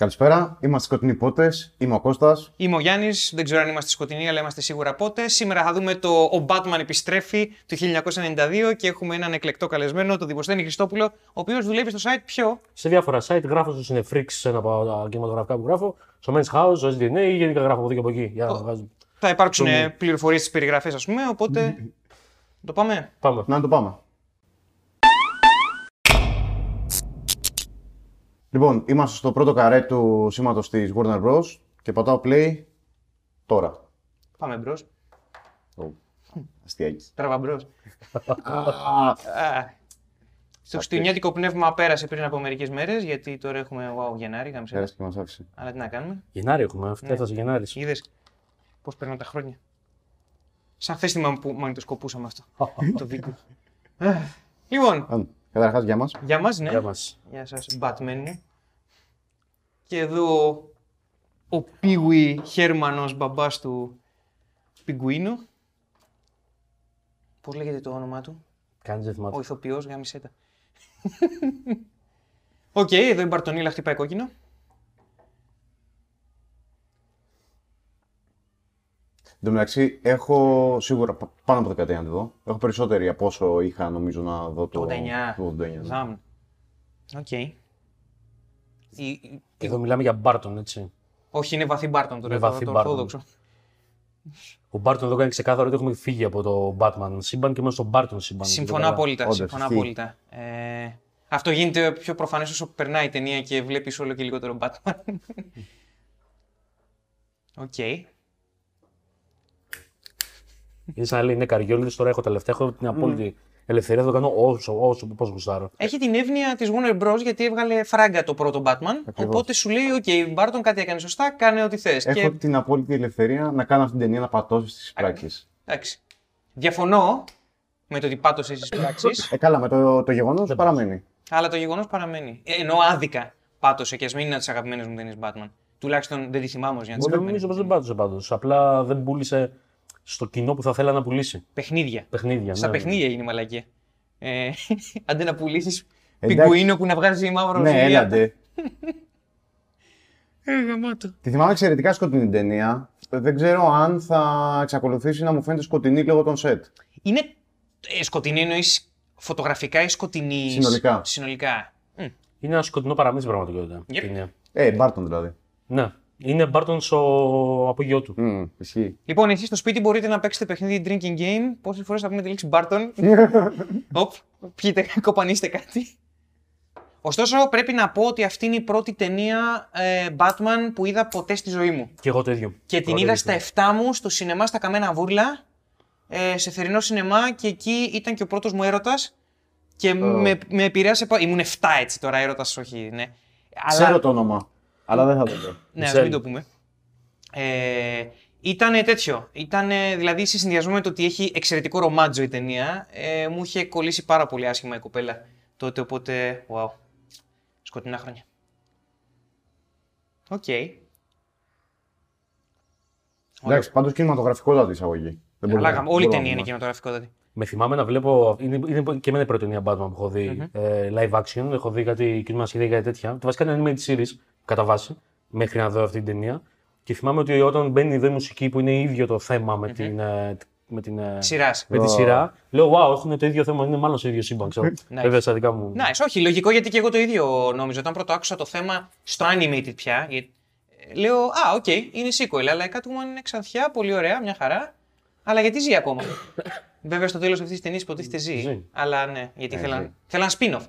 Καλησπέρα, είμαστε σκοτεινοί πότες. Είμαι ο Κώστας. Είμαι ο Γιάννης, δεν ξέρω αν είμαστε σκοτεινοί, αλλά είμαστε σίγουρα πότες. Σήμερα θα δούμε το Ο Batman επιστρέφει του 1992 και έχουμε έναν εκλεκτό καλεσμένο, τον Δημοσθένη Χριστόπουλο, ο οποίος δουλεύει στο site πιο. Σε διάφορα site γράφω στο Cinefrix, ένα από τα κινηματογραφικά που γράφω, στο Men's House, στο SDNA ή γενικά γράφω από εδώ και από εκεί. Για να βγάζω. Θα υπάρξουν πληροφορίες στις περιγραφές, ας πούμε, οπότε. το πάμε. Πάμε. Να το πάμε. Λοιπόν, είμαστε στο πρώτο καρέ του σήματος της Warner Bros. και πατάω play τώρα. Πάμε μπρος. Αστιάκι. Τραβά μπρος. Στο χριστουγεννιάτικο πνεύμα πέρασε πριν από μερικές μέρες, γιατί τώρα έχουμε wow, Γενάρη, γάμισε. Πέρασε και μας άφησε. Αλλά τι να κάνουμε. Γενάρη έχουμε, Ναι. έφτασε Γενάρης. Είδες πώς περνάνε τα χρόνια. Σαν χθε θυμάμαι που μαγνητοσκοπούσαμε αυτό το βίντεο. Ε, λοιπόν, Αν, Καταρχάς, γεια μας. για μας, ναι. Γεια μας. Γεια σας, Batman μου. Και εδώ ο Πίουι Χέρμαν ως, μπαμπάς του Πιγκουίνου. Πώς λέγεται το όνομά του, Κάνει δεν θυμάται. ο ηθοποιός, γάμισέ τα. Οκ, εδώ η Μπαρτονίλα χτυπάει κόκκινο. Εν τω μεταξύ, έχω σίγουρα πα- πάνω από 19 να τη δω. Έχω περισσότερη από όσο είχα νομίζω να δω το, Το 89. το 89. ναι. Ζαμ. Οκ. Η- η- Εδώ μιλάμε για Μπάρτον, έτσι. Όχι, είναι βαθύ Μπάρτον τώρα, Είναι το, βαθύ το Burton. ορθόδοξο. Ο Μπάρτον εδώ κάνει ξεκάθαρο ότι έχουμε φύγει από το Batman σύμπαν και είμαστε στο Μπάρτον σύμπαν. Συμφωνώ Καλά. απόλυτα. Όντως, συμφωνώ ισχύει. απόλυτα. Ε, αυτό γίνεται πιο προφανές όσο περνάει η ταινία και βλέπεις όλο και λιγότερο Batman. Οκ. Είναι σαν να λέει ναι καριόληδες, τώρα έχω τα λεφτά, έχω την απόλυτη ελευθερία, θα το κάνω όσο, όσο, πώς γουστάρω. Έχει την εύνοια της Warner Bros. γιατί έβγαλε φράγκα το πρώτο Batman. Ακριβώς. Οπότε σου λέει: Οκ, Μπάρτον κάτι έκανε σωστά, κάνε ό,τι θες. Έχω Και την απόλυτη ελευθερία να κάνω αυτή την ταινία να πατώσω στις εισπράξεις. εντάξει. Διαφωνώ με το ότι πάτωσες στις πράξεις, Ε, καλά, με το, το γεγονός παραμένει. αλλά το γεγονός παραμένει. Ε, ενώ άδικα πάτωσε και ας μην είναι από τις αγαπημένες μου ταινίες Batman. Τουλάχιστον δεν τη θυμάμαι ως για να τις Εγώ νομίζω πως δεν πάτωσε πάντως. Απλά δεν πούλησε στο κοινό που θα θέλα να πουλήσει. Παιχνίδια. Παιχνίδια. Στα ναι. παιχνίδια είναι η μαλακία. Ε, αντί να πουλήσεις Εντάξει. πιγκουίνο που να βγάζει μαύρο Ναι, ζήλια. έλαντε. Ε, γαμάτο. Τη θυμάμαι εξαιρετικά σκοτεινή ταινία. Δεν ξέρω αν θα εξακολουθήσει να μου φαίνεται σκοτεινή λόγω των σετ. Είναι ε, σκοτεινή εννοείς φωτογραφικά ή σκοτεινή. Συνολικά. Συνολικά. Μμ. Είναι ένα σκοτεινό παραμύθι στην πραγματικότητα. Yep. Είναι. Ε, Μπάρτον δηλαδή. Ναι. Είναι Μπάρτον στο απογειό του. Μμ, ισχύει. Λοιπόν, εσείς στο σπίτι μπορείτε να παίξετε παιχνίδι drinking game. Πόσες φορές θα πούμε τη λέξη Barton; Οπ, πιείτε, κοπανίστε κάτι. Ωστόσο, πρέπει να πω ότι αυτή είναι η πρώτη ταινία ε, Batman που είδα ποτέ στη ζωή μου. Και εγώ το ίδιο. Και την Πρώτο είδα ίδιο. στα 7 μου στο σινεμά στα Καμένα Βούρλα, ε, σε θερινό σινεμά και εκεί ήταν και ο πρώτος μου έρωτας και με, με επηρέασε πάρα Ήμουν 7 έτσι τώρα, έρωτας όχι, ναι. Ξέρω το όνομα, αλλά δεν θα το πω. Ναι, ας Μισελ. μην το πούμε. Ε, ήταν τέτοιο. Ήταν δηλαδή σε συνδυασμό με το ότι έχει εξαιρετικό ρομάντζο η ταινία. Ε, μου είχε κολλήσει πάρα πολύ άσχημα η κοπέλα τότε, οπότε. Wow. Σκοτεινά χρόνια. Οκ. Εντάξει, πάντως κινηματογραφικότατη εισαγωγή. Δεν Αλλά μπορούμε- γαμ- όλη η μπορούμε ταινία είναι να- κινηματογραφικότατη. Με θυμάμαι να βλέπω. Είναι, είναι και εμένα η πρώτη ταινία Batman που έχω δει ε, live action. Έχω δει κάτι κινούμενα σχέδια για τέτοια. Το βασικά είναι animated series κατά βάση μέχρι να δω αυτή την ταινία. Και θυμάμαι ότι όταν μπαίνει εδώ η μουσική που είναι ίδιο το θέμα με την. ε, με την, ε, Σειράς. με τη σειρά. Λέω, wow, έχουν το ίδιο θέμα, είναι μάλλον σε ίδιο σύμπαν. Ξέρω. Βέβαια, στα δικά μου. Nice, όχι, λογικό γιατί και εγώ το ίδιο νόμιζα. Όταν πρώτο άκουσα το θέμα στο animated πια, γιατί- ε, λέω, Α, οκ, είναι sequel, αλλά η Catwoman είναι ξανθιά, πολύ ωραία, μια χαρά. Αλλά γιατί ζει ακόμα; Βέβαια, στο τέλος αυτής της ταινίας υποτίθεται ζει. Ζει. Αλλά ναι, γιατί Ε, ζει. θέλαν, θέλαν spin-off.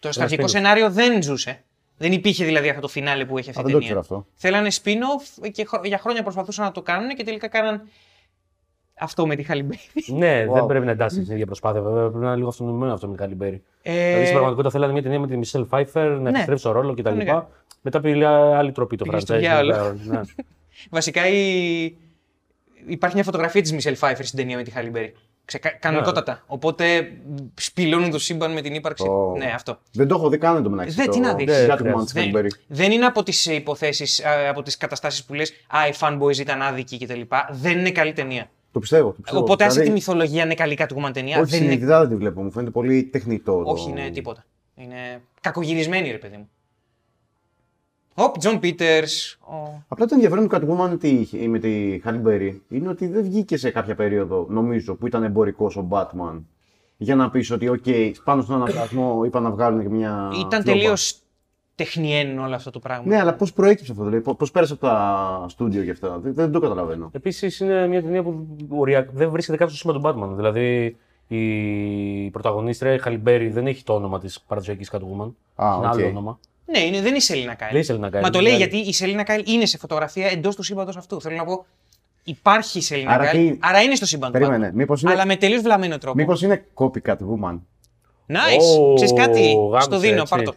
Το στο Ένα αρχικό spin-off. σενάριο δεν ζούσε. Δεν υπήρχε δηλαδή αυτό το φινάλε που έχει αυτή Α, η δεν το ταινία. ξέρω αυτό. Θέλανε spin-off και χρο- για χρόνια προσπαθούσαν να το κάνουν και τελικά κάναν αυτό με τη Χαλιμπέρι. Ναι, Wow. δεν πρέπει να εντάσσει την ίδια προσπάθεια. Βέβαια, πρέπει να είναι λίγο αυτονομημένο αυτό με την Καλιμπέρι. Ε, Δηλαδή στην πραγματικότητα θέλανε μια ταινία με τη Μισελ Φάιφερ να επιστρέψει στο ρόλο κτλ. Κανονικά. Μετά πήγε άλλη τροπή το Πήγε στο franchise. διάολο. Ναι. Βασικά η... υπάρχει μια φωτογραφία της Μισελ Φάιφερ στην ταινία με τη Χαλιμπέρι. Ξεκα... Κανονικότατα. Οπότε σπηλώνουν το σύμπαν με την ύπαρξη. Ω. Ναι, αυτό. Δεν το έχω δει καν εν τω μεταξύ. Δεν, το- τι να δεις. το Δεν Catwoman της χρειάζεται. Halle Berry. Δεν είναι από τις υποθέσεις, από τις καταστάσεις που λες Α, οι fanboys ήταν άδικοι κτλ. Δεν είναι καλή ταινία. Το πιστεύω. Το πιστεύω. Οπότε, άσε τη Δηλαδή, μυθολογία είναι καλή Catwoman ταινία. Όχι, δεν είναι... συνειδητά δεν τη βλέπω. Μου φαίνεται πολύ τεχνητό. το- Όχι, είναι τίποτα. Είναι κακογυρισμένη, ρε παιδί μου. Οπ, Τζον Πίτερς. Ο... Απλά το ενδιαφέρον του Catwoman τι- με τη Halle Berry είναι ότι δεν βγήκε σε κάποια περίοδο, νομίζω, που ήταν εμπορικός ο Batman. Για να πεις ότι, οκ, πάνω στον αναβρασμό είπαν να βγάλουν και μια. Ήταν φλόπα. τελείως τεχνιέν όλο αυτό το πράγμα. Ναι, αλλά πώς προέκυψε αυτό, δηλαδή, πώς πέρασε από τα στούντιο και αυτά. Δεν, δεν το καταλαβαίνω. Επίσης είναι μια ταινία που οριακά δεν βρίσκεται κάτω στο σήμα του Batman. Δηλαδή η πρωταγωνίστρια, η Halle Berry, δεν έχει το όνομα της παραδοσιακής Catwoman. Α, Έχει ένα οκ. άλλο όνομα. Ναι, είναι, δεν είναι η Σελίνα Κάιλ. Δεν είναι η Selina Kyle, Μα το είναι λέει άλλη. γιατί η Σελίνα Κάιλ είναι σε φωτογραφία εντός του σύμπαντος αυτού. Θέλω να πω, υπάρχει η Σελίνα Άρα Κάιλ, τι- άρα είναι στο σύμπαν του. Περίμενε. Batman. Μήπως είναι, Αλλά με τελείως βλαμμένο τρόπο. μήπως είναι copycat woman. Nice! Ω, Ξέρεις κάτι, γάμισε, στο δίνω, έτσι. πάρ' το.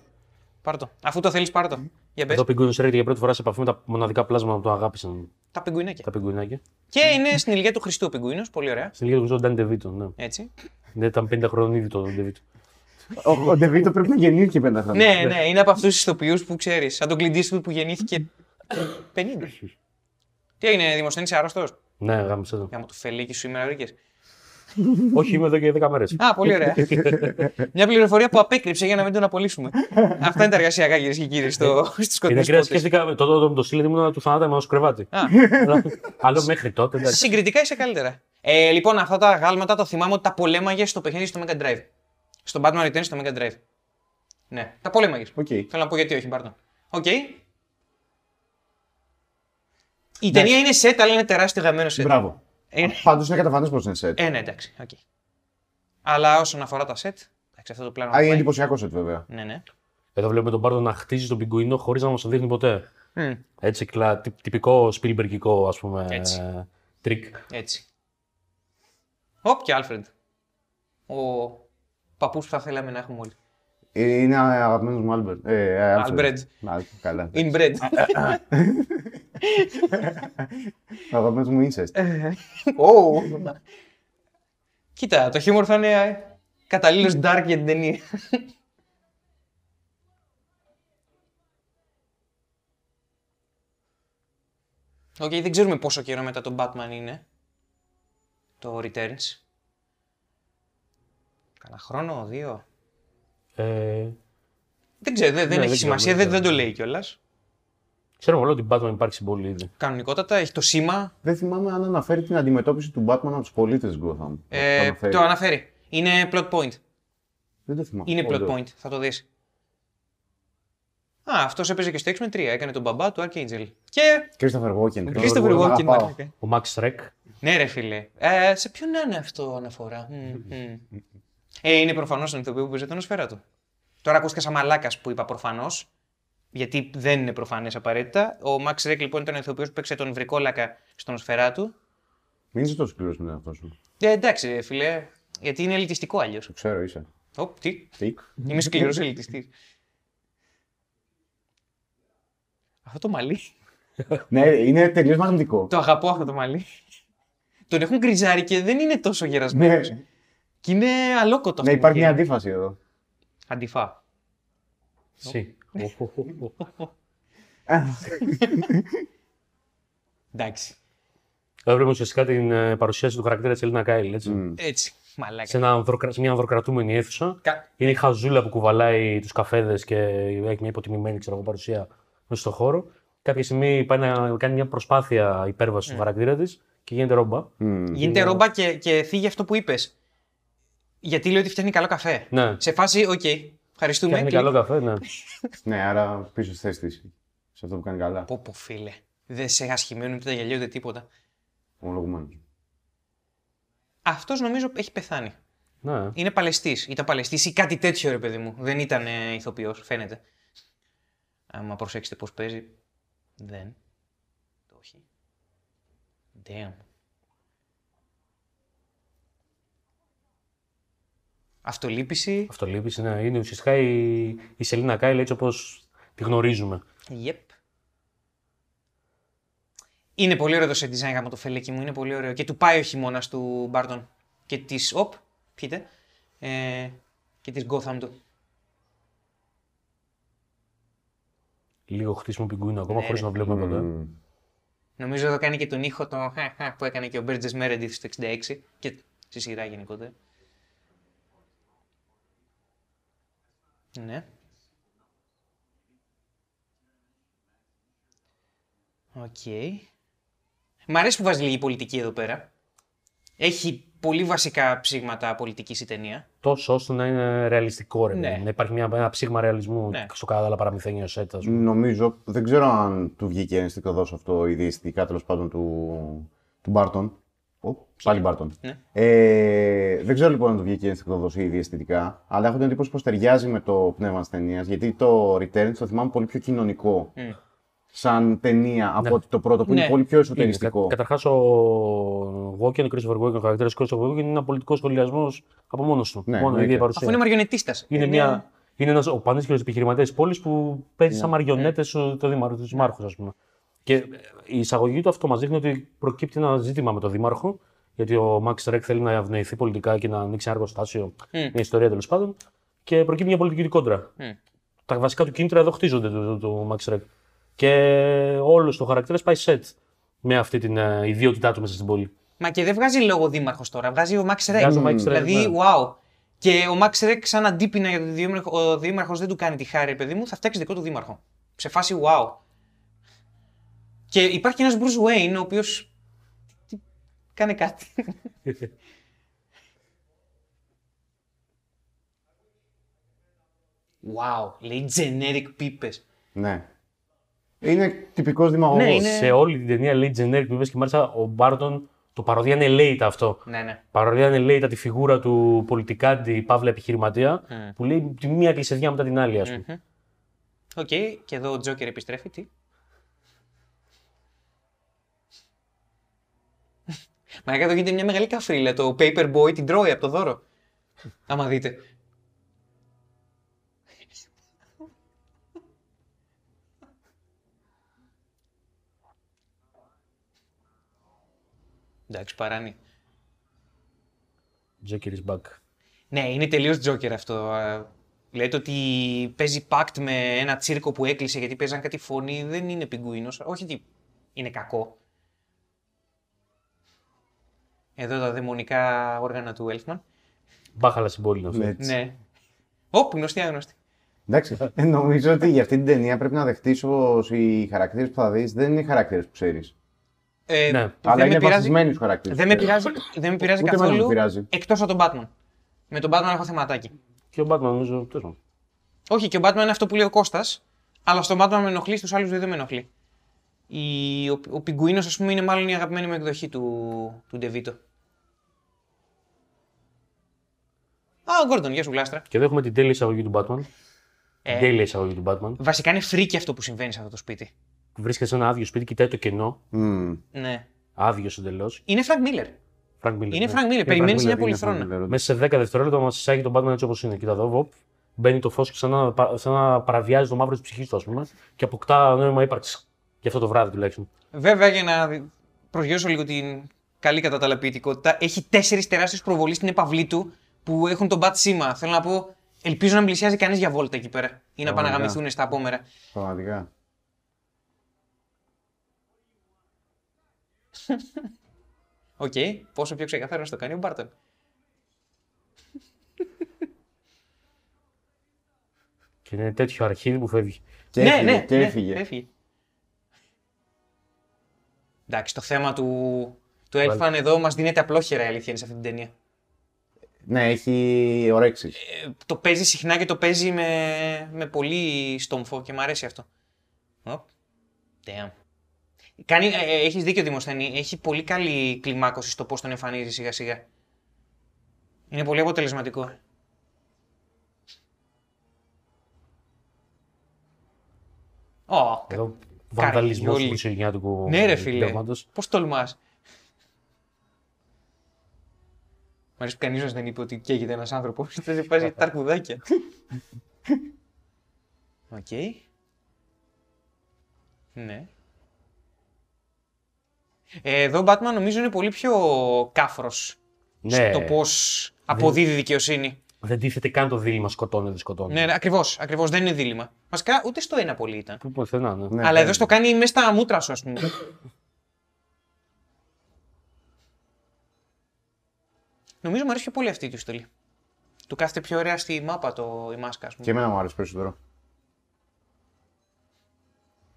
Πάρ' το. Αφού το θέλεις πάρ' το. Για πες, Εδώ ο Πιγκουίνος έρχεται για πρώτη φορά σε επαφή με τα μοναδικά πλάσματα που τον αγάπησαν τα πιγκουινάκια. τα πιγκουινάκια. Και είναι στην ηλικία του Χριστού ο πιγκουίνος, πολύ ωραία. Στην ηλικία του Τζον Ντεβίτο. Ναι. Έτσι. Δεν ήταν 50 χρόνων ήδη το Ντεβίτο. Ο, ο Ντεβίτο πρέπει να γεννήθηκε πέντε χρόνια. ναι, ναι, είναι από αυτούς τους ηθοποιούς που ξέρεις, σαν τον Clint Eastwood που γεννήθηκε 50. Τι έγινε, Δημοσθένης, είσαι άρρωστος; Ναι, γάμισε το. Για μου το φελίκι σου σήμερα βρήκες. Όχι, είμαι εδώ και 10 μέρες. Α, πολύ ωραία. Μια πληροφορία που απέκρυψε για να μην τον απολύσουμε. Αυτά είναι τα εργασιακά, κυρίε και κύριοι, στο, στους Είναι σκοτεινούς κρέα, πότες. σκέφτηκα το τότε με το στείλε ήμουν του θανάτου με κρεβάτι. Α, Άλλο μέχρι τότε. εντάξει. Συγκριτικά είσαι καλύτερα. Ε, λοιπόν, αυτά τα γάλματα το θυμάμαι ότι τα πολέμαγες στο παιχνίδι στο Mega Drive. Στο Batman Returns στο Mega Drive. Ναι, τα πολέμαγε. Οκ. Θέλω να πω γιατί όχι, πάρτο. Οκ. Η ταινία είναι set, αλλά είναι τεράστιο γαμμένο set. Μπράβο. Είναι- Πάντως είναι καταφανές πως είναι set. Ε, ναι, εντάξει. οκ. Αλλά όσον αφορά τα set, εντάξει, αυτό το πλάνο. Α, είναι πάει. εντυπωσιακό set βέβαια. Ναι, ναι. Εδώ βλέπουμε τον Μπάρτον να χτίζει τον πιγκουίνο χωρίς να μας το δείχνει ποτέ. Μμ, Έτσι, κλα... τυ- τυπικό σπίλμπεργκικό ας πούμε Έτσι. ε, τρικ. έτσι. Οπ και Άλφρεντ. Ο παππούς που θα θέλαμε να έχουμε όλοι. Ε, Είναι αγαπημένος μου Άλμπερτ. Ε, ε, Άλφρεντ. Alfred. Α, Καλά. Inbred. Αγαπημένος μου Incest. Ω. Κοίτα, το χιούμορ θα είναι ε, καταλλήλως dark για την ταινία. Οκ, δεν ξέρουμε πόσο καιρό μετά τον Batman είναι. Το Returns. Κάνα χρόνο, δύο. Ε, Δεν ξέρω, δεν, δεν Ναι, έχει δεν σημασία, ξέρω, δεν, δεν δεν το ξέρω. λέει κιόλας. ξέρουμε όλο ότι Batman υπάρχει στην πόλη ήδη. Κανονικότατα έχει το σήμα. Δεν θυμάμαι αν αναφέρει την αντιμετώπιση του Batman από τους πολίτες Gotham. Ε, Το αναφέρει. το αναφέρει. Είναι plot point. Δεν το θυμάμαι. Είναι plot Όντως. point, θα το δεις. Α, αυτός έπαιζε και στο X-Men 3, έκανε τον μπαμπά του Archangel. Και Christopher Walken. Christopher Τον Walken. αγαπάω. μαλάκα. Ο Max Shrek. Ναι ρε φίλε. Ε, σε ποιον είναι αυτό αναφορά; Μμ, μμ. Ε, είναι προφανώς τον ηθοποιό που παίζει τον οσφαίρα του. Τώρα ακούστηκα σαν μαλάκας που είπα προφανώς, γιατί δεν είναι προφανές απαραίτητα. Ο Max Rec λοιπόν ήταν ο ηθοποιός που παίξε τον βρικόλακα στον οσφαίρα του. Μην είσαι τόσο σκληρός με τον εαυτό σου. Ε, εντάξει ρε φίλε, γιατί είναι ελιτιστικό αλλιώς. Το ξέρω, είσαι. Ωπ, τι, Τι. είμαι σκληρός ελιτιστής. Αυτό το μαλλί. ναι, είναι τελείως μαγνητικό. Το αγαπώ αυτό το μαλλί. Τον έχουν γκριζάρει και δεν είναι τόσο γερασμένος. Ναι, Και είναι αλόκοτο ναι, αυτό. υπάρχει το μια χέρι. αντίφαση εδώ. Αντιφά. Σι. Εντάξει. Εδώ βλέπουμε ουσιαστικά την ε, παρουσίαση του χαρακτήρα της Ελίνα Κάιλ. Έτσι. Μμ. Έτσι. Μαλάκα. Σε, ένα ανδροκρα- σε μια ανδροκρατούμενη αίθουσα. Κα- Είναι η χαζούλα που κουβαλάει τους καφέδες και έχει μια υποτιμημένη ξέρω, εγώ, παρουσία μέσα στον χώρο. Κάποια στιγμή πάει να κάνει μια προσπάθεια υπέρβασης Ναι. του χαρακτήρα της και γίνεται ρόμπα. Μμ. Γίνεται ρόμπα και, και θίγει αυτό που είπες. Γιατί λέει ότι φτιάχνει καλό καφέ. Ναι, Σε φάση, οκ. Ευχαριστούμε. κάνει κλικ. καλό καφέ, ναι. Ναι, άρα πίσω στη θέση της. Σε αυτό που κάνει καλά. Πω πω φίλε. Δεν σε ασχημένουν ούτε τα γυαλιά ούτε τίποτα. Ομολογουμένως. Αυτός νομίζω έχει πεθάνει. ναι. Είναι παλαιστής. Ήταν παλαιστής ή κάτι τέτοιο ρε παιδί μου. Δεν ήταν ε, ηθοποιός, φαίνεται. Άμα προσέξετε πώς παίζει. Δεν. Το όχι. Damn. Αυτολύπηση. Αυτολύπηση, ναι. Είναι ουσιαστικά η, η Σελίνα Κάιλ έτσι όπως τη γνωρίζουμε. Yep. Είναι πολύ ωραίο το set design γάμο το φελέκι μου, είναι πολύ ωραίο. Και του πάει ο χειμώνας του Μπάρτον. Και της. Οπ, πιείτε. Ε, και της Gotham του. Λίγο χτίσιμο πιγκουίνο ακόμα Ναι, χωρίς ρε. να βλέπουμε ποτέ. Μμ. Νομίζω εδώ κάνει και τον ήχο το χα, χα, που έκανε και ο Μπέρτζες Μέρεντιθ στο 66 και στη σειρά γενικότερα. Ναι. Οκ. Μ' αρέσει που βάζει λίγη πολιτική εδώ πέρα. Έχει πολύ βασικά ψήγματα πολιτικής η ταινία. Τόσο ώστε να είναι ρεαλιστικό, ρε. Ναι. παιδί μου. Να υπάρχει μια, ένα ψήγμα ρεαλισμού Ναι. στο κάθε άλλα παραμυθένιο σετ, ας πούμε. Νομίζω, δεν ξέρω αν του βγήκε ενστικτωδώς αυτό ή διαισθητικά τέλος πάντων του, του Μπάρτον. Ω, πάλι Μπάρτον. Ναι. Ε, δεν ξέρω λοιπόν αν του βγήκε ενστικτωδώς ή διαισθητικά, αλλά έχω την εντύπωση πως ταιριάζει με το πνεύμα της ταινίας. Γιατί το Returns το θυμάμαι πολύ πιο κοινωνικό Μμ. σαν ταινία από Ναι. ότι το πρώτο που Ναι. είναι πολύ πιο εσωτεριστικό. Καταρχάς, ο Walken, ο Christopher Walken, ο χαρακτήρας Christopher Walken είναι ένα πολιτικό σχολιασμός από μόνος του. Ναι, μόνο η εννοείται. ίδια παρουσία. Αφού είναι μαριονετίστας. Είναι, μια, είναι ένας, ο πανίσχυρος επιχειρηματίας της πόλης που παίζει σαν μαριονέτες το δήμαρχο, τους δημάρχους, ας πούμε. Και ε, η εισαγωγή του αυτό μας δείχνει ότι προκύπτει ένα ζήτημα με τον δήμαρχο, γιατί ο Max Ρεκ θέλει να ευνοηθεί πολιτικά και να ανοίξει ένα εργοστάσιο, μια ιστορία τέλος πάντων, και προκύπτει μια πολιτική του κόντρα. Μμ. Τα βασικά του κίνητρα εδώ χτίζονται του, του, του Max Ρεκ. Και όλος το χαρακτήρας πάει σετ με αυτή την ε, ιδιότητά του μέσα στην πόλη. Μα και δεν βγάζει λόγο δήμαρχος τώρα, βγάζει ο Max Rek. Βγάζει ο Max Rek, δηλαδή, ναι. wow. Και ο Max Rek, σαν αντίπεινα γιατί ο δήμαρχο- ο δήμαρχος δεν του κάνει τη χάρη, παιδί μου, θα φτιάξει δικό του δήμαρχο. Σε φάση wow. Και υπάρχει και ένας Bruce Wayne, ο οποίος. Κάνε κάτι. wow, λέει generic πίπες. Ναι. Είναι τυπικός δημαγωγός. Ναι, είναι- Σε όλη την ταινία λέει generic που είπες και μάλιστα ο Μπάρτον το παρωδεί ανελέητα αυτό. Ναι, ναι. Παρωδεί ανελέητα τη φιγούρα του πολιτικάντη παύλα επιχειρηματία που λέει τη μία κλισεδιά μετά την άλλη, ας πούμε. Οκ, και εδώ ο Τζόκερ επιστρέφει. Τι; Μα εδώ γίνεται μια μεγάλη καφρίλα. Το Paperboy την τρώει από το δώρο. Άμα δείτε. Εντάξει, παράνει. Joker is back. Ναι, είναι τελείως Joker αυτό. Α, Λέτε ότι παίζει pact με ένα τσίρκο που έκλεισε γιατί παίζαν κάτι φωνή. Δεν είναι πιγκουίνος. Όχι ότι είναι κακό. Εδώ τα δαιμονικά όργανα του Elfman. Μπάχαλα στην πόλη είναι αυτό. Ναι. Ναι. Ωπ, γνωστή άγνωστη. Εντάξει, ε, νομίζω ότι για αυτή την ταινία πρέπει να δεχτείς πω οι χαρακτήρες που θα δεις δεν είναι χαρακτήρες που ξέρεις. Ε, Ναι. δεν Αλλά με είναι πειράζει- βασισμένοι στους χαρακτήρες. Δεν με πειράζει, δεν με πειράζει Ούτε εμένα με καθόλου. πειράζει. Εκτός από τον Batman. Με τον Batman έχω θεματάκι. Και ο Batman νομίζω. τέλος πάντων. Όχι, και ο Batman είναι αυτό που λέει ο Κώστας, αλλά στον Batman με ενοχλεί, στους άλλους δύο δεν με ενοχλεί. Η, ο, ο Πιγκουίνος, ας πούμε, είναι μάλλον η αγαπημένη μου εκδοχή του, του DeVito. Α, ο Gordon, γεια σου Γλάστρα. Και εδώ έχουμε την τέλεια εισαγωγή του Batman. Ε. Την τέλεια εισαγωγή του Batman. Βασικά είναι freaky αυτό που συμβαίνει σε αυτό το σπίτι. Που βρίσκεται σε ένα άδειο σπίτι, κοιτάει το κενό. Μμμ. Ναι. Άδειος εντελώς. Είναι Frank Miller. Frank Miller. Είναι ναι. Frank Miller. Είναι Περιμένει Frank μια Miller, πολυθρόνα. είναι Frank Miller. Μέσα σε 10 δευτερόλεπτα μας εισάγει τον Batman έτσι όπως είναι. Κοίτα εδώ, βοπ, μπαίνει το φως και σαν να, πα- σαν να παραβιάζει το μαύρο της ψυχής του, ας πούμε, και αποκτά νόημα ύπαρξης. Για αυτό το βράδυ τουλάχιστον. Βέβαια, για να δι- προσγειώσω λίγο την καλή κατά τα άλλα ποιητικότητα, έχει τέσσερις τεράστιους προβολείς στην επαυλή του που έχουν το bat σήμα. Θέλω να πω, ελπίζω να μην πλησιάζει κανείς για βόλτα εκεί πέρα ή να Πραγματικά. παναγαμηθούν στα απόμερα. Πραγματικά. Οκ, πόσο πιο ξεκάθαρο να το κάνει ο Μπάρτον. Και είναι τέτοιο αρχίδι που φεύγει. Και ναι, έφυγε, ναι, και ναι, έφυγε. έφυγε. Εντάξει, το θέμα του, του Elfman εδώ μας δίνεται απλόχερα η αλήθεια είναι σε αυτή την ταινία. Ναι, έχει ορέξει. Ε, το παίζει συχνά και το παίζει με, με πολύ στόμφο και μου αρέσει αυτό. Οπ. Damn. Κάνει, ε, ε, έχεις δίκιο Δημοσθένη, έχει πολύ καλή κλιμάκωση στο πώς τον εμφανίζεις σιγά σιγά. Είναι πολύ αποτελεσματικό. Ω, Εδώ βανδαλισμό του Καριόλι. χριστουγεννιάτικου ναι ρε φίλε, πνεύματος. πώς τολμάς. Μ' αρέσει που κανείς μας δεν είπε ότι καίγεται ένας άνθρωπος. Δεν βάζει τα αρκουδάκια. Οκ. Ναι. Ε, Εδώ ο Batman νομίζω είναι πολύ πιο κάφρος Ναι. στο πώς αποδίδει δικαιοσύνη. Δεν τίθεται καν το δίλημα σκοτώνει, δεν σκοτώνει. Ναι, ναι, ακριβώς, ακριβώς, δεν είναι δίλημα. Βασικά ούτε στο ένα πολύ ήταν. Που πουθενά, ναι. Ναι, Αλλά ναι. εδώ στο κάνει μέσα στα μούτρα σου, ας πούμε. Νομίζω μου αρέσει πιο πολύ αυτή η του στολή. Του κάθεται πιο ωραία στη μάπα το, η μάσκα, ας πούμε. Και εμένα μου άρεσε περισσότερο.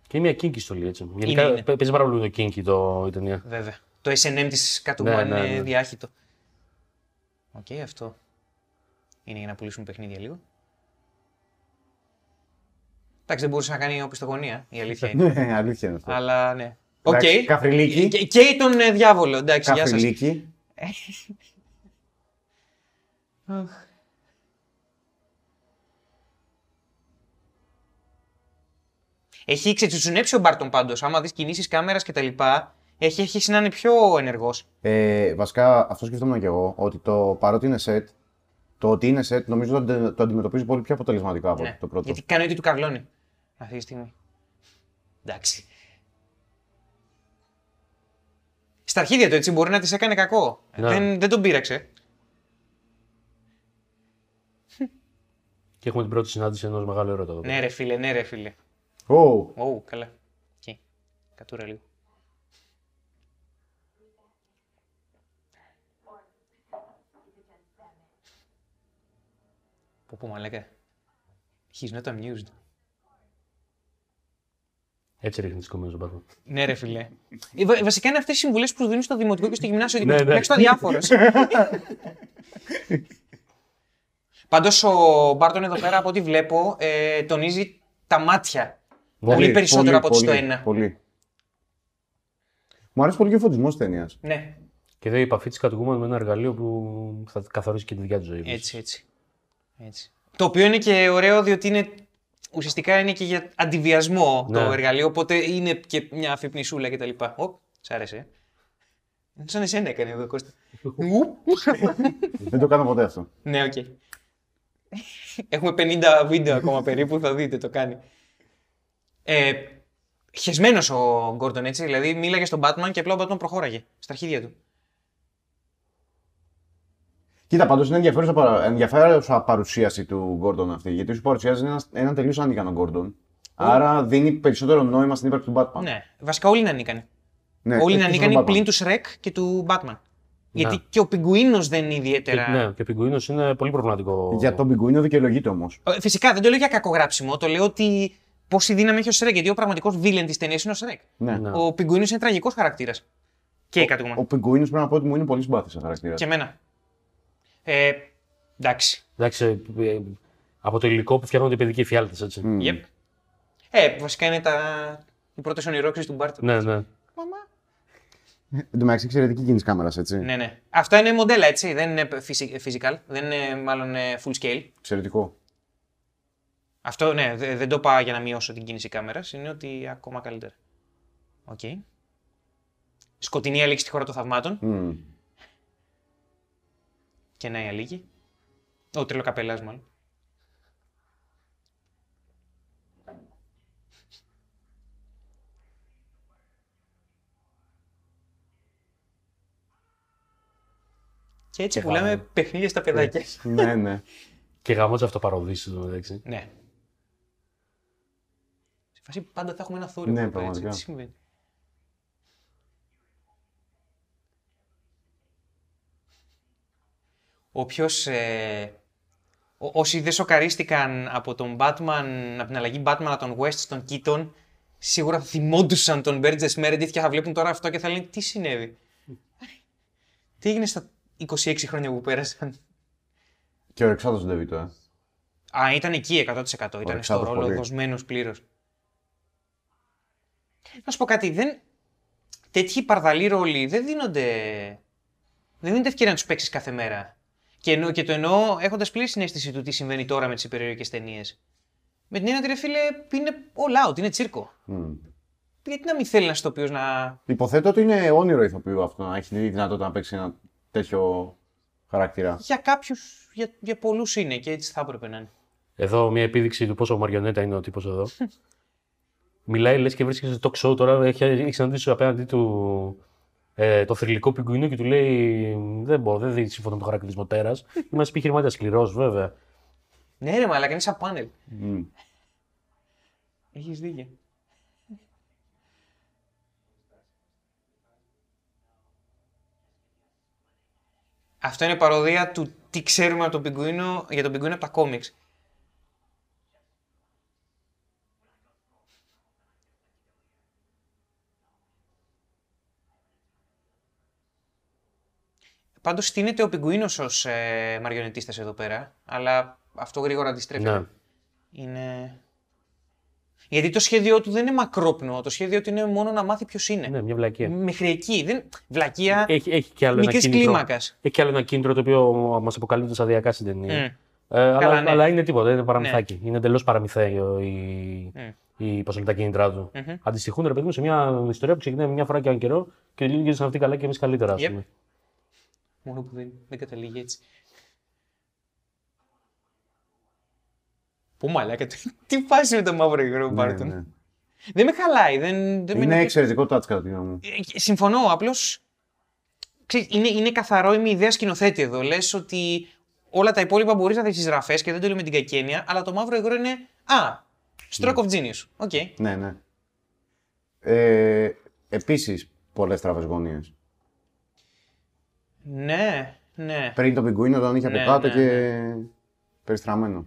Και μια kinky στολή έτσι. Γενικά είναι. παι- παίζει πάρα πολύ το kinky το, η ταινία. Βέβαια. Το S&M της Catwoman Ναι, ναι, είναι ναι. διάχυτο. Οκ, αυτό. Είναι για να πουλήσουν παιχνίδια λίγο. Εντάξει, δεν μπορούσε να κάνει οπισθοδρομία, η αλήθεια είναι. Ναι, αλήθεια είναι αυτό. Αλλά ναι. Οκ. Εντάξει, Καφριλίκη. Και, και τον ε, διάβολο, εντάξει, γεια σας. Καφριλίκη. Αχ. Έχει ξετσουτσουνέψει ο Μπάρτον πάντως. Άμα δεις κινήσεις κάμερας και τα λοιπά, έχει αρχίσει να είναι πιο ενεργός. Ε, βασικά, αυτό σκεφτόμουν και εγώ, ότι το παρότι είναι set, το ότι είναι set νομίζω ότι το αντιμετωπίζει πολύ πιο αποτελεσματικά από Ναι, το πρώτο. Γιατί κάνει ό,τι του καρλώνει αυτή τη στιγμή. Εντάξει. Στα αρχίδια του έτσι μπορεί να της έκανε κακό. Ναι. Δεν, δεν τον πείραξε. Και έχουμε την πρώτη συνάντηση ενός μεγάλου έρωτα εδώ. Ναι, ρε φίλε, ναι, ρε φίλε. Ω, Ω, καλά. Εκεί. Κατούρα λίγο. Πω πω μαλάκα. He's not amused. Έτσι ρίχνει τις κομμένες ο Batman. Ναι, ρε φιλέ. Ε, βα- βασικά είναι αυτές οι συμβουλές που σου δίνουν στο δημοτικό και στο γυμνάσιο. Ναι, ναι. Μέχρι στο αδιάφορο. Πάντως ο Μπάρτον εδώ πέρα, από ό,τι βλέπω, ε, τονίζει τα μάτια. Πολύ περισσότερο από ό,τι στο πολύ, ένα. Πολύ. Μου αρέσει πολύ και ο φωτισμός της ταινίας. Ναι, Και εδώ η επαφή τη Catwoman με ένα εργαλείο που θα καθορίσει και τη δικιά του ζωή. έτσι, έτσι. έτσι. Το οποίο είναι και ωραίο διότι είναι, ουσιαστικά είναι και για αντιβιασμό το Ναι. εργαλείο, οπότε είναι και μια αφυπνισούλα κτλ. Ωπ, σ' άρεσε. ε. Σαν εσένα έκανε εδώ, Κώστα. Ουπ. Δεν το κάνω ποτέ αυτό. Ναι, οκ. Έχουμε 50 βίντεο ακόμα περίπου, θα δείτε το κάνει. Ε, χεσμένος ο Gordon έτσι, δηλαδή μίλαγε στον Batman και απλά ο Batman προχώραγε στα αρχίδια του. Κοίτα, πάντως είναι ενδιαφέρουσα, παρα- ενδιαφέρουσα παρουσίαση του Gordon αυτή. Γιατί σου παρουσιάζει ένα, έναν τελείως ανίκανο Gordon. Άρα δίνει περισσότερο νόημα στην ύπαρξη του Batman. Ναι, βασικά όλοι είναι ανίκανοι. Ναι, όλοι είναι εκτός ανίκανοι από τον πλην του Σρεκ και του Batman. Γιατί Ναι. και ο Πιγκουίνος δεν είναι Και, ιδιαίτερα. ναι, και ο Πιγκουίνος είναι πολύ προβληματικό. Batman. Για τον Πιγκουίνο δικαιολογείται όμως. Ε, Φυσικά δεν το λέω για κακογράψιμο, το λέω ότι πόση δύναμη έχει ο Σρεκ. Γιατί ο πραγματικός βίλεν της ταινίας είναι ο Σρεκ. Ναι. Ναι. Ο Πιγκουίνος είναι τραγικός χαρακτήρας. Και η Catwoman. Ο Πιγκουίνος πρέπει να πω ότι μου είναι πολύ συμπάθη σαν χαρακτήρας. Και εμένα. Ε, εντάξει. Εντάξει, ε, από το υλικό που φτιάχνονται οι παιδικοί φιάλτες, έτσι. Μμ. Yep. Ε, βασικά είναι τα... οι πρώτες ονειρώξεις του Μπάρτον. Ναι, ναι. Μαμά. Εν τω μεταξύ, εξαιρετική κίνηση κάμερας, έτσι. Ναι, ναι. Αυτά είναι μοντέλα, έτσι. Δεν είναι physi- physical. Δεν είναι μάλλον ε, full scale. Εξαιρετικό. Αυτό, ναι, δε- δεν το είπα για να μειώσω την κίνηση κάμερας. Είναι ότι ακόμα καλύτερα. Οκ. Σκοτεινή Αλίκη στη χώρα των θαυμάτων. Μμ. Και να η Αλίκη. Ο τρελοκαπελάς μάλλον. Και έτσι Και πουλάμε γάμο. παιχνίδια στα παιδάκια. ναι, ναι. Και γαμό τι αυτοπαροδίσεις εδώ μεταξύ. Ναι. Σε φάση πάντα θα έχουμε ένα θόρυβο. Ναι, εδώ πέρα, έτσι. πραγματικά. Τι συμβαίνει. Όποιος, ε, ό- όσοι δεν σοκαρίστηκαν από τον Batman, από την αλλαγή Batman από τον West στον Keaton, σίγουρα θα θυμόντουσαν τον Burgess Meredith και θα βλέπουν τώρα αυτό και θα λένε τι συνέβη; τι έγινε στα 26 χρόνια που πέρασαν. Και ο Ρεξάτο τον Ντεβίτο, ε. Α, ήταν εκεί 100%. Ήταν στο Αλεξάνδρος ρόλο πολύ. δοσμένο πλήρως. Να σου πω κάτι, δεν... τέτοιοι παρδαλοί ρόλοι δεν δίνονται. Δεν δίνεται ευκαιρία να τους παίξεις κάθε μέρα. Και, εννοώ, και το εννοώ έχοντας πλήρη συνέστηση του τι συμβαίνει τώρα με τις υπερηρωτικέ ταινίες. Με την έννοια ότι ρε φίλε είναι all out, είναι τσίρκο. Μμ. Γιατί να μην θέλει ένας ηθοποιός να. Υποθέτω ότι είναι όνειρο ηθοποιού αυτό να έχει τη δυνατότητα να παίξει ένα τέτοιο χαρακτήρα. Για κάποιους, για, για πολλούς είναι και έτσι θα έπρεπε να είναι. Εδώ μια επίδειξη του πόσο μαριονέτα είναι ο τύπος εδώ. Μιλάει, λες και βρίσκεται στο talk show τώρα. Έχει, έχεις συναντήσει απέναντί του ε, το θρηλυκό πιγκουίνο και του λέει: Δεν μπορώ, δεν δει σύμφωνα με το χαρακτηρισμό τέρας. Είμαστε επιχειρηματία σκληρός, βέβαια. Ναι, ρε, μαλάκα είναι σαν πάνελ. Μμ. Έχεις δίκιο. Αυτό είναι παροδία του τι ξέρουμε από τον πιγκουίνο, για τον πιγκουίνο από τα κόμιξ. Πάντως στείνεται ο πιγκουίνο ως ε, μαριονετίστας εδώ πέρα, αλλά αυτό γρήγορα αντιστρέφει ναι. Είναι. Γιατί το σχέδιό του δεν είναι μακρόπνο. Το σχέδιό του είναι μόνο να μάθει ποιος είναι. Ναι, μια βλακία. Μέχρι εκεί. Δεν... Βλακεία Έχει, έχει και άλλο ένα μικρής κίνητρο. κλίμακας. Έχει και άλλο ένα κίνητρο το οποίο μας αποκαλύπτει σταδιακά στην ταινία. Mm. Ε, αλλά, ναι. αλλά είναι τίποτα, είναι παραμυθάκι. Είναι εντελώς παραμυθέιο η, Mm. η, πώς λένε, τα κίνητρά του. Μμμ. Αντιστοιχούν, ρε παιδί μου, σε μια ιστορία που ξεκινάει μια φορά και έναν καιρό και τελειώνει σαν αυτή καλά και εμείς καλύτερα, ας Yep. πούμε. Μόνο που δεν, δεν καταλήγει έτσι. Πού μαλάκα, τι, τι φάση με το μαύρο υγρό Μπάρτον. Ναι, ναι. Δεν με χαλάει, δεν, δεν με Είναι εξαιρετικό touch κατά τη γνώμη μου. Ε, Συμφωνώ, απλώς. Είναι, είναι καθαρόαιμη ιδέα σκηνοθέτη εδώ. Λες ότι όλα τα υπόλοιπα μπορείς να δεις τις γραφές και δεν το λέω με την κακή έννοια, αλλά το μαύρο υγρό είναι. Α, stroke of genius. Οκ. Ναι, ναι. Ε, Επίσης, πολλές τραβέ γωνίες. Ναι, ναι. Πριν το πιγκουίνο τον είχε από Ναι, κάτω ναι, και περιστραμμένο.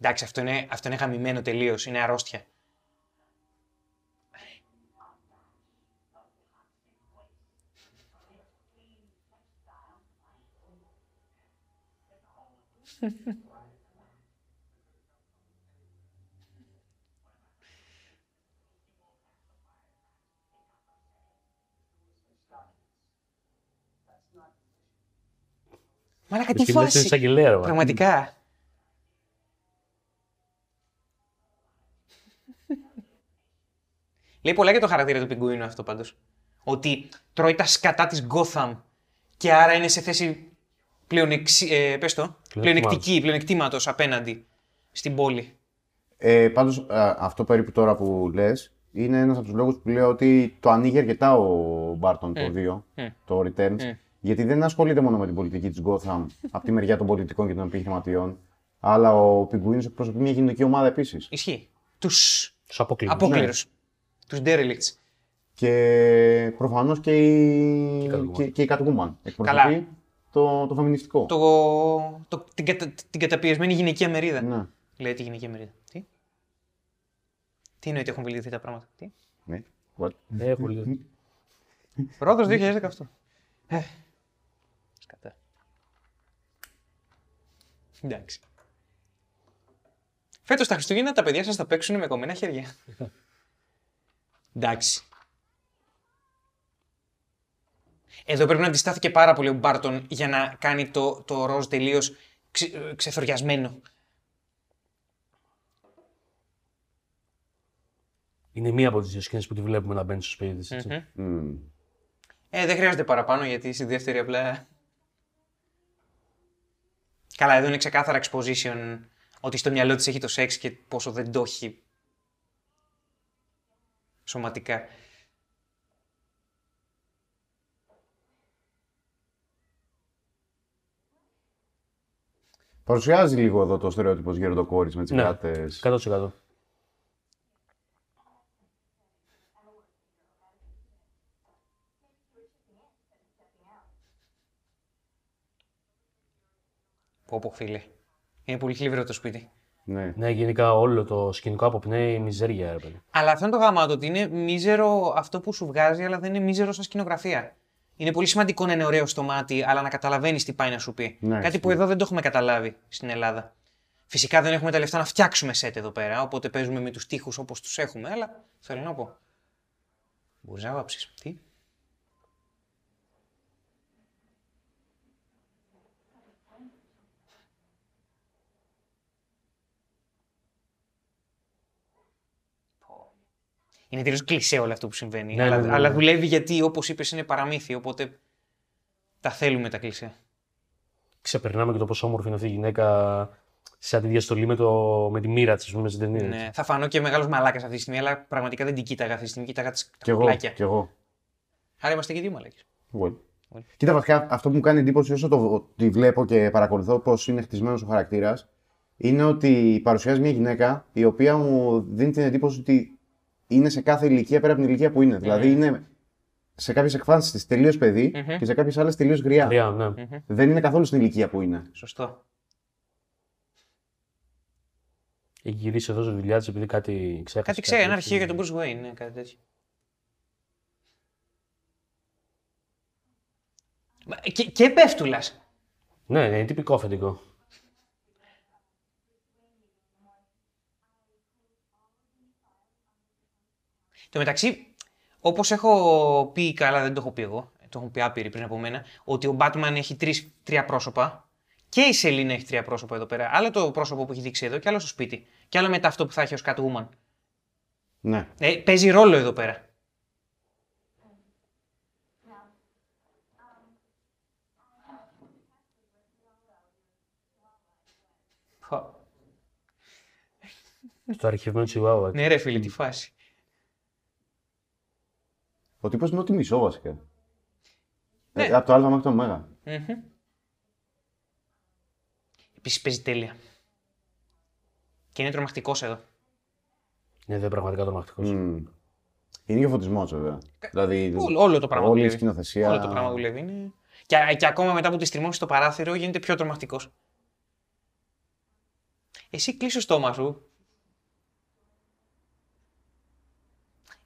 Εντάξει, αυτό είναι, αυτό είναι γαμημένο τελείως. Είναι αρρώστια. Μαλάκα, τι Και μιλάς στην φάση. εισαγγελέα, ρε, Πραγματικά. Λέει πολλά για το χαρακτήρα του πιγκουίνου αυτό πάντως. Ότι τρώει τα σκατά της Gotham και άρα είναι σε θέση πλεονεξι... ε, πες το, πλεονεκτική, πλεονεκτήματος απέναντι στην πόλη. Ε, Πάντως, αυτό περίπου τώρα που λες, είναι ένας από τους λόγους που λέω ότι το ανοίγει αρκετά ο Μπάρτον το 2, Mm. το Returns. Γιατί δεν ασχολείται μόνο με την πολιτική της Gotham από τη μεριά των πολιτικών και των επιχειρηματιών, αλλά ο Πιγκουίνος εκπροσωπεί μια κοινωνική ομάδα επίσης. Ισχύει. Τους Τους αποκλείμου. απόκληρους. Τους derelicts. Και προφανώς και η, Catwoman. και, και η Catwoman εκπροσωπεί το, το φεμινιστικό. Το, το, την, κατα, την καταπιεσμένη γυναικεία μερίδα. Ναι. Λέει τη γυναικεία μερίδα. Τι; Τι εννοείται έχουν βελτιωθεί τα πράγματα; Τι; ναι. What? Έχω λίγο. Ρόδος 2018. Ε, σκατά. Εντάξει. Φέτος τα Χριστούγεννα τα παιδιά σας θα παίξουν με κομμένα χέρια. Εντάξει. Εδώ πρέπει να αντιστάθηκε πάρα πολύ ο Μπάρτον για να κάνει το, το ροζ τελείως ξε, ε, ξεθοριασμένο. Είναι μία από τις δύο σκηνές που τη βλέπουμε να μπαίνει στο σπίτι της. Μμμ. Μμμ. Ε, δεν χρειάζεται παραπάνω γιατί στη δεύτερη απλά. Καλά, εδώ είναι ξεκάθαρα exposition ότι στο μυαλό της έχει το σεξ και πόσο δεν το έχει σωματικά. Παρουσιάζει λίγο εδώ το στερεότυπος γεροντοκόρη με τις Ναι. γάτες. 100%. Πω πω φίλε. Είναι πολύ θλιβερό το σπίτι. Ναι. Ναι, γενικά όλο το σκηνικό αποπνέει μιζέρια, ρε παιδί. Αλλά αυτό είναι το γαμάτο, ότι είναι μίζερο αυτό που σου βγάζει, αλλά δεν είναι μίζερο σαν σκηνογραφία. Είναι πολύ σημαντικό να είναι ωραίο στο μάτι, αλλά να καταλαβαίνεις τι πάει να σου πει. Ναι, Κάτι που ισχύει. εδώ δεν το έχουμε καταλάβει στην Ελλάδα. Φυσικά δεν έχουμε τα λεφτά να φτιάξουμε σετ εδώ πέρα, οπότε παίζουμε με τους τοίχους όπως τους έχουμε, αλλά θέλω να πω. Μπορεί να βάψει. Τι; Είναι τελείως κλεισέ όλο αυτό που συμβαίνει. Ναι, αλλά, ναι, ναι, ναι. αλλά δουλεύει γιατί, όπως είπες, είναι παραμύθι. Οπότε τα θέλουμε τα κλεισέ. Ξεπερνάμε και το πόσο όμορφη είναι αυτή η γυναίκα σε αντιδιαστολή με, το, με τη μοίρα της, με στην ταινία. Ναι, θα φανώ και μεγάλος μαλάκας αυτή τη στιγμή, αλλά πραγματικά δεν την κοίταγα αυτή τη στιγμή. Κοίταγα τις- τα Κι εγώ. κουκλάκια. Κι εγώ. Άρα είμαστε και δύο μαλάκες. Well. Well. Κοίτα, βασικά αυτό που μου κάνει εντύπωση όσο το τη βλέπω και παρακολουθώ πώς είναι χτισμένος ο χαρακτήρας, είναι ότι παρουσιάζει μια γυναίκα η οποία μου δίνει την εντύπωση ότι είναι σε κάθε ηλικία πέρα από την ηλικία που είναι. Δηλαδή είναι σε κάποιες εκφάνσεις της τελείως παιδί Μμμ. και σε κάποιες άλλες τελείως γριά. Γριά, ναι. Δεν είναι καθόλου στην ηλικία που είναι. Σωστό. Έχει γυρίσει εδώ στη δουλειά τη επειδή κάτι ξέχασε. Κάτι ξέρει, ένα έχει. αρχείο για τον Bruce Wayne, ναι, κάτι τέτοιο. Μα, Και, και πέφτουλας. Ναι, ναι, είναι τυπικό αφεντικό. Το μεταξύ, όπως έχω πει, καλά δεν το έχω πει εγώ, το έχουν πει άπειροι πριν από μένα, ότι ο Batman έχει τρεις, τρία πρόσωπα και η Σελίνα έχει τρία πρόσωπα εδώ πέρα. Άλλο το πρόσωπο που έχει δείξει εδώ και άλλο στο σπίτι. Και άλλο μετά αυτό που θα έχει ως Catwoman. Ναι. Ε, παίζει ρόλο εδώ πέρα. Χω. Στο αρχιευμένο Chihuahua. Ναι ρε φίλε, τι φάση. Ο τύπος είναι ό,τι μισό βασικά. Ναι. Ε, από το Α μέχρι το Μέγα. Επίσης παίζει τέλεια. Και είναι τρομακτικός εδώ. Ναι, δεν είναι πραγματικά τρομακτικός. Μμμ. Είναι και ο φωτισμός βέβαια. Δηλαδή, Όλο, όλο το πράγμα όλη η δουλεύει. σκηνοθεσία. Όλο το πράγμα δουλεύει. Είναι... Και, και ακόμα μετά που τη στριμώξει το παράθυρο γίνεται πιο τρομακτικός. Εσύ κλείσει το στόμα σου.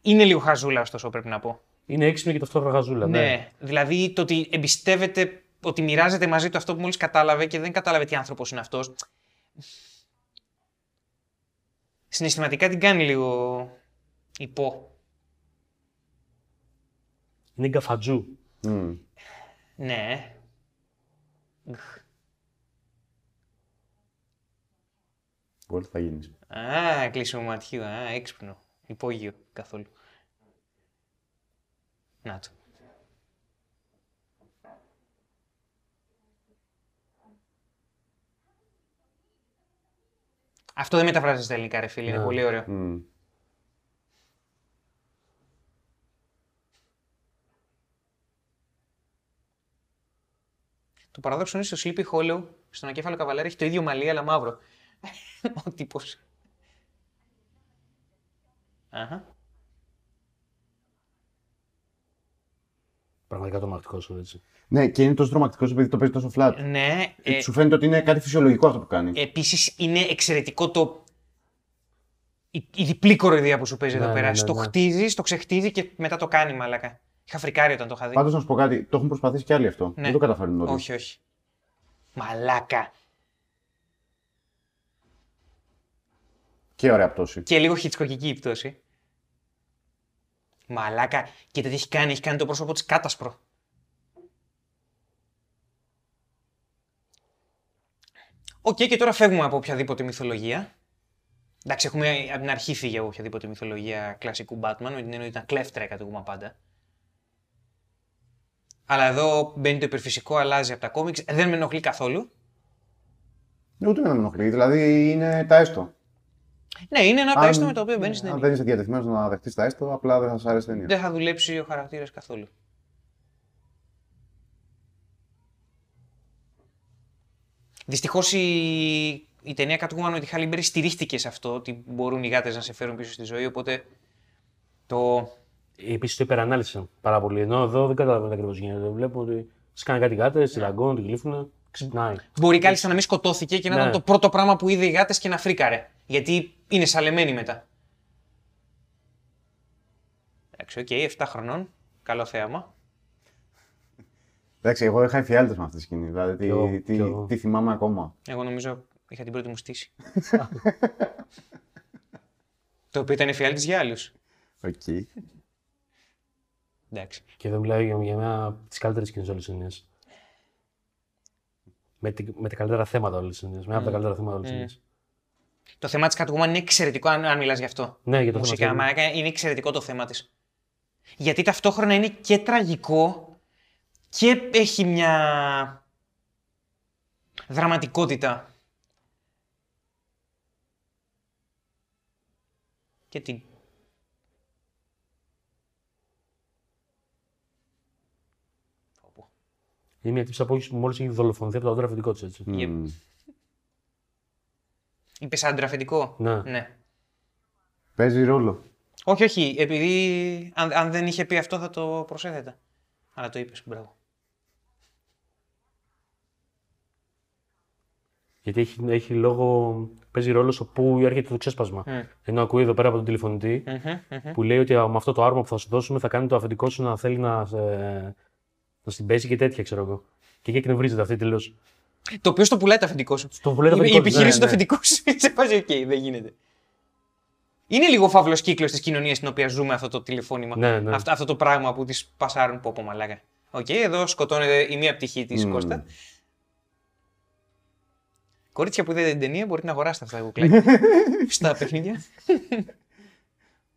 Είναι λίγο χαζούλα, ωστόσο, πρέπει να πω. Είναι έξυπνη και ταυτόχρονα γαζούλα. Ναι. Δηλαδή το ότι εμπιστεύεται, ότι μοιράζεται μαζί του αυτό που μόλις κατάλαβε και δεν κατάλαβε τι άνθρωπος είναι αυτός. Συναισθηματικά την κάνει λίγο υπό. Είναι γκαφατζού. Μμ. Ναι. Γκολ θα γίνεις. Α, κλείσιμο ματιού. Α, έξυπνο. Υπόγειο καθόλου. Να το. Αυτό δεν μεταφράζεται στα ελληνικά, ρε φίλε. Είναι Ναι. πολύ ωραίο. Μμ. Το παράδοξο είναι στο Sleepy Hollow, στον ακέφαλο καβαλέρι, έχει το ίδιο μαλλί, αλλά μαύρο. Ο τύπος. Αχα. Πραγματικά τρομακτικός σου έτσι. Ναι, και είναι τόσο τρομακτικός επειδή το παίζει τόσο flat. Ναι, Ε, ε, Σου φαίνεται ότι είναι κάτι φυσιολογικό αυτό που κάνει. Επίσης είναι εξαιρετικό το. Η, η διπλή κοροϊδία που σου παίζει Ναι, εδώ ναι, πέρα. ναι, το ναι. χτίζεις, το ξεχτίζει και μετά το κάνει μαλακά. Είχα φρικάρει όταν το είχα δει. Πάντως να σου πω κάτι, το έχουν προσπαθήσει κι άλλοι αυτό. Ναι. Δεν το καταφέρνουν όλοι. όχι, όχι. Μαλάκα. Και ωραία πτώση. Και λίγο χιτσκοκική η πτώση. Μαλάκα. Κοίτα τι έχει κάνει. Έχει κάνει το πρόσωπο της κάτασπρο. Οκ, και τώρα φεύγουμε από οποιαδήποτε μυθολογία. Εντάξει, έχουμε από την αρχή φύγει από οποιαδήποτε μυθολογία κλασικού Batman, με την έννοια ότι ήταν κλέφτρα η Catwoman πάντα. Αλλά εδώ μπαίνει το υπερφυσικό, αλλάζει από τα κόμιξ. Δεν με ενοχλεί καθόλου. Ούτε με ενοχλεί. Δηλαδή είναι τα έστω. Ναι, είναι ένα από τα Αν- έστω με τα οποία μπαίνεις στην Αν ταινία. δεν είσαι διατεθειμένος να δεχτείς τα έστω, απλά δεν θα σα αρέσει η ταινία. Δεν θα δουλέψει ο χαρακτήρας καθόλου. Δυστυχώς η, η ταινία Catwoman με τη Halle Berry στηρίχτηκε σε αυτό, ότι μπορούν οι γάτες να σε φέρουν πίσω στη ζωή. Οπότε το. Επίσης το υπερανάλυσαν πάρα πολύ. Ενώ εδώ δεν καταλαβαίνω ακριβώς γίνεται. Βλέπω ότι σκάνε κάτι γάτες, τη δαγκώνουν, την γλύφουν, ξυπνάει. Μπορεί κάλλιστα να μην σκοτώθηκε και να Ναι. ήταν το πρώτο πράγμα που είδε οι γάτες και να φρίκαρε. Γιατί είναι σαλεμένοι μετά. Εντάξει, οκ, 7 χρονών. Καλό θέαμα. Εντάξει, εγώ είχα εφιάλτες με αυτή τη σκηνή. Δηλαδή, τι, Κι εγώ, τι, κι εγώ. τι θυμάμαι ακόμα. Εγώ νομίζω είχα την πρώτη μου στύση. το οποίο ήταν εφιάλτης για άλλους. Οκ. Εντάξει. Και εδώ μιλάω για, για μια από τις καλύτερες σκηνές όλης της ταινίας. Με, τη- με τα καλύτερα θέματα όλης της ταινίας. Με ένα από τα καλύτερα θέματα όλης της ταινίας. Το θέμα της Catwoman είναι εξαιρετικό αν, αν μιλάς γι' αυτό. Ναι, για το μουσικό, θέμα. αυτό. μαλάκα, είναι εξαιρετικό το θέμα της. Γιατί ταυτόχρονα είναι και τραγικό και έχει μια δραματικότητα. Και τι. Πω, πω. Είναι μια τύψη που μόλις έχει δολοφονηθεί από το άντρα αφεντικό της. Έτσι. Yep. Μμμ. Είπες αντραφεντικό. Ναι. ναι. Παίζει ρόλο. Όχι, όχι. Επειδή αν, αν δεν είχε πει αυτό θα το προσέθετα. Αλλά το είπες, μπράβο. Γιατί έχει, έχει λόγο, παίζει ρόλο στο πού έρχεται το ξέσπασμα. Mm. Ενώ ακούει εδώ πέρα από τον τηλεφωνητή Μμμ, μμμ. που λέει ότι α, με αυτό το άρωμα που θα σου δώσουμε θα κάνει το αφεντικό σου να θέλει να, σε- να στην πέσει και τέτοια, ξέρω εγώ. Και εκεί εκνευρίζεται αυτή τελείως. Το οποίο στο πουλάει το αφεντικό σου. Στο πουλάει Η, το η αφεντικό της, επιχείρηση ναι, του ναι. αφεντικού σου. Σε φάση, οκ, δεν γίνεται. Είναι λίγο φαύλος κύκλος της κοινωνίας στην οποία ζούμε αυτό το τηλεφώνημα. Ναι, ναι. Αυτό, αυτό το πράγμα που της πασάρουν πω πω μαλάκα. Οκ, εδώ σκοτώνεται η μία πτυχή της Μμμ. Κώστα. Κορίτσια που είδατε την ταινία μπορείτε να αγοράσετε αυτά τα κουκλάκια στα παιχνίδια.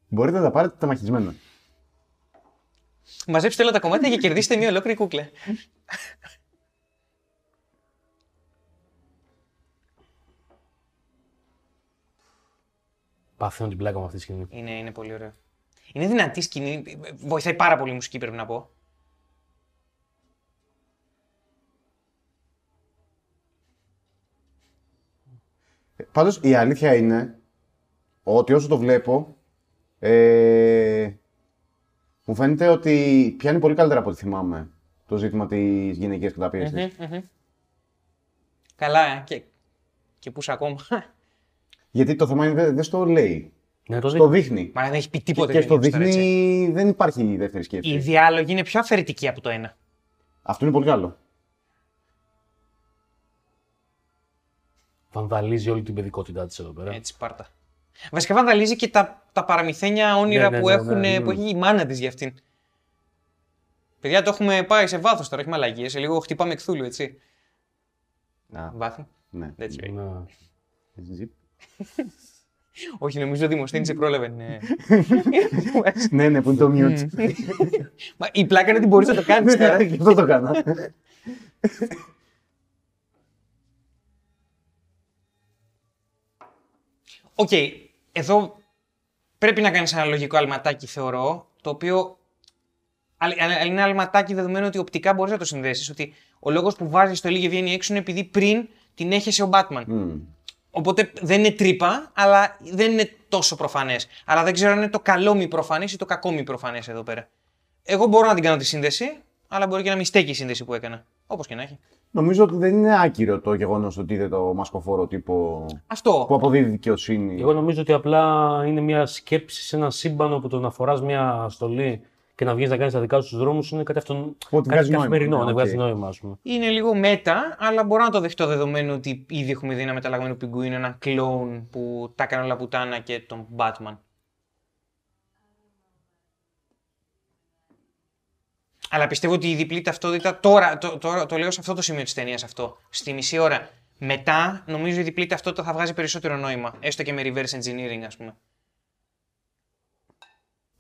Μπορείτε να τα πάρετε τα μαχισμένα. Μαζέψτε όλα τα κομμάτια και κερδίστε μία ολόκληρη κούκλα. Παθαίνω την πλάκα με αυτή τη σκηνή. Είναι, είναι πολύ ωραίο. Είναι δυνατή σκηνή. Βοηθάει πάρα πολύ η μουσική, πρέπει να πω. Πάντως η αλήθεια είναι ότι όσο το βλέπω, ε, μου φαίνεται ότι πιάνει πολύ καλύτερα από ό,τι θυμάμαι το ζήτημα της γυναικείας καταπίεσης. Μμμ, μμμ. Καλά, ε, και, και πού ακόμα. Γιατί το θέμα είναι δεν δεν στο λέει. Ναι, το Στο δείχνει. δείχνει. Μα δεν έχει πει Και, τίποτε. και στο ταινία τώρα, έτσι. δείχνει δεν υπάρχει δεύτερη σκέψη. Η διάλογη είναι πιο αφαιρετική από το ένα. Αυτό είναι πολύ καλό. Βανδαλίζει όλη την παιδικότητά της εδώ πέρα. Έτσι, πάρτα. Βασικά βανδαλίζει και τα, τα παραμυθένια όνειρα Ναι, ναι, που, ναι, έχουν, ναι, που έχει η μάνα της για αυτήν. Παιδιά, το έχουμε πάει σε βάθος τώρα, όχι μαλαγίε. Σε λίγο χτυπάμε εκθούλου, έτσι. Α, Βάθη. ναι. That's right. Να- Zip. Όχι, νομίζω ο Δημοσθένης σε πρόλαβε. ναι. ναι, ναι, που είναι το mute. Μα η πλάκα είναι ότι μπορείς να το κάνεις τώρα. Ναι, Γι' αυτό το έκανα. Οκ, εδώ πρέπει να κάνεις ένα λογικό αλματάκι, θεωρώ, το οποίο αλλά- αλλά είναι αλματάκι δεδομένου ότι οπτικά μπορείς να το συνδέσεις. Ότι ο λόγος που βάζεις το λίγη βγαίνει έξω είναι επειδή πριν την έχεσαι ο Batman. Μμμ. Οπότε δεν είναι τρύπα, αλλά δεν είναι τόσο προφανές. Αλλά δεν ξέρω αν είναι το καλό μη προφανές ή το κακό μη προφανές εδώ πέρα. Εγώ μπορώ να την κάνω τη σύνδεση, αλλά μπορεί και να μην στέκει η σύνδεση που έκανα. Όπως και να έχει. Νομίζω ότι δεν είναι άκυρο το γεγονός ότι είδε το μασκοφόρο τύπο Αυτό. που αποδίδει δικαιοσύνη. Εγώ νομίζω ότι απλά είναι μια σκέψη σε ένα σύμπαν όπου το να φοράς μια στολή και να βγεις να κάνεις τα δικά σου στους δρόμους είναι κάτι, αυτόν, Ότι κάτι βγάζει νόημα, καθημερινό. ναι, Ναι, οκ. βγάζει νόημα, ας πούμε. Είναι λίγο μέτα, αλλά μπορώ να το δεχτώ δεδομένου ότι ήδη έχουμε δει ένα μεταλλαγμένο πιγκουίνο, έναν κλόουν που τα έκανε όλα πουτάνα και τον Batman. Αλλά πιστεύω ότι η διπλή ταυτότητα τώρα, το, τώρα το λέω σε αυτό το σημείο της ταινίας αυτό, στη μισή ώρα. Μετά, νομίζω η διπλή ταυτότητα θα βγάζει περισσότερο νόημα. Έστω και με reverse engineering, ας πούμε.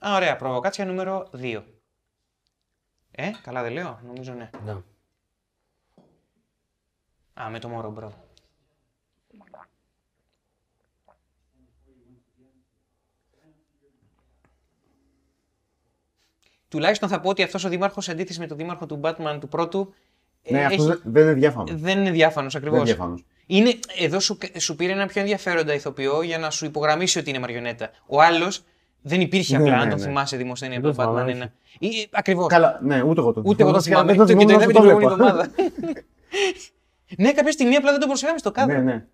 Α, ωραία, προβοκάτσια νούμερο 2. Ε, καλά δεν λέω, νομίζω ναι. Ναι. Α, με το μωρό, bro. Τουλάχιστον θα πω ότι αυτός ο δήμαρχος, σε αντίθεση με τον δήμαρχο του Batman του πρώτου, ε, Ναι, αυτός έχει- δεν είναι διάφανος. δεν είναι διάφανος Δεν είναι ακριβώς. διάφανος. Είναι, εδώ σου, σου πήρε ένα πιο ενδιαφέροντα ηθοποιό για να σου υπογραμμίσει ότι είναι μαριονέτα. Ο άλλος δεν υπήρχε Ναι, απλά, ναι, αν το ναι. θυμάσαι δημοσθένεια Δεν από το το Batman θυμάμαι, 1. Ή, ακριβώς. Καλά, ναι, ούτε εγώ το Ούτε εγώ το θυμάμαι. Δεν Το το και το θυμόμουν είδαμε όσο την το προηγούμενη βλέπα. εβδομάδα. ναι, κάποια στιγμή απλά δεν το προσέχαμε στο κάδρο. Ναι, ναι.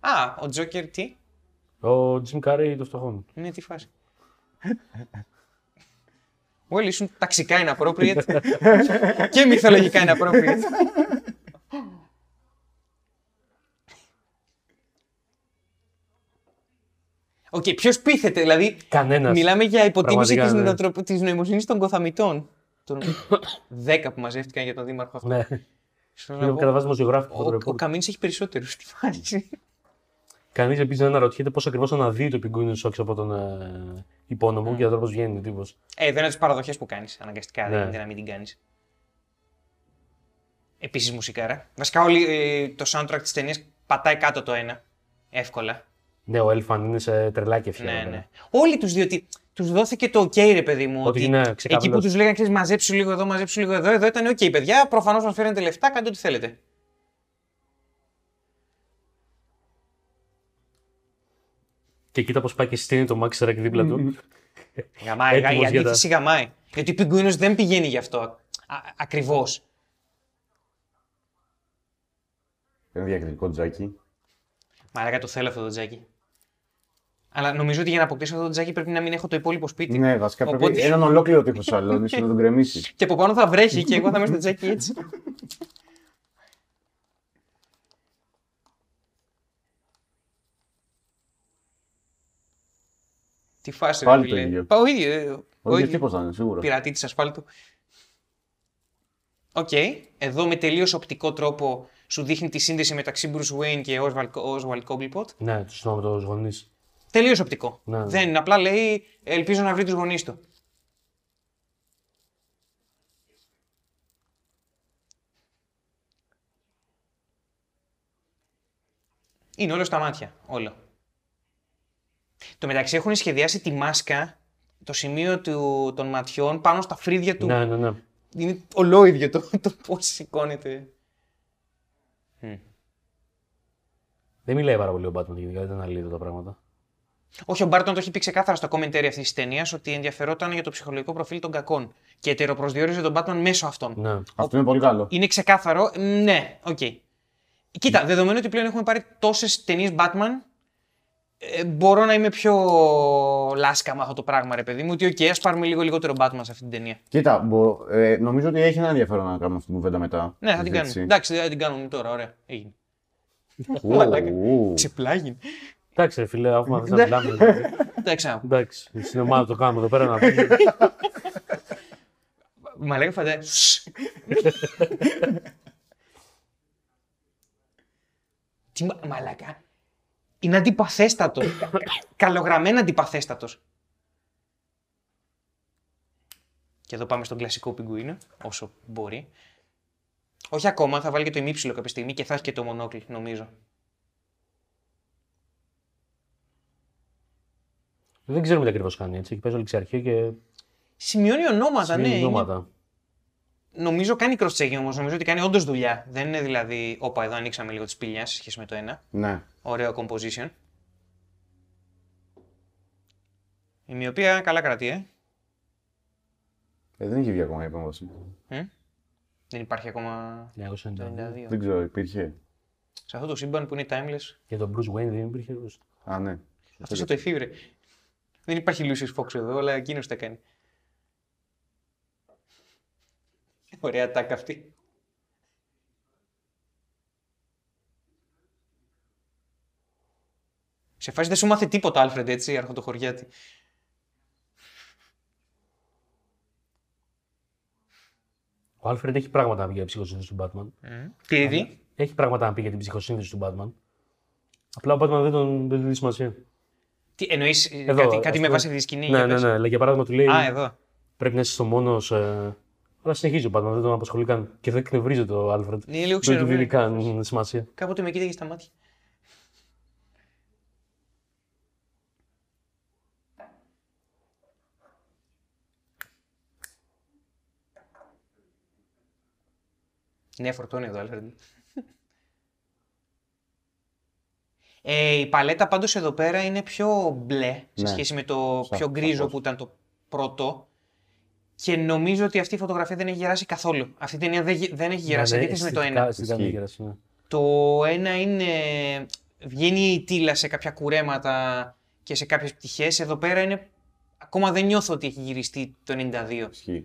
Α, ο Τζόκερ τι; Ο Jim Carrey το φτωχόν. Ναι, τι φάση. Well, ήσουν ταξικά inappropriate και μυθολογικά inappropriate. Οκ, ποιος πείθεται, δηλαδή Κανένας. μιλάμε για υποτίμηση της, Πραγματικά, ναι. νοοτροπ- της νοημοσύνης των κοθαμητών. Των 10 που μαζεύτηκαν για τον δήμαρχο αυτό. Ναι. Ίσως να Είναι πω, κατά βάση δημοσιογράφο. Ο, ο Καμίνης έχει περισσότερους στη φάση. Κανείς επίσης δεν αναρωτιέται πώς ακριβώς αναδύει το πιγκούνι σόξ από τον ε, υπόνομο και ο τρόπο βγαίνει τύπος. Ε, δεν είναι τις παραδοχές που κάνεις αναγκαστικά. Δεν Ναι. γίνεται να μην την κάνεις. Επίσης μουσικάρα. Βασικά όλη, ε, το soundtrack της ταινίας πατάει κάτω το ένα. Εύκολα. Ναι, ο Έλφαν είναι σε τρελάκι ευχαίρεια. Ναι, ναι. Όλοι τους διότι τους δόθηκε το OK, ρε παιδί μου. Ότι είναι εκεί ξεκάθαρος. που τους λέγανε, ξέρεις, μαζέψου λίγο εδώ, μαζέψου λίγο εδώ. Εδώ ήταν OK, παιδιά. Προφανώς μας φέρνετε λεφτά, κάντε ό,τι θέλετε. Και κοίτα πώς πάει και στείνει το Max Rack δίπλα του. Γαμάει, Έτοιμος η για τα- αντίθεση γαμάει. Γιατί ο Πιγκουίνος δεν πηγαίνει γι' αυτό. Ακριβώς. Ένα διακριτικό τζάκι. Μαλάκα το θέλω αυτό το τζάκι. Αλλά νομίζω ότι για να αποκτήσω αυτό το τζάκι πρέπει να μην έχω το υπόλοιπο σπίτι. Ναι, βασικά πρέπει Οπότε- έναν ολόκληρο τείχος σαλόνι να τον κρεμίσεις. Και από πάνω θα βρέχει και εγώ θα είμαι στο τζάκι έτσι. Τι φάση, ρε Πάλι το φίλε. ίδιο. Πα- Ο ίδιο. ε, Ο Όχι, ίδιος. τίποτα είναι, σίγουρα. Πειρατή της ασφάλτου. Οκ. Εδώ με τελείως οπτικό τρόπο σου δείχνει τη σύνδεση μεταξύ Bruce Wayne και Oswald, Oswald Cobblepot. Ναι, τους δύο νόμους τους γονείς. Τελείως οπτικό. Ναι. Δεν είναι. Απλά λέει ελπίζω να βρει τους γονείς του. Είναι όλο στα μάτια. Όλο. Το μεταξύ έχουν σχεδιάσει τη μάσκα, το σημείο του, των ματιών πάνω στα φρύδια του. Ναι, ναι, ναι. Είναι ολόιδιο το, το πώς σηκώνεται. Δεν μιλάει πάρα πολύ ο Batman γενικά, δεν αναλύει τα πράγματα. Όχι, ο Μπάρτον το έχει πει ξεκάθαρα στο commentary αυτής της ταινίας ότι ενδιαφερόταν για το ψυχολογικό προφίλ των κακών. Και ετεροπροσδιορίζει τον Batman μέσω αυτών. Ναι. Αυτό είναι πολύ καλό. Είναι ξεκάθαρο. Ναι, οκ. Κοίτα, δεδομένου ότι πλέον έχουμε πάρει τόσες ταινίες Batman, ε, μπορώ να είμαι πιο λάσκα με αυτό το πράγμα, ρε παιδί μου. Ότι, οκ, ας πάρουμε λίγο λιγότερο Batman σε αυτή την ταινία. Κοίτα, μπο- ε, νομίζω ότι έχει ένα ενδιαφέρον να κάνουμε αυτή την κουβέντα μετά. Ναι, θα την κάνουμε. Έτσι. Εντάξει, δεν την κάνουμε τώρα, ωραία. Έγινε. Ου, Μαλάκα. ου. Ξεπλάγει. Εντάξει, ρε φίλε, αφού μάθει Ναι. να μιλάμε. δηλαδή. Εντάξει, α. Εντάξει, στην ομάδα το κάνουμε εδώ πέρα να πούμε. Μα λέγα φαντάζεσαι. Τι μα- μαλάκα. Είναι αντιπαθέστατος. Κα- κα- Καλογραμμένα αντιπαθέστατος. Και εδώ πάμε στον κλασικό πιγκουίνο, όσο μπορεί. Όχι ακόμα, θα βάλει και το ημίψιλο κάποια στιγμή και θα έχει και το μονόκλι, νομίζω. Δεν ξέρουμε τι ακριβώς κάνει έτσι. Έχει παίζει όλη ξαρχή και. Σημειώνει ονόματα, ναι. σημαίνει είναι- ονόματα. Νομίζω κάνει cross-checking όμως, νομίζω ότι κάνει όντως δουλειά. Δεν είναι δηλαδή, όπα εδώ ανοίξαμε λίγο τη σπηλιά σε σχέση με το ένα. Ναι. Ωραίο composition. Η μοιοπία καλά κρατεί, ε. Ε, δεν είχε βγει ακόμα η επέμβαση. Μμ. Δεν υπάρχει ακόμα 1992. 92. Δεν ξέρω, υπήρχε. Σε αυτό το σύμπαν που είναι timeless, Για τον Bruce Wayne δεν υπήρχε. Α, ναι. αυτό θα το εφήβρε. Δεν υπάρχει Lucius Fox εδώ, αλλά εκείνος τα κάνει. Ωραία τάκα αυτή. Σε φάση δεν σου μάθε τίποτα, Άλφρεντ, έτσι, αρχοντοχωριάτη. Ο Alfred έχει πράγματα να πει για την ψυχοσύνθεση του Batman. Τι είδη; Έχει πράγματα να πει για την ψυχοσύνθεση του Batman. Απλά ο Batman δεν τον δεν του δίνει σημασία. Τι εννοείς, ε, Εδώ, κάτι, ας κάτι με πούμε. βάση τη σκηνή. Ναι, για ναι, πες. ναι. Λέει, Για παράδειγμα, του λέει Α, εδώ. πρέπει να είσαι στο μόνος. Ε... Αλλά συνεχίζει ο Batman, δεν τον απασχολεί καν. Και δεν εκνευρίζεται ο Alfred. Είναι λίγο Δεν του ξέρω. δίνει καν σημασία. Κάποτε με κοίταγες στα μάτια. Ναι, φορτώνει εδώ, Άλφρεντ. Ε, η παλέτα πάντως εδώ πέρα είναι πιο μπλε σε Ναι. σχέση με το Σα- πιο γκρίζο σαφώς. που ήταν το πρώτο. Και νομίζω ότι αυτή η φωτογραφία δεν έχει γεράσει καθόλου. Αυτή η ταινία δεν, γε- δεν έχει γεράσει, Ναι, ναι, αντίθεση με το αισθητικά- ένα. αισθητικά δεν Ισχύει. γέρασε, ναι. Το ένα είναι. Βγαίνει η τύλα σε κάποια κουρέματα και σε κάποιες πτυχές. Εδώ πέρα είναι. Ακόμα δεν νιώθω ότι έχει γυριστεί το 92. Ισχύει.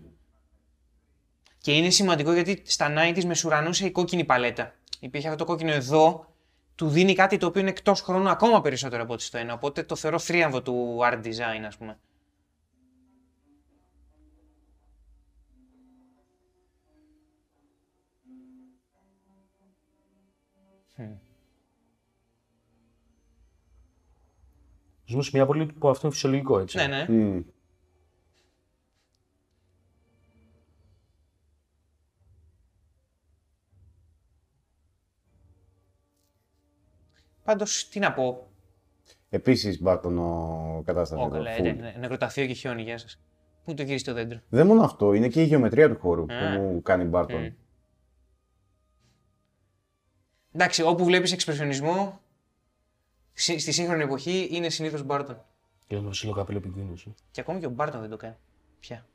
Και είναι σημαντικό γιατί στα 90s με σουρανούσε η κόκκινη παλέτα. Υπήρχε αυτό το κόκκινο εδώ, του δίνει κάτι το οποίο είναι εκτός χρόνου ακόμα περισσότερο από ό,τι στο ένα. Οπότε το θεωρώ θρίαμβο του art design, ας πούμε. Ζούμε σε μια πόλη που αυτό είναι φυσιολογικό έτσι. Ναι, ναι. Μμ. Πάντως, τι να πω. Επίσης, Μπάρτον ο κατάστασης. Ω, εδώ, καλά, full. ναι, ναι, νεκροταφείο και χιόνι, γεια σας. Πού το γυρίσει το δέντρο; Δεν μόνο αυτό, είναι και η γεωμετρία του χώρου Α. που μου κάνει Μπάρτον. Μμ. Εντάξει, όπου βλέπεις εξπρεσιονισμό στη στη σύγχρονη εποχή είναι συνήθως Μπάρτον. Και τον ψηλό καπέλο πιγκουίνο. Και ακόμη και ο Μπάρτον δεν το κάνει. Πια.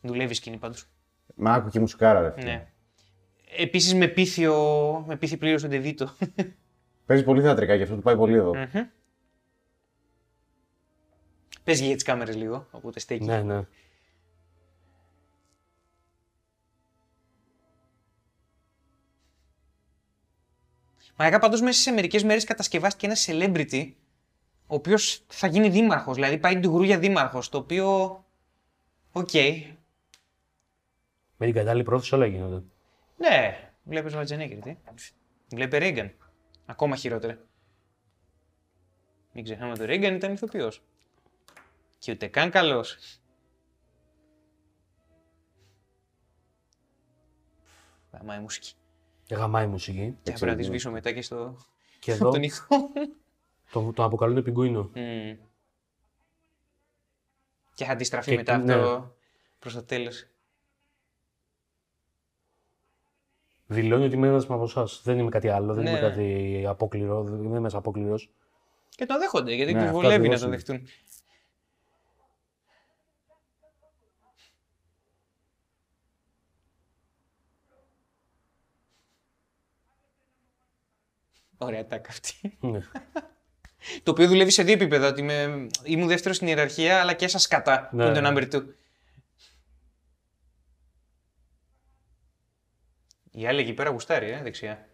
Δουλεύει η σκηνή πάντως. Μα άκου και μουσικάρα, ρε. φίλε. Ναι. Επίσης με πίθιο, με πίθη πλήρως τον Ντεβίτο. Παίζει πολύ θεατρικά και αυτό του πάει πολύ εδώ. Παίζει για τις κάμερες λίγο, οπότε στέκει. ναι, ναι. Μαγικά πάντως μέσα σε μερικές μέρες κατασκευάστηκε ένα celebrity, ο οποίος θα γίνει δήμαρχος. Δηλαδή πάει την για δήμαρχος. Το οποίο. Οκ. Με την κατάλληλη πρόθεση όλα γίνονται. Ναι, βλέπε Σβαρτσενέγκερ, τι. Βλέπει Ρέγκαν. Ακόμα χειρότερα. Μην ξεχνάμε ότι ο Ρέγκαν ήταν ηθοποιός. Και ούτε καν καλός. Γαμάει η μουσική. Γαμάει η μουσική. Και θα πρέπει να τη σβήσω μετά και στο. Και εδώ; τον ήχο. τον, τον αποκαλούν πιγκουίνο. Μμμ. Και θα αντιστραφεί Και- μετά ναι. αυτό προς το τέλος. Δηλώνει ότι είμαι ένας από εσάς. Δεν είμαι κάτι άλλο. Δεν Ναι. είμαι κάτι απόκληρο. Δεν είμαι μέσα απόκληρος. Και τον δέχονται, γιατί Ναι, τους αυτό βολεύει να ακριβώς τον είναι. δεχτούν. Ωραία τάκα αυτή. Ναι. Το οποίο δουλεύει σε δύο επίπεδα. Ότι είμαι, ήμουν δεύτερος στην ιεραρχία, αλλά και σας κατά. Ναι. που είναι το number two. Η άλλη εκεί πέρα γουστάρει, ε, δεξιά.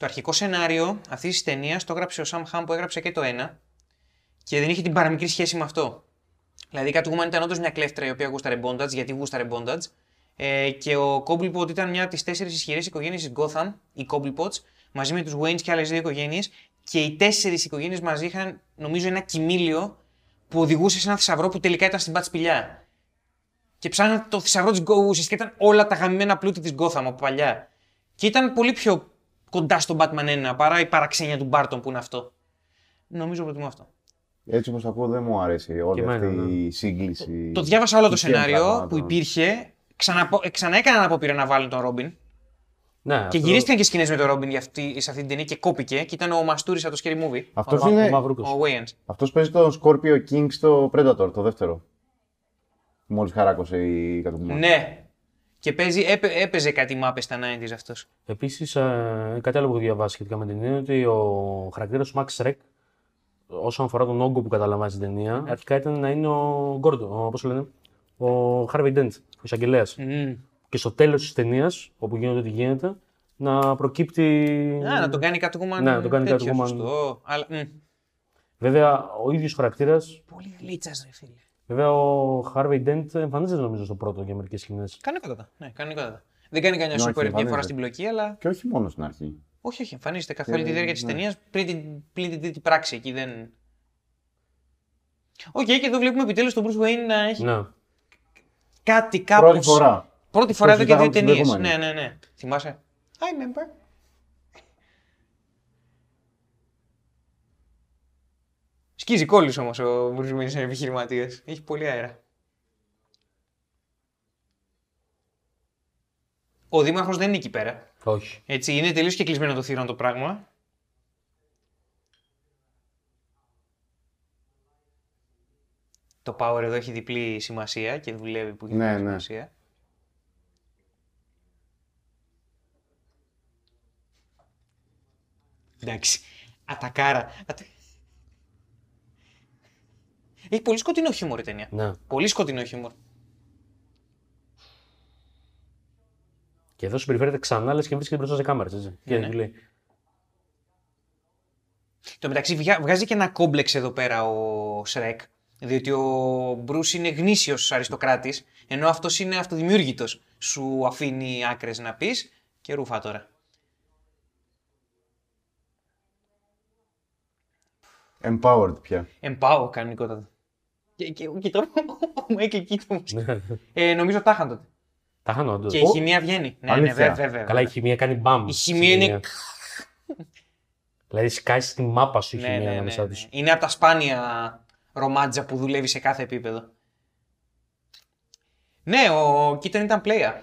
Το αρχικό σενάριο αυτής της ταινίας το έγραψε ο Σαμ Χαμ που έγραψε και το ένα και δεν είχε την παραμικρή σχέση με αυτό. Δηλαδή η Catwoman ήταν όντως μια κλέφτρα η οποία γούσταρε bondage, γιατί γούσταρε bondage. Ε, και ο Cobblepot ήταν μια από τις τέσσερις ισχυρές οικογένειες της Gotham, οι Cobblepots, μαζί με τους Waynes και άλλες δύο οικογένειες. Και οι τέσσερις οικογένειες μαζί είχαν, νομίζω, ένα κοιμήλιο που οδηγούσε σε ένα θησαυρό που τελικά ήταν στην Πατσπηλιά. Και ψάχναν το θησαυρό της Gotham, ουσιαστικά ήταν όλα τα γαμμένα πλούτη της Gotham από παλιά. Και ήταν πολύ πιο κοντά στον Batman 1 παρά η παραξένια του Barton που είναι αυτό. Νομίζω προτιμώ αυτό. Έτσι όπως το ακούω δεν μου αρέσει όλη Και εμένα, αυτή ναι. η σύγκληση. Το διάβασα όλο το τυχαίων σενάριο πραγμάτων. που υπήρχε. Ξαναπο... ε, Ξανά έκαναν απόπειρα να βάλουν τον Ρόμπιν. Ναι, Και αυτό- γυρίστηκαν και σκηνές με τον Ρόμπιν για αυτή, σε αυτή την ταινία και κόπηκε. Και ήταν ο Μαστούρης από το Scary Movie. Αυτός ο, Μα- είναι... ο Μαυρούκος. Ο Wayans. Αυτός παίζει το Scorpio King στο Predator, το δεύτερο. Μόλις χαράκωσε η Catwoman. Ναι. Και παίζει, έπαι, έπαιζε κάτι μάπε στα 90s αυτός. Επίσης, ε, κάτι άλλο που έχω διαβάσει σχετικά με την ταινία είναι ότι ο χαρακτήρας του Max Rec, όσον αφορά τον όγκο που καταλαμβάνει στην ταινία, αρχικά ήταν να είναι ο Γκόρντο, ο, πώς το λένε, ο Harvey Dent, ο εισαγγελέας. Και στο τέλος της ταινίας, όπου γίνεται ό,τι γίνεται, να προκύπτει. Α, να τον κάνει Catwoman. Ναι, να τον κάνει τέτοιο, Catwoman. Σωστό. Αλλά, μ. Βέβαια, ο ίδιος χαρακτήρας, Πολύ γλίτσας, ρε φίλε. Βέβαια ο Harvey Dent εμφανίζεται νομίζω στο πρώτο για μερικές σκηνές. Κανονικότατα. Ναι, κανονικότατα. Δεν κάνει κανένα Ναι, όχι, σούπερ μια φορά εμφανίζεται. στην πλοκή, αλλά. Και όχι μόνο στην αρχή. Όχι, όχι, εμφανίζεται καθ' όλη τη διάρκεια της ναι. ταινίας πριν, την- πριν την τρίτη πράξη. Εκεί δεν. Οκ, και εδώ βλέπουμε επιτέλους τον Bruce Wayne να έχει Ναι. κάτι κάπω. Πρώτη φορά. Πρώτη φορά Το εδώ και δύο συζητάγαμε ταινίες. την Ναι, προηγούμενη. ναι, ναι. Θυμάσαι; I remember. Σκίζει κόλλης όμως ο Bruce Wayne σαν επιχειρηματίας. Έχει πολύ αέρα. Ο Δήμαρχος δεν είναι εκεί πέρα. Όχι. Έτσι, είναι τελείως και κλεισμένο το θύρον το πράγμα. Το power εδώ έχει διπλή σημασία και δουλεύει που έχει Ναι, διπλή ναι. σημασία. Εντάξει. Ατακάρα. Ατα... Έχει πολύ σκοτεινό χιούμορ η ταινία. Ναι. Πολύ σκοτεινό χιούμορ. Και εδώ συμπεριφέρεται ξανά, λες και βρίσκεται μπροστά σε κάμερες. Και ναι. του λέει. Το μεταξύ βγα- βγάζει και ένα κόμπλεξ εδώ πέρα ο Σρεκ. Διότι ο Μπρούς είναι γνήσιος αριστοκράτης, ενώ αυτός είναι αυτοδημιούργητος. Σου αφήνει άκρες να πεις και ρούφα τώρα. Empowered πια. Εμπάω κανονικότατα. Και, και, και τώρα ο Μάικλ Κίτον. Ναι. ε, νομίζω τα είχαν τότε. Τα είχαν όντως. Και η χημεία βγαίνει. Ναι, ναι, αλήθεια. βέβαια, βέβαια. Καλά, η χημεία κάνει μπαμ. Η στη χημεία είναι- Δηλαδή σκάει στη μάπα σου η Ναι, χημεία ναι, ναι, ανάμεσά ναι. του. Είναι από τα σπάνια ρομάτζα που δουλεύει σε κάθε επίπεδο. Ναι, ο Κίτον ήταν player.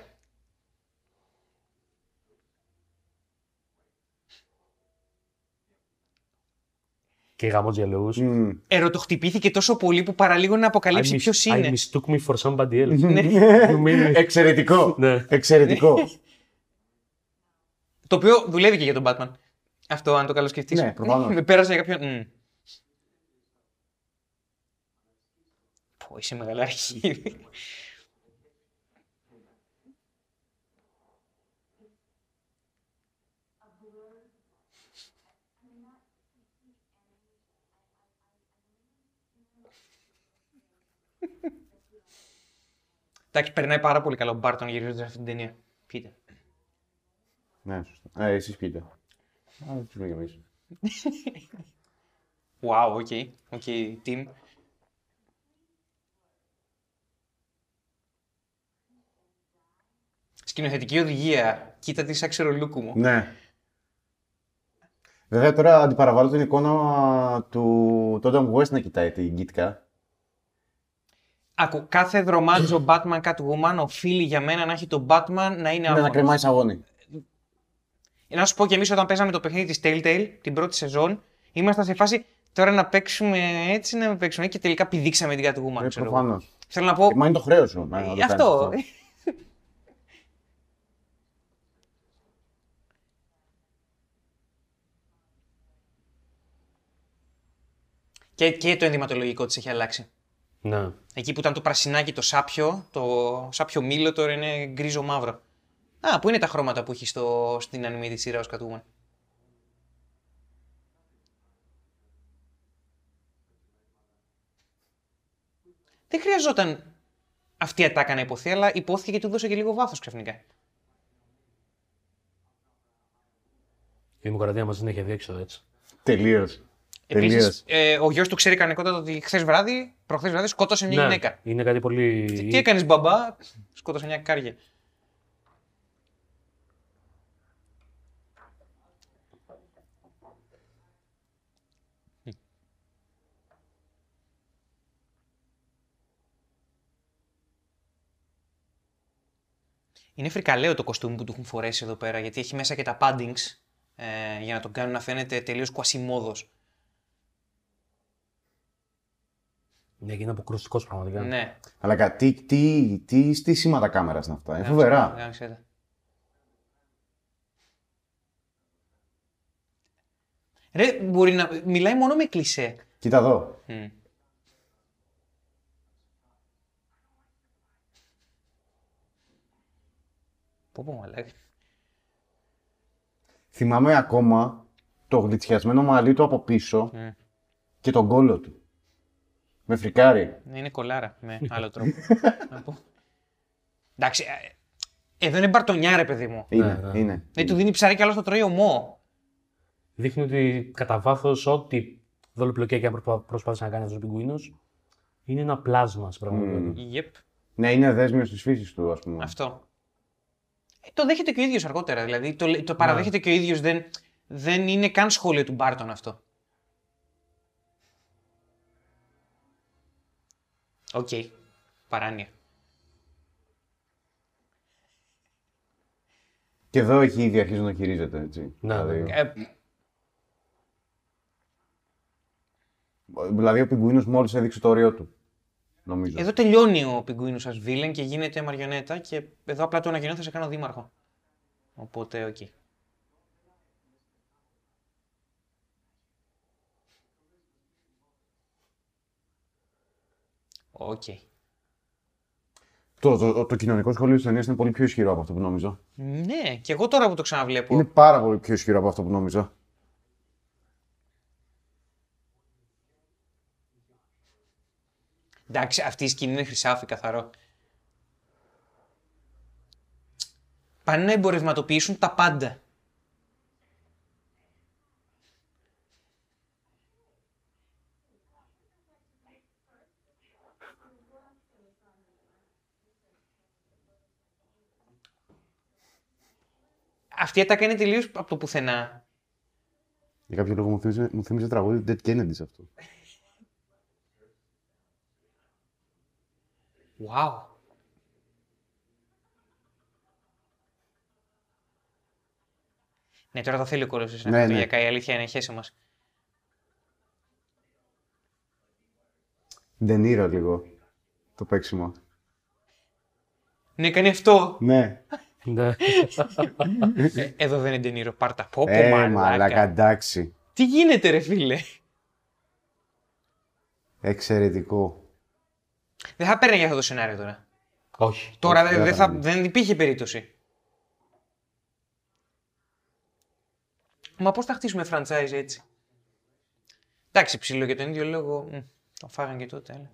Και γαμό διαλόγου. Μμμ. Ερωτοχτυπήθηκε τόσο πολύ που παραλίγο να αποκαλύψει ποιος είναι. I mistook me for somebody else. Ναι. Νομίζω- Εξαιρετικό. Ναι. Εξαιρετικό. Το οποίο δουλεύει και για τον Batman. Αυτό, αν το καλοσκεφτείς. Ναι, προφανώς. Πέρασε για κάποιον. Μμ. Πω, είσαι μεγαλάρχη. Εντάξει, περνάει πάρα πολύ καλό ο Μπάρτον γυρίζοντας αυτή την ταινία. Πείτε. ναι, σωστά. Ε, εσείς πείτε. Α, δεν πούμε κι εμείς. Wow, οκ. Οκ, team. Σκηνοθετική οδηγία. Κοίτα τι σαν ξερολούκου μου. Ναι. Βέβαια τώρα αντιπαραβάλλω την εικόνα του Τόνταμ West να κοιτάει την Κίτκα. Άκου, κάθε δρομάτιζο Batman Catwoman οφείλει για μένα να έχει τον Batman να είναι Ναι, να άμμονος. κρεμάει σαγόνι. Να σου πω και εμείς όταν παίζαμε το παιχνίδι της Telltale την πρώτη σεζόν, ήμασταν σε φάση τώρα να παίξουμε έτσι, να μην παίξουμε και τελικά πηδήξαμε την Catwoman. Ε, ξέρω εγώ. προφανώς. Θέλω να πω. Μα είναι το χρέος σου. να το ε, κάνεις αυτό. και, και το ενδυματολογικό της έχει αλλάξει. Ναι. Εκεί που ήταν το πρασινάκι το σάπιο, το σάπιο μήλο τώρα είναι γκρίζο μαύρο. Α, πού είναι τα χρώματα που έχεις στο, στην animated σειράς ως Catwoman; Δεν χρειαζόταν αυτή η ατάκα να υποθεί, αλλά υπόθηκε και του δώσε και λίγο βάθος ξαφνικά. Η δημοκρατία μας δεν έχει διέξοδο έτσι. Τελείως. Τελείω. Επίσης, ε, ο γιος του ξέρει κανονικότατα ότι χθες βράδυ, προχθές βράδυ, σκότωσε μια Ναι, γυναίκα. Είναι κάτι πολύ. Τι έκανες μπαμπά, σκότωσε μια κάρια. Είναι φρικαλαίο το κοστούμι που του έχουν φορέσει εδώ πέρα, γιατί έχει μέσα και τα paddings ε, για να τον κάνουν να φαίνεται τελείως κουασιμόδος. Ναι, και είναι αποκρουστικός πραγματικά. Ναι. Αλλά κα- τι, τι, τι στήσιματα κάμερας είναι αυτά. Είναι φοβερά. Γάμισε τα. Ρε, μπορεί να μιλάει μόνο με κλισέ. Κοίτα εδώ. Μμ. Πω πω μαλάκα. Θυμάμαι ακόμα το γλιτσιασμένο μαλλί του από πίσω Μμ. και τον κόλο του. Με φρικάρει. Ναι, είναι κολάρα με άλλο τρόπο. Να πω. Εντάξει, ε, εδώ είναι μπαρτονιά ρε παιδί μου. Είναι, ναι. είναι. Δεν του δίνει ψάρι κι άλλο το τρώει ομό. Δείχνει ότι κατά βάθος ό,τι δολοπλοκία και αν προσπα- προσπάθησε να κάνει αυτό ο πιγκουίνο είναι ένα πλάσμα στην πραγματικότητα. Yep, Ναι, είναι δέσμιος της φύσης του, ας πούμε. αυτό. Ε, το δέχεται και ο ίδιος αργότερα. Δηλαδή το, λέ- το παραδέχεται και ο ίδιος. Δεν, δεν είναι καν σχόλιο του Μπάρτον αυτό. Οκ. Παράνοια. Και εδώ έχει ήδη αρχίσει να χειρίζεται, έτσι. Ναι, δηλαδή, ναι. Ε, δηλαδή ο πιγκουίνος μόλις έδειξε το όριό του. Νομίζω. εδώ τελειώνει ο πιγκουίνος ως villain και γίνεται μαριονέτα και εδώ απλά το ανακοινώνω θα σε κάνω δήμαρχο. Οπότε, ok. Ok. Το, το, το, το κοινωνικό σχόλιο της ταινίας είναι πολύ πιο ισχυρό από αυτό που νόμιζα. Ναι, και εγώ τώρα που το ξαναβλέπω. Είναι πάρα πολύ πιο ισχυρό από αυτό που νόμιζα. Εντάξει, αυτή η σκηνή είναι χρυσάφι καθαρό. Πάνε να εμπορευματοποιήσουν τα πάντα. Αυτή η ατάκα είναι τελείως από το πουθενά. Για κάποιο λόγο μου θύμιζε, μου θύμιζε τραγούδι του Dead Kennedy αυτό. Wow. Ναι, τώρα το θέλει ο κόλος Ναι, ναι. Η αλήθεια είναι χέσε μας. Ντενίρο λίγο. Το παίξιμο. Ναι, κάνει αυτό. Ναι. Ναι. Ε, εδώ δεν είναι Ντενίρο. Πάρτα. Πω, πω, Ε, μαλάκα. μαλάκα, εντάξει. Τι γίνεται, ρε φίλε; Εξαιρετικό. Δεν θα παίρνει για αυτό το σενάριο τώρα. Όχι. Τώρα Όχι, δεν δεν θα, θα δεν υπήρχε περίπτωση. Μα πώς θα χτίσουμε franchise έτσι; Εντάξει, ψηλό για τον ίδιο λόγο. μ, Το φάγαν και τότε, αλλά.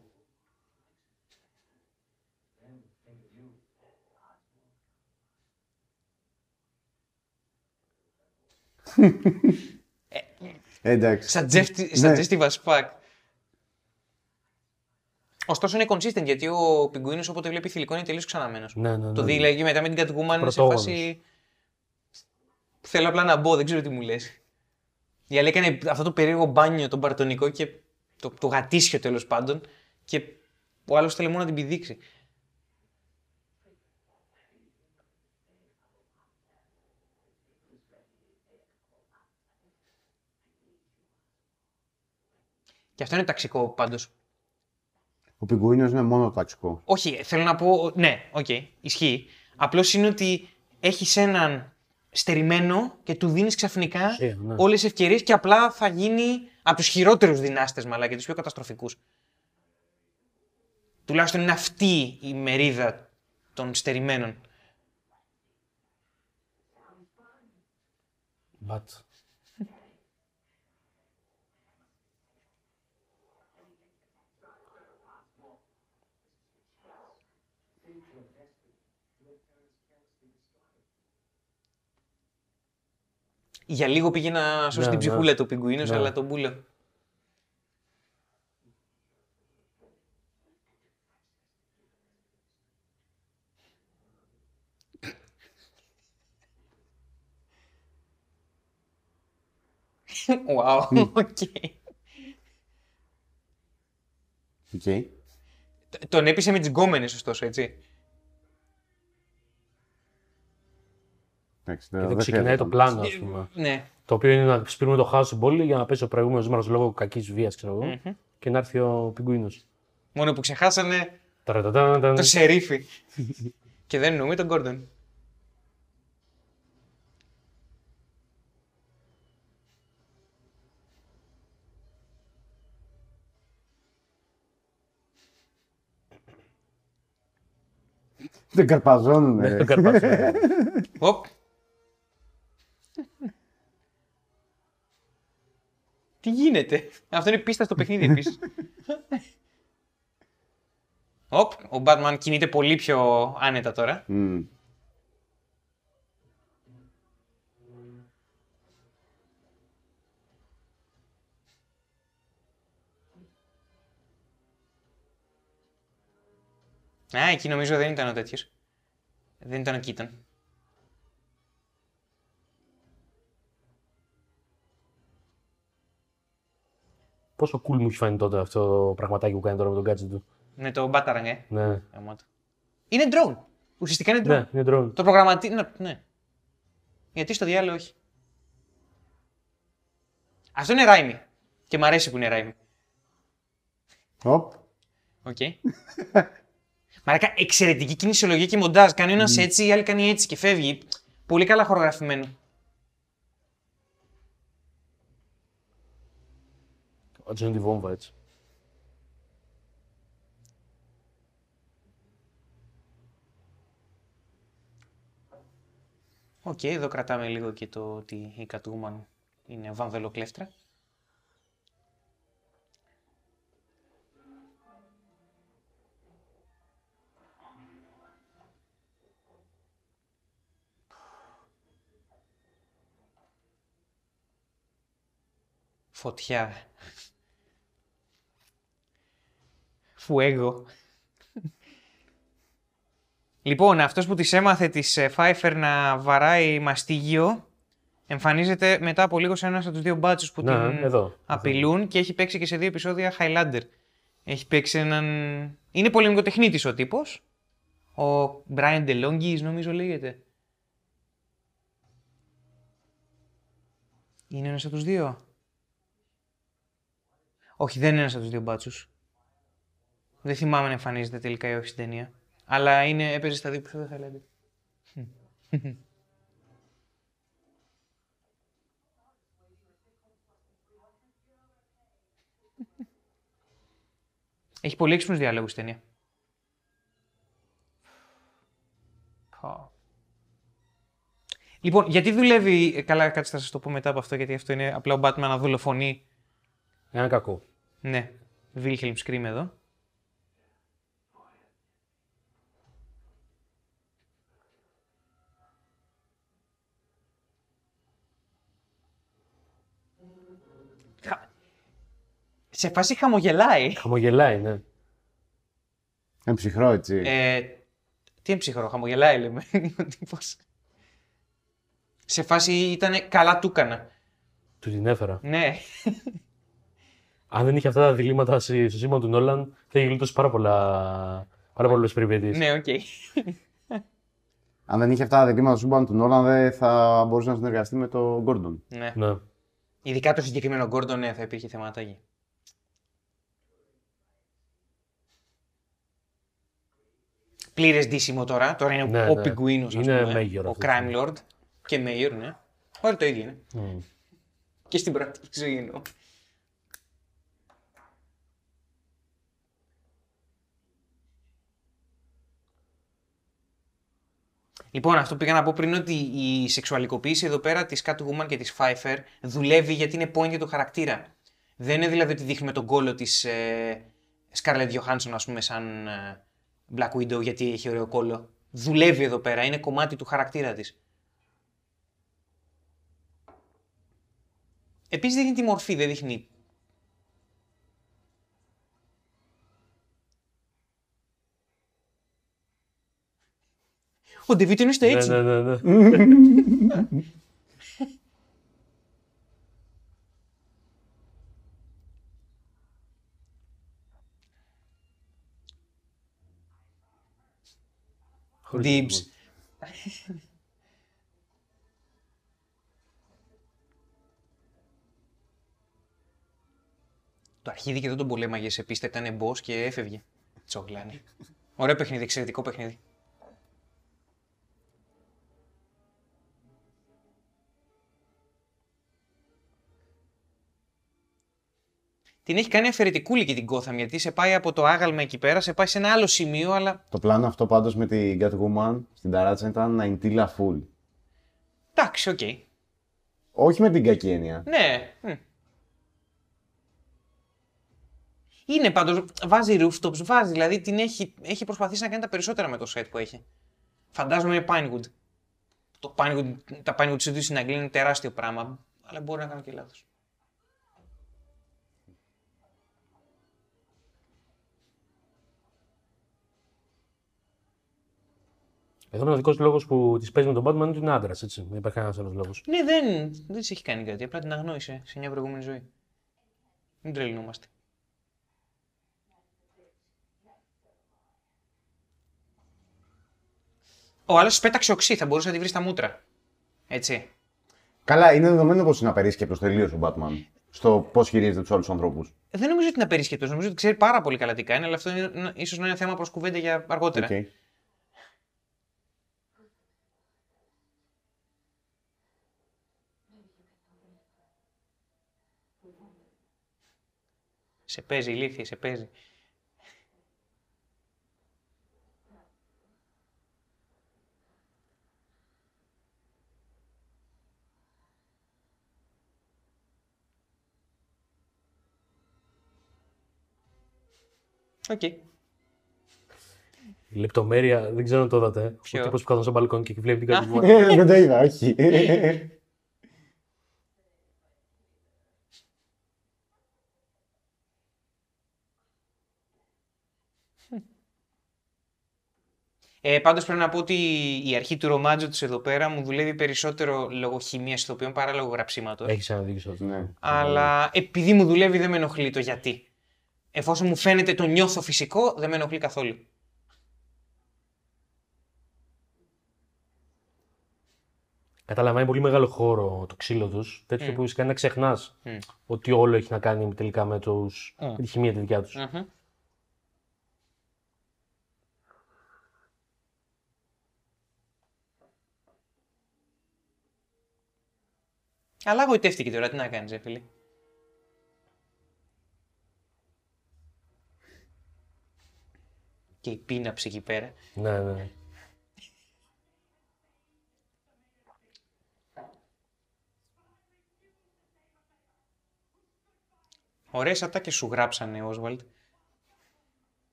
Εντάξει. Suggestive, Ναι. suggestive as fuck. Ωστόσο είναι consistent γιατί ο πιγκουίνος όποτε βλέπει θηλυκό είναι τελείως ξαναμένος. Ναι, ναι, ναι. Το δει δηλαδή, μετά με την Catwoman είναι σε Πρωτόγονος. φάση. Θέλω απλά να μπω, δεν ξέρω τι μου λες. Η άλλη έκανε αυτό το περίεργο μπάνιο, τον παρτονικό και το, το γατήσιο τέλος πάντων. Και ο άλλος θέλει μόνο να την πηδήξει. Και αυτό είναι ταξικό πάντως. Ο πιγκουίνος είναι μόνο ταξικό. Όχι, θέλω να πω. Ναι, οκ, ισχύει. Απλώς είναι ότι έχεις έναν στερημένο και του δίνεις ξαφνικά Ουσία, ναι. όλες τις ευκαιρίες και απλά θα γίνει από τους χειρότερους δυνάστες, μαλά και τους πιο καταστροφικούς. Τουλάχιστον είναι αυτή η μερίδα των στερημένων. But. Για λίγο πήγε να σώσει Ναι, την ναι. ψυχούλα του πιγκουίνος, Ναι. αλλά τον μπούλα. Wow, οκ. Οκ. Τον έπεισε με τις γκόμενες, ωστόσο, έτσι. Εντάξει, Και δεν εδώ ξεκινάει χρειάζεται το να- πλάνο, ας πούμε. Ναι. Το οποίο είναι να σπείρουμε το χάος στην πόλη για να πέσει ο προηγούμενος mayor λόγω κακής βίας, ξέρω εγώ. Και να έρθει ο πιγκουίνος. Μόνο που ξεχάσανε Ταρατατάταν. το σερίφη. και δεν εννοούμε τον Γκόρντον. Δεν καρπαζώνουν. Δεν ρε. Τον καρπάζω. Οπ. Τι γίνεται; Αυτό είναι πίστα στο παιχνίδι επίσης. Οπ, ο Batman κινείται πολύ πιο άνετα τώρα. Μμμ. Α, εκεί νομίζω δεν ήταν ο τέτοιος. Δεν ήταν ο Κίτον. Πόσο cool μου έχει φανεί τότε αυτό το πραγματάκι που κάνει τώρα με τον gadget του. Με το Batarang, ε. Ναι, γαμώτο. Είναι drone. Ουσιαστικά είναι drone. ναι, είναι drone. Το προγραμματί... Ναι, ναι. Γιατί στο διάλογο όχι. Αυτό είναι ράιμι. Και μ' αρέσει που είναι ράιμι. Οπ. Οκ. Μαρακα, εξαιρετική κινησιολογία και μοντάζ. Κάνει ένα έτσι, η άλλη κάνει έτσι και φεύγει. Πολύ καλά χορογραφημένο. Ο Τζον τη βόμβα έτσι. Οκ, εδώ κρατάμε λίγο και το ότι η Catwoman είναι βαμβελοκλέφτρα. Φωτιά. Φουέγο. Λοιπόν, αυτός που της έμαθε της ε, Pfeiffer να βαράει μαστίγιο, εμφανίζεται μετά από λίγο σε ένας από τους δύο μπάτσους που Ναι, την εδώ. απειλούν και έχει παίξει και σε δύο επεισόδια Highlander. Έχει παίξει έναν... Είναι πολεμικοτεχνίτης ο τύπος. Ο Brian DeLongis νομίζω λέγεται. Είναι ένας από τους δύο; Όχι, δεν είναι ένας από τους δύο μπάτσους. Δεν θυμάμαι να εμφανίζεται τελικά ή όχι στην ταινία. Αλλά είναι, έπαιζε στα δύο που δεν θα λέτε. Έχει πολύ έξυπνους διάλογους η ταινία. Πω. Λοιπόν, γιατί δουλεύει. ε, Καλά, κάτσε θα σας το πω μετά από αυτό, γιατί αυτό είναι απλά ο Batman να δολοφονεί. Ένα κακό. Ναι, Wilhelm Scream εδώ. Σε φάση χαμογελάει. Χαμογελάει, ναι. Είναι ψυχρό, έτσι. Ε, τι είναι ψυχρό, χαμογελάει λέμε. ο τύπος. Σε φάση ήταν καλά του έκανα. Του την έφερα. Ναι. Αν δεν είχε αυτά τα διλήμματα στη- στο σύμπαν του Νόλαν, θα είχε γλιτώσει πάρα, πολλά... πάρα πολλές περιπέτειες. ναι, οκ. Αν δεν είχε αυτά τα δεδομένα του σύμπαν του Νόλαν, δεν θα μπορούσε να συνεργαστεί με τον Γκόρντον. ναι. Ναι. Ειδικά το συγκεκριμένο Gordon, ναι, θα υπήρχε θεματάκι. Πλήρες ντύσιμο τώρα. Τώρα είναι Ναι, ο ναι. πιγκουίνο, ας Είναι πούμε. Mayor ο αυτή τη Crime στιγμή. Lord. Και Mayor, ναι. Όλοι το ίδιο είναι. Μμ. Και στην πρακτική ζωή εννοώ. Λοιπόν, αυτό που πήγα να πω πριν ότι η σεξουαλικοποίηση εδώ πέρα της Catwoman και της Pfeiffer δουλεύει γιατί είναι point για το χαρακτήρα. Δεν είναι δηλαδή ότι δείχνουμε τον κόλο της ε, Scarlett Johansson, ας πούμε, σαν ε, Black Widow γιατί έχει ωραίο κόλο. Δουλεύει εδώ πέρα, είναι κομμάτι του χαρακτήρα της. Επίσης δείχνει τη μορφή, δεν δείχνει... Ο Ντεβίτο είναι στο Ναι, έτσι. ναι, ναι, ναι. Dibs. Το αρχίδι και εδώ τον πολέμαγες σε πίστα, ήταν boss και έφευγε. Τσογλάνη. Ωραίο παιχνίδι, εξαιρετικό παιχνίδι. Την έχει κάνει αφαιρετικούλη και την Gotham γιατί σε πάει από το άγαλμα εκεί πέρα, σε πάει σε ένα άλλο σημείο, αλλά Το πλάνο αυτό πάντως με την Catwoman στην ταράτσα ήταν να είναι τίλα full. εντάξει, οκ. Όχι με την κακή έννοια. Ναι. μμ. Είναι πάντως, βάζει rooftops, βάζει, δηλαδή την έχει, έχει προσπαθήσει να κάνει τα περισσότερα με το set που έχει. Φαντάζομαι είναι Pinewood. Το Pinewood, τα Pinewood Studios στην Αγγλία είναι τεράστιο πράγμα, αλλά μπορεί να κάνω και λάθος. Εδώ ο μοναδικό λόγος που της παίζει με τον Batman είναι ότι είναι άντρας, έτσι. Δεν υπάρχει κανένας άλλος λόγος. Ναι, δεν, δεν της έχει κάνει κάτι, απλά την αγνόησε σε μια προηγούμενη ζωή. Μην τρελνούμαστε. Ο άλλος πέταξε οξύ, θα μπορούσε να τη βρει στα μούτρα. Έτσι. Καλά, είναι δεδομένο πως είναι απερίσκεπτος τελείως ο Batman στο πώς χειρίζεται τους άλλους ανθρώπους. Δεν νομίζω ότι είναι απερίσκεπτος. Νομίζω ότι ξέρει πάρα πολύ καλά τι κάνει, αλλά αυτό είναι, ίσως να είναι θέμα προς κουβέντα για αργότερα. Okay. Σε παίζει ηλίθια, σε παίζει; Οκ. Η λεπτομέρεια δεν ξέρω αν το είδατε. Ποιο; Ο τύπος που καθόταν στο μπαλκόνι και βλέπει την Catwoman. Ε, Δεν το είδα, όχι. Ε, Πάντως πρέπει να πω ότι η αρχή του ρομάτζο της εδώ πέρα μου δουλεύει περισσότερο λόγω χημίας ηθοποιών παρά λόγω γραψίματος. Έχεις ένα δίκιο σε αυτό. ναι. Αλλά επειδή μου δουλεύει δεν με ενοχλεί το γιατί. Εφόσον μου φαίνεται το νιώθω φυσικό, δεν με ενοχλεί καθόλου. Καταλαμβάνει πολύ μεγάλο χώρο το ξύλο τους. Τέτοιο Mm. που σε κάνει να ξεχνάς Mm. ότι όλο έχει να κάνει τελικά με, τους, Mm. με τη χημεία τη δικιά τους. Μμμ. Αλλά γοητεύτηκε τώρα, τι να κάνεις, φίλε. Και η πίναψη εκεί πέρα. Ναι, ναι. Ωραίες ατάκες σου γράψανε, Όσβαλτ.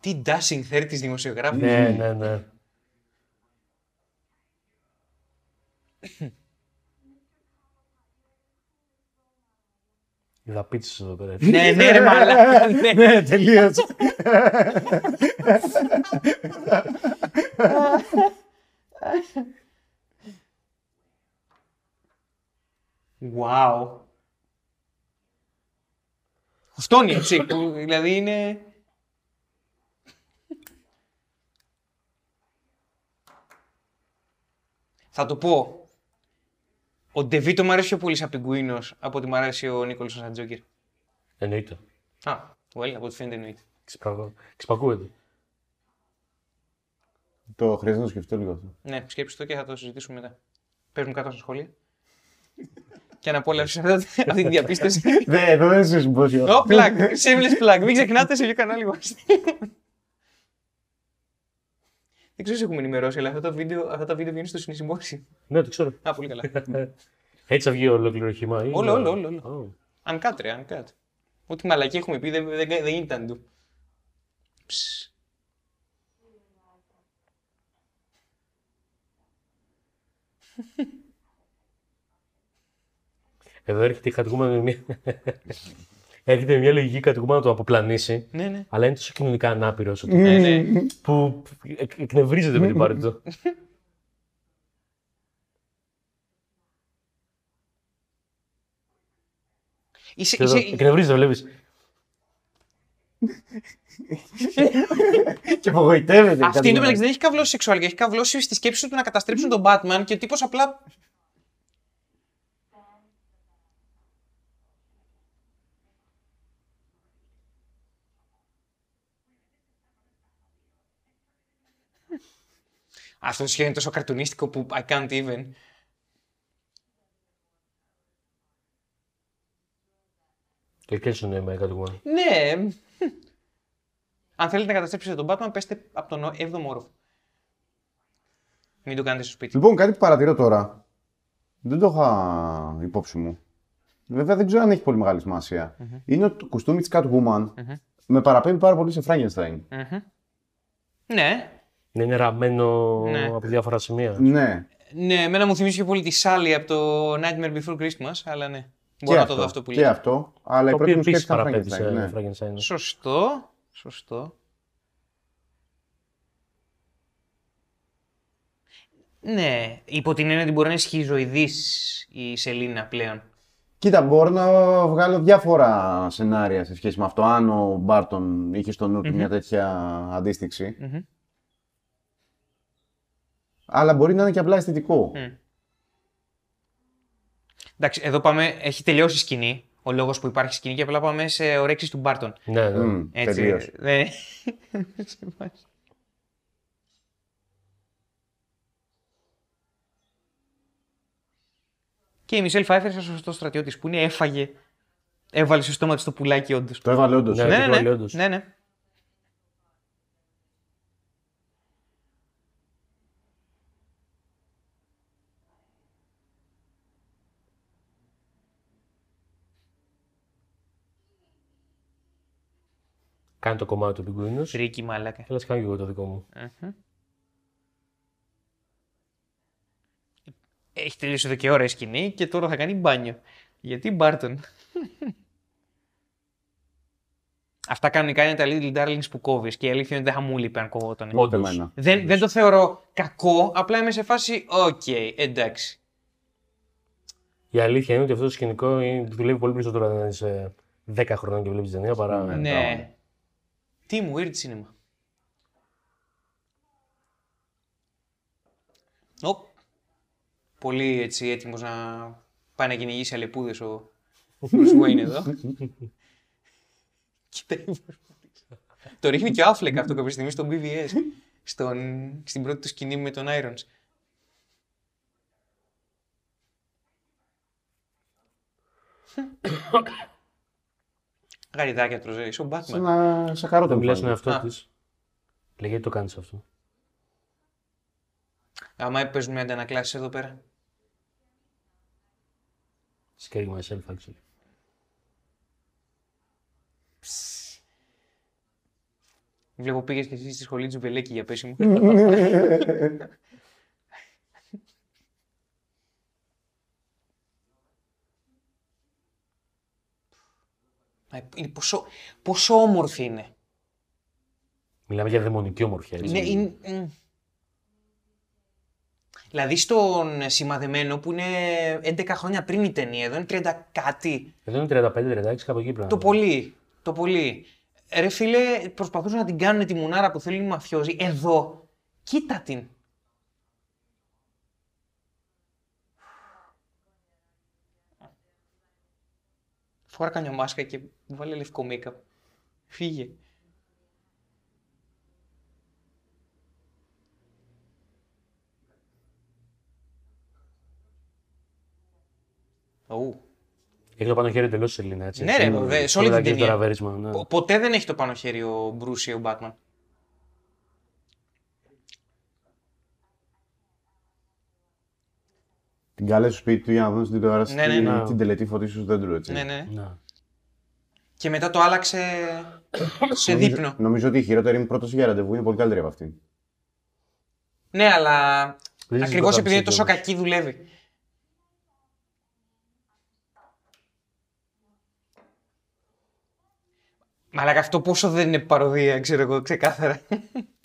Τι dashing θέλει της δημοσιογράφου. ναι, ναι, ναι. Είδα πίτσες εδώ πέρα. ναι, ναι, ρε μαλάκα. ναι. Ναι, τελείως. Wow. Φτώνει έτσι, που δηλαδή είναι... Θα το πω. Ο Ντεβίτο μου αρέσει πιο πολύ σαν πιγκουίνος από ότι μου αρέσει ο Νίκολος σαν Τζόκερ. Εννοείται. Α, well, από ό,τι φαίνεται εννοείται. Ξυπακού- Ξυπακούεται. Το χρειάζεται να το σκεφτώ λίγο αυτό. Ναι, σκέψου το και θα το συζητήσουμε μετά. Παίζουν κάτω στα σχόλια. και αναπόλαυση αυτή αυτή τη διαπίστωση. Ναι, εδώ δεν είσαι συμπόσιο. Ω, πλακ, shameless plug. Μην ξεχνάτε σε ποιο κανάλι είμαστε. Δεν ξέρω αν έχουμε ενημερώσει, αλλά αυτά τα βίντεο, αυτά τα βίντεο βγαίνουν στο συνεισημόσιο. Ναι, το ξέρω. Α, πολύ καλά. Έτσι θα βγει ολόκληρο χυμά. ή- Όλο, όλο, όλο, όλο. Ω. Uncut, ρε, uncut. Ό,τι μαλακή έχουμε πει δεν, δεν, δεν ήταν του. Ψ. Εδώ έρχεται η κατοικούμενη με μια... έρχεται μια λογική κατοικούμενη να το αποπλανήσει, Ναι, ναι. αλλά είναι τόσο κοινωνικά ανάπηρος Ναι, ναι. που εκ- εκνευρίζεται με την πάρτι του. Είσαι, Και εδώ, είσαι, Εκνευρίζεται, βλέπεις. Και απογοητεύεται. αυτή εντωμεταξύ δεν έχει καυλώσει σεξουαλικά, έχει καυλώσει στη σκέψη του να καταστρέψουν τον Batman και ο τύπος απλά Αυτό το σχέδιο είναι τόσο καρτουνίστικο που I can't even. Το κέσουν με κατοικούμενο. Ναι. Αν θέλετε να καταστρέψετε τον Batman, πέστε από τον 7ο όροφο. Μην το κάνετε στο σπίτι. Λοιπόν, κάτι που παρατηρώ τώρα. Δεν το είχα υπόψη μου. Βέβαια δεν ξέρω αν έχει πολύ μεγάλη σημασία. Είναι ότι το κουστούμι της Catwoman με παραπέμπει πάρα πολύ σε Frankenstein. Μμμ. Ναι. Ναι, είναι ραμμένο Ναι. από διάφορα σημεία. Ναι. Ναι, εμένα μου θυμίζει πιο πολύ τη Sally από το Nightmare Before Christmas, αλλά ναι. Μπορώ και να το δω αυτό που Και λέει. αυτό. Αλλά η Το πρώτη οποίο μου σκέψη επίσης ήταν παραπέμπει Frankenstein. σε Ναι. Frankenstein. Σωστό. Σωστό. Ναι, υπό την έννοια ότι μπορεί να είναι σχιζοειδής η Σελίνα πλέον. Κοίτα, μπορώ να βγάλω διάφορα σενάρια σε σχέση με αυτό. Αν ο Μπάρτον είχε στο νου του μια τέτοια αντίστοιξη. Μμμ. Αλλά μπορεί να είναι και απλά αισθητικό. Μμ. Εντάξει, εδώ πάμε, έχει τελειώσει η σκηνή, ο λόγος που υπάρχει σκηνή και απλά πάμε σε ορέξεις του Μπάρτον. Ναι, ναι. Μμ, Έτσι, τελείως. ναι. και η Μισελ Φάιφερ, σαν σωστός στρατιώτης που είναι, έφαγε, έβαλε στο στόμα της το πουλάκι όντως. Το έβαλε όντως. Ναι. ναι, το ναι, βάλει ναι, όντως. ναι, Κάνει το κομμάτι του πιγκουίνους. Φρίκη μαλάκα. Έλα, κάνω και εγώ το δικό μου. Μμμ. Έχει τελειώσει εδώ και ώρα η σκηνή και τώρα θα κάνει μπάνιο. Γιατί Μπάρτον; Αυτά κανονικά είναι τα Little Darlings που κόβεις και η αλήθεια είναι ότι δεν θα μου λείπει αν κοβόταν. Ούτε Όντως. εμένα. Δεν, δεν το θεωρώ κακό, απλά είμαι σε φάση, οκ, εντάξει. Η αλήθεια είναι ότι αυτό το σκηνικό είναι- δουλεύει πολύ περισσότερο όταν είσαι 10 χρόνια και βλέπεις ταινία παρά. Ναι. Ναι. μπράβο. Τι μου, weird cinema. Οπ. Πολύ έτσι έτοιμος να Πάει να κυνηγήσει αλεπούδες ο Bruce Wayne εδώ. Κοίτα. Το ρίχνει και ο Άφλεκ αυτό κάποια στιγμή στο BVS. Στον, στην πρώτη του σκηνή με τον Irons. Γαριδάκια τροζέ, είσαι ο Σαν Batman. να σε χαρώ Δεν το μιλάει στον εμφάνι. εαυτό Α. της. Λέει γιατί το κάνεις αυτό; Άμα παίζουμε αντανακλάσεις εδώ πέρα. Scaring myself actually. Βλέπω πήγες και εσύ στη σχολή του Βελέκη για πέσιμο. πόσο, πόσο όμορφη είναι. Μιλάμε για δαιμονική ομορφιά. Έτσι. Ναι, είναι... μ. Δηλαδή στον σημαδεμένο που είναι 11 χρόνια πριν η ταινία, εδώ είναι 30 κάτι. Εδώ είναι 35-36 κάπου εκεί πρέπει. Το πολύ. Το πολύ. Ρε φίλε, προσπαθούσαν να την κάνουν τη μουνάρα που θέλουν οι μαφιόζοι. Εδώ, κοίτα την. Φόρα καμιά μάσκα και βάλε λευκό make-up. Φύγε. Ου. Έχει το πάνω χέρι εντελώς η Σελίνα. Έτσι. Ναι, ρε, Είναι- βέβαια, σε είναι όλη την το ταινία. ραβέρισμα, ναι. Πο- Ποτέ δεν έχει το πάνω χέρι ο Μπρους ή ο Batman. Την καλέ στο σπίτι του για να δουν στην τηλεόραση Ναι, ναι, την- ναι. την τελετή φωτίσεως του δέντρου, έτσι. Ναι, ναι. Ναι. Και μετά το άλλαξε σε Νομίζω- δείπνο. Νομίζω ότι η χειρότερη είναι πρώτο για ραντεβού είναι πολύ καλύτερη από αυτήν. Ναι, αλλά Δεν ακριβώς ζητώ επειδή είναι τόσο όμως. κακή δουλεύει. Μαλάκα αυτό πόσο δεν είναι παροδία, ξέρω εγώ, ξεκάθαρα.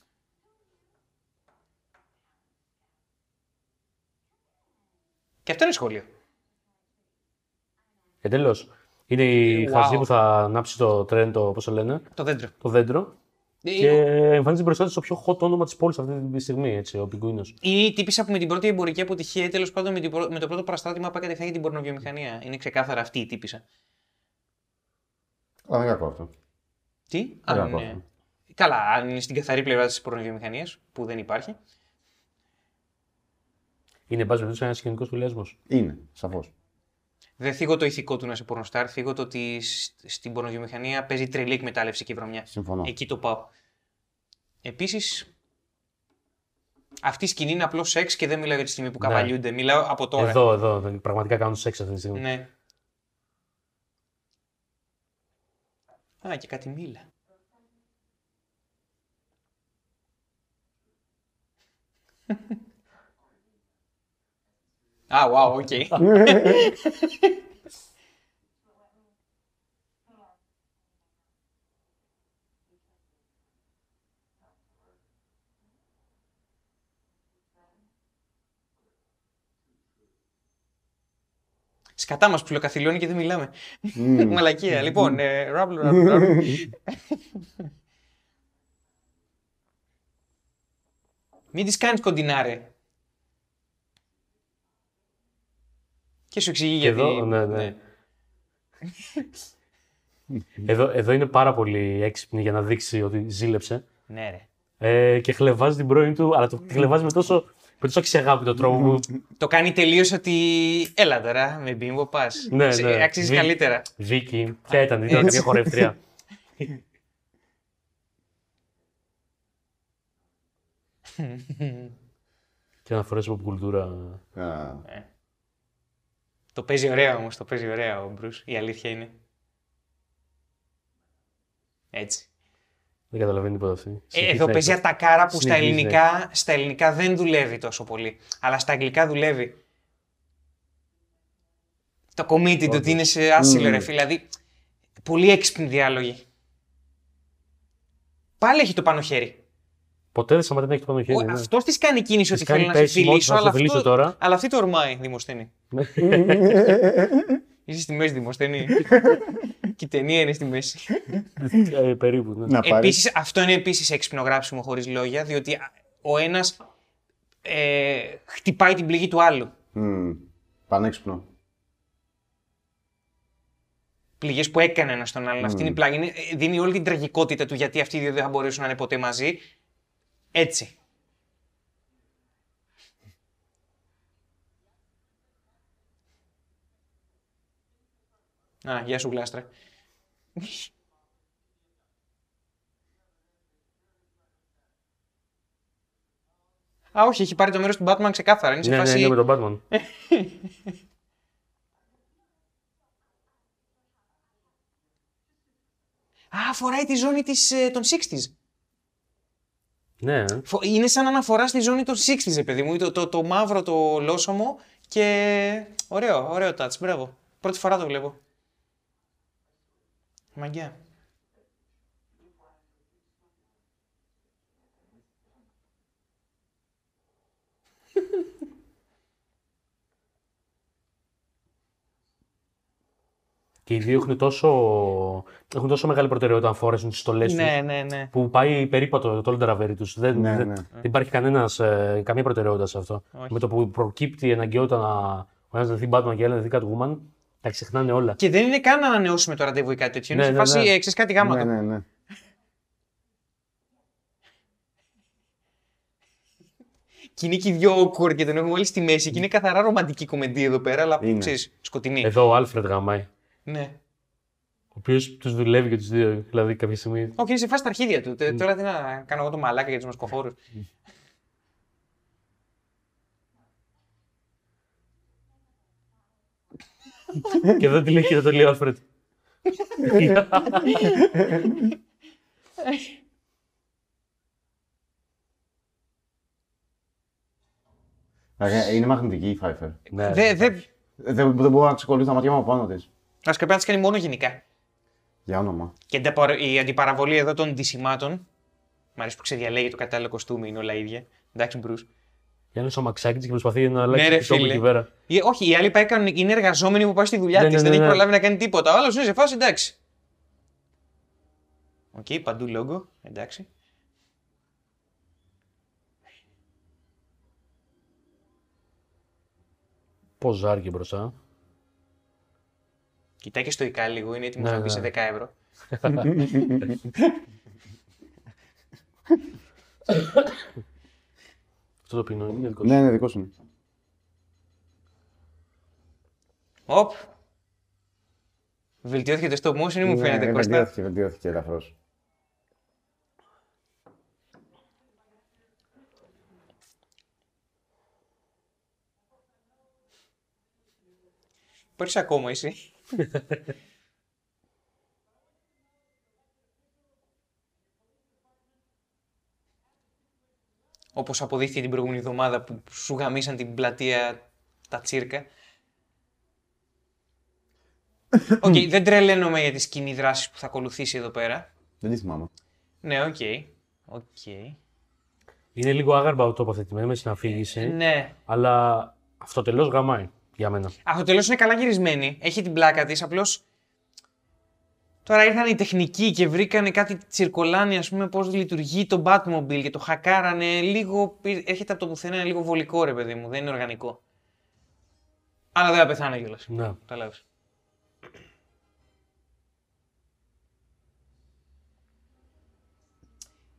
Και αυτό είναι σχόλιο. Εντελώ. Είναι η Wow. χαζή που θα ανάψει το τρέν, το πώς το λένε, Το δέντρο. το δέντρο. Ε, Και εμφανίζεται μπροστά της στο πιο hot όνομα της πόλης αυτή τη στιγμή, έτσι, ο Πιγκουίνος. Είναι η τύπησα που με την πρώτη εμπορική αποτυχία ή τέλος πάντων με, την πρω- με το πρώτο παραστάτημα πάει κατευθείαν για την πορνοβιομηχανία. Είναι ξεκάθαρα αυτή η τύπησα. Αλλά δεν είναι κακό αυτό. Τι, Δεν αν είναι είναι... κακό. Καλά, αν είναι στην καθαρή πλευρά της πορνοβιομηχανίας, που δεν υπάρχει. Είναι, εν πάση περιπτώσει, ένας κοινωνικός σχολιασμός. Είναι, σαφώς. Δεν θίγω το ηθικό του να σε πορνοστάρ, θίγω το ότι σ- στην πορνοβιομηχανία παίζει τρελή εκμετάλλευση και βρωμιά. Συμφωνώ. Εκεί το πάω. Επίσης, αυτή η σκηνή είναι απλό σεξ και δεν μιλάω για τη στιγμή που Ναι. καβαλιούνται. Μιλάω από τώρα. Εδώ, εδώ. δεν- Πραγματικά κάνουν σεξ αυτή τη στιγμή. Ναι. Α, και κάτι μίλα. Α, wow, OK. Σκατά μας ψιλοκαθηλώνει και δεν μιλάμε. Μαλακία. Λοιπόν, ε, rumble, rumble, rumble. Μην τις κάνεις κοντινά, ρε. Και σου εξηγεί Και γιατί. εδώ, ναι, ναι. Εδώ, εδώ είναι πάρα πολύ έξυπνη για να δείξει ότι ζήλεψε. Ναι, ρε. Ε, και χλεβάζει την πρώην του, αλλά το χλεβάζει με τόσο, με τόσο αξιαγάπητο τρόπο που. Το κάνει τελείως ότι. Έλα τώρα, με μπίμπο πας. Ναι, ναι. Αξίζεις Βι- καλύτερα. Βίκυ, ποια ήταν, ήταν κάποια χορεύτρια; και αναφορές από κουλτούρα. Α, Το παίζει ωραία όμως, το παίζει ωραία ο Μπρουσ. Η αλήθεια είναι. Έτσι. Δεν καταλαβαίνει τίποτα αυτή. Ε, Συνεχίζει εδώ να παίζει έχει- ατακάρα που στα συνεχίζει να ελληνικά, στα ελληνικά δεν δουλεύει τόσο πολύ. Αλλά στα αγγλικά δουλεύει. Το committed, Όντως. ότι είναι σε άσυλο, Μμμ. ρε φίλε. Δηλαδή, πολύ έξυπνοι διάλογοι. Πάλι έχει το πάνω χέρι. Ποτέ δεν σταματάει να έχει το πάνω χέρι. ναι. Αυτός της κάνει κίνηση Της ότι κάνει θέλει να σε πέσιμο, φιλήσω, θα σε αλλά φιλήσω αυτό, τώρα. αλλά αυτή το ορμάει, Δημοσθένη. Είσαι στη μέση, Δημοσθένη. και η ταινία είναι στη μέση. Ε, περίπου, ναι. Να πάρεις. Επίσης, αυτό είναι επίσης έξυπνο γράψιμο χωρίς λόγια, διότι α, ο ένας ε, χτυπάει την πληγή του άλλου. Μμμ. Πανέξυπνο. πληγές που έκανε ένας στον άλλον. Αυτή είναι η πλάγη. Είναι- ε, δίνει όλη την τραγικότητα του γιατί αυτοί οι δύο δεν θα μπορέσουν να είναι ποτέ μαζί. Έτσι. Α, γεια σου Γλάστρα. Α, όχι, έχει πάρει το μέρος του Batman ξεκάθαρα. Είναι σε Ναι, ναι, φάση... είναι με τον Batman. Α, φοράει τη ζώνη της, ε, των 60s. ναι. Φο- Είναι σαν αναφορά στη ζώνη των 60s, ρε παιδί μου. Το, το, το μαύρο, το λόσωμο και. Ωραίο, ωραίο touch. Μπράβο. Πρώτη φορά το βλέπω. Μαγκιά. Και οι δύο έχουν τόσο, έχουν τόσο μεγάλη προτεραιότητα να φορέσουν τις στολές Ναι, ναι, ναι. Που πάει περίπατο το όλο το ραβέρι τους. Δεν, Ναι, δεν, ναι. δεν υπάρχει κανένας, ε, καμία προτεραιότητα σε αυτό. Όχι. Με το που προκύπτει η αναγκαιότητα να ο ένας δεθεί Batman και ο άλλο δεθεί Catwoman, τα ξεχνάνε όλα. Και δεν είναι καν να ανανεώσουμε το ραντεβού ή κάτι τέτοιο. Είναι Ναι, σε ναι, φάση, ναι. ε, ξέρεις κάτι γάμα Ναι, το. ναι, ναι. Και είναι και οι δυο awkward και τον έχουμε όλοι στη μέση. Και είναι καθαρά ρομαντική κομμεντή εδώ πέρα, αλλά Είναι. ξέρεις, σκοτεινή. Εδώ ο Άλφρεντ γαμάει. Ναι. Ο οποίος τους δουλεύει και τους δύο. Δηλαδή κάποια στιγμή. Όχι, είναι σε φάση τα αρχίδια του. Τε- Τώρα τι να κάνω εγώ το μαλάκα για τους μασκοφόρους. Και δεν τη λέει και δεν το λέει ο Άλφρεντ. Δηλαδή, Είναι μαγνητική η Pfeiffer. ναι. Δεν. Δε... Δεν, δεν μπορώ να ξεκολλήσω τα μάτια μου από πάνω της. Α πρέπει να τις κάνει μόνο γενικά. Για όνομα. Και ανταπαρο- η αντιπαραβολή εδώ των ντυσιμάτων. Μ' αρέσει που ξεδιαλέγει το κατάλληλο κοστούμι, είναι όλα ίδια. Εντάξει, Μπρους. Για ένα σωμαξάκι της και προσπαθεί να αλλάξει Ναι, ρε το τόπο φίλε. εκεί πέρα. Όχι, οι άλλοι πάει κανονι- είναι εργαζόμενοι που πάει στη δουλειά Ναι, της. ναι, δεν ναι, έχει ναι. προλάβει να κάνει τίποτα. Ο άλλος είναι σε φάση εντάξει. Οκ, παντού λόγο. Εντάξει. Πώς ζάρκει μπροστά. Κοιτάει και στοικά λίγο, είναι έτοιμος Ναι, να μπει ναι. σε 10 ευρώ. Αυτό το πίνω είναι δικό σου. Ναι, ναι, δικό σου. είναι. Οπ. Βελτιώθηκε το stop motion ή μου φαίνεται Ναι, Κώστα; Βελτιώθηκε, βελτιώθηκε ελαφρώ. Υπάρχει ακόμα εσύ. Όπως αποδείχθηκε την προηγούμενη εβδομάδα που σου γαμήσαν την πλατεία τα τσίρκα. Οκ, δεν τρελαίνομαι για τη σκηνή δράσης που θα ακολουθήσει εδώ πέρα. Δεν τη θυμάμαι. Ναι, OK. OK. Είναι λίγο άγαρμα τοποθετημένο μες στην αφήγηση, Ναι. αλλά αυτοτελώς γαμάει για μένα. Αυτό τέλο είναι καλά γυρισμένη. Έχει την πλάκα της. Απλώς. Τώρα ήρθαν οι τεχνικοί και βρήκανε κάτι τσιρκολάνι, ας πούμε, πώς λειτουργεί το Batmobile και το χακάρανε. Λίγο. Έρχεται από το πουθενά, είναι λίγο βολικό ρε παιδί μου. Δεν είναι οργανικό. Αλλά δεν θα πεθάνω κιόλας. Ναι. Κατάλαβε.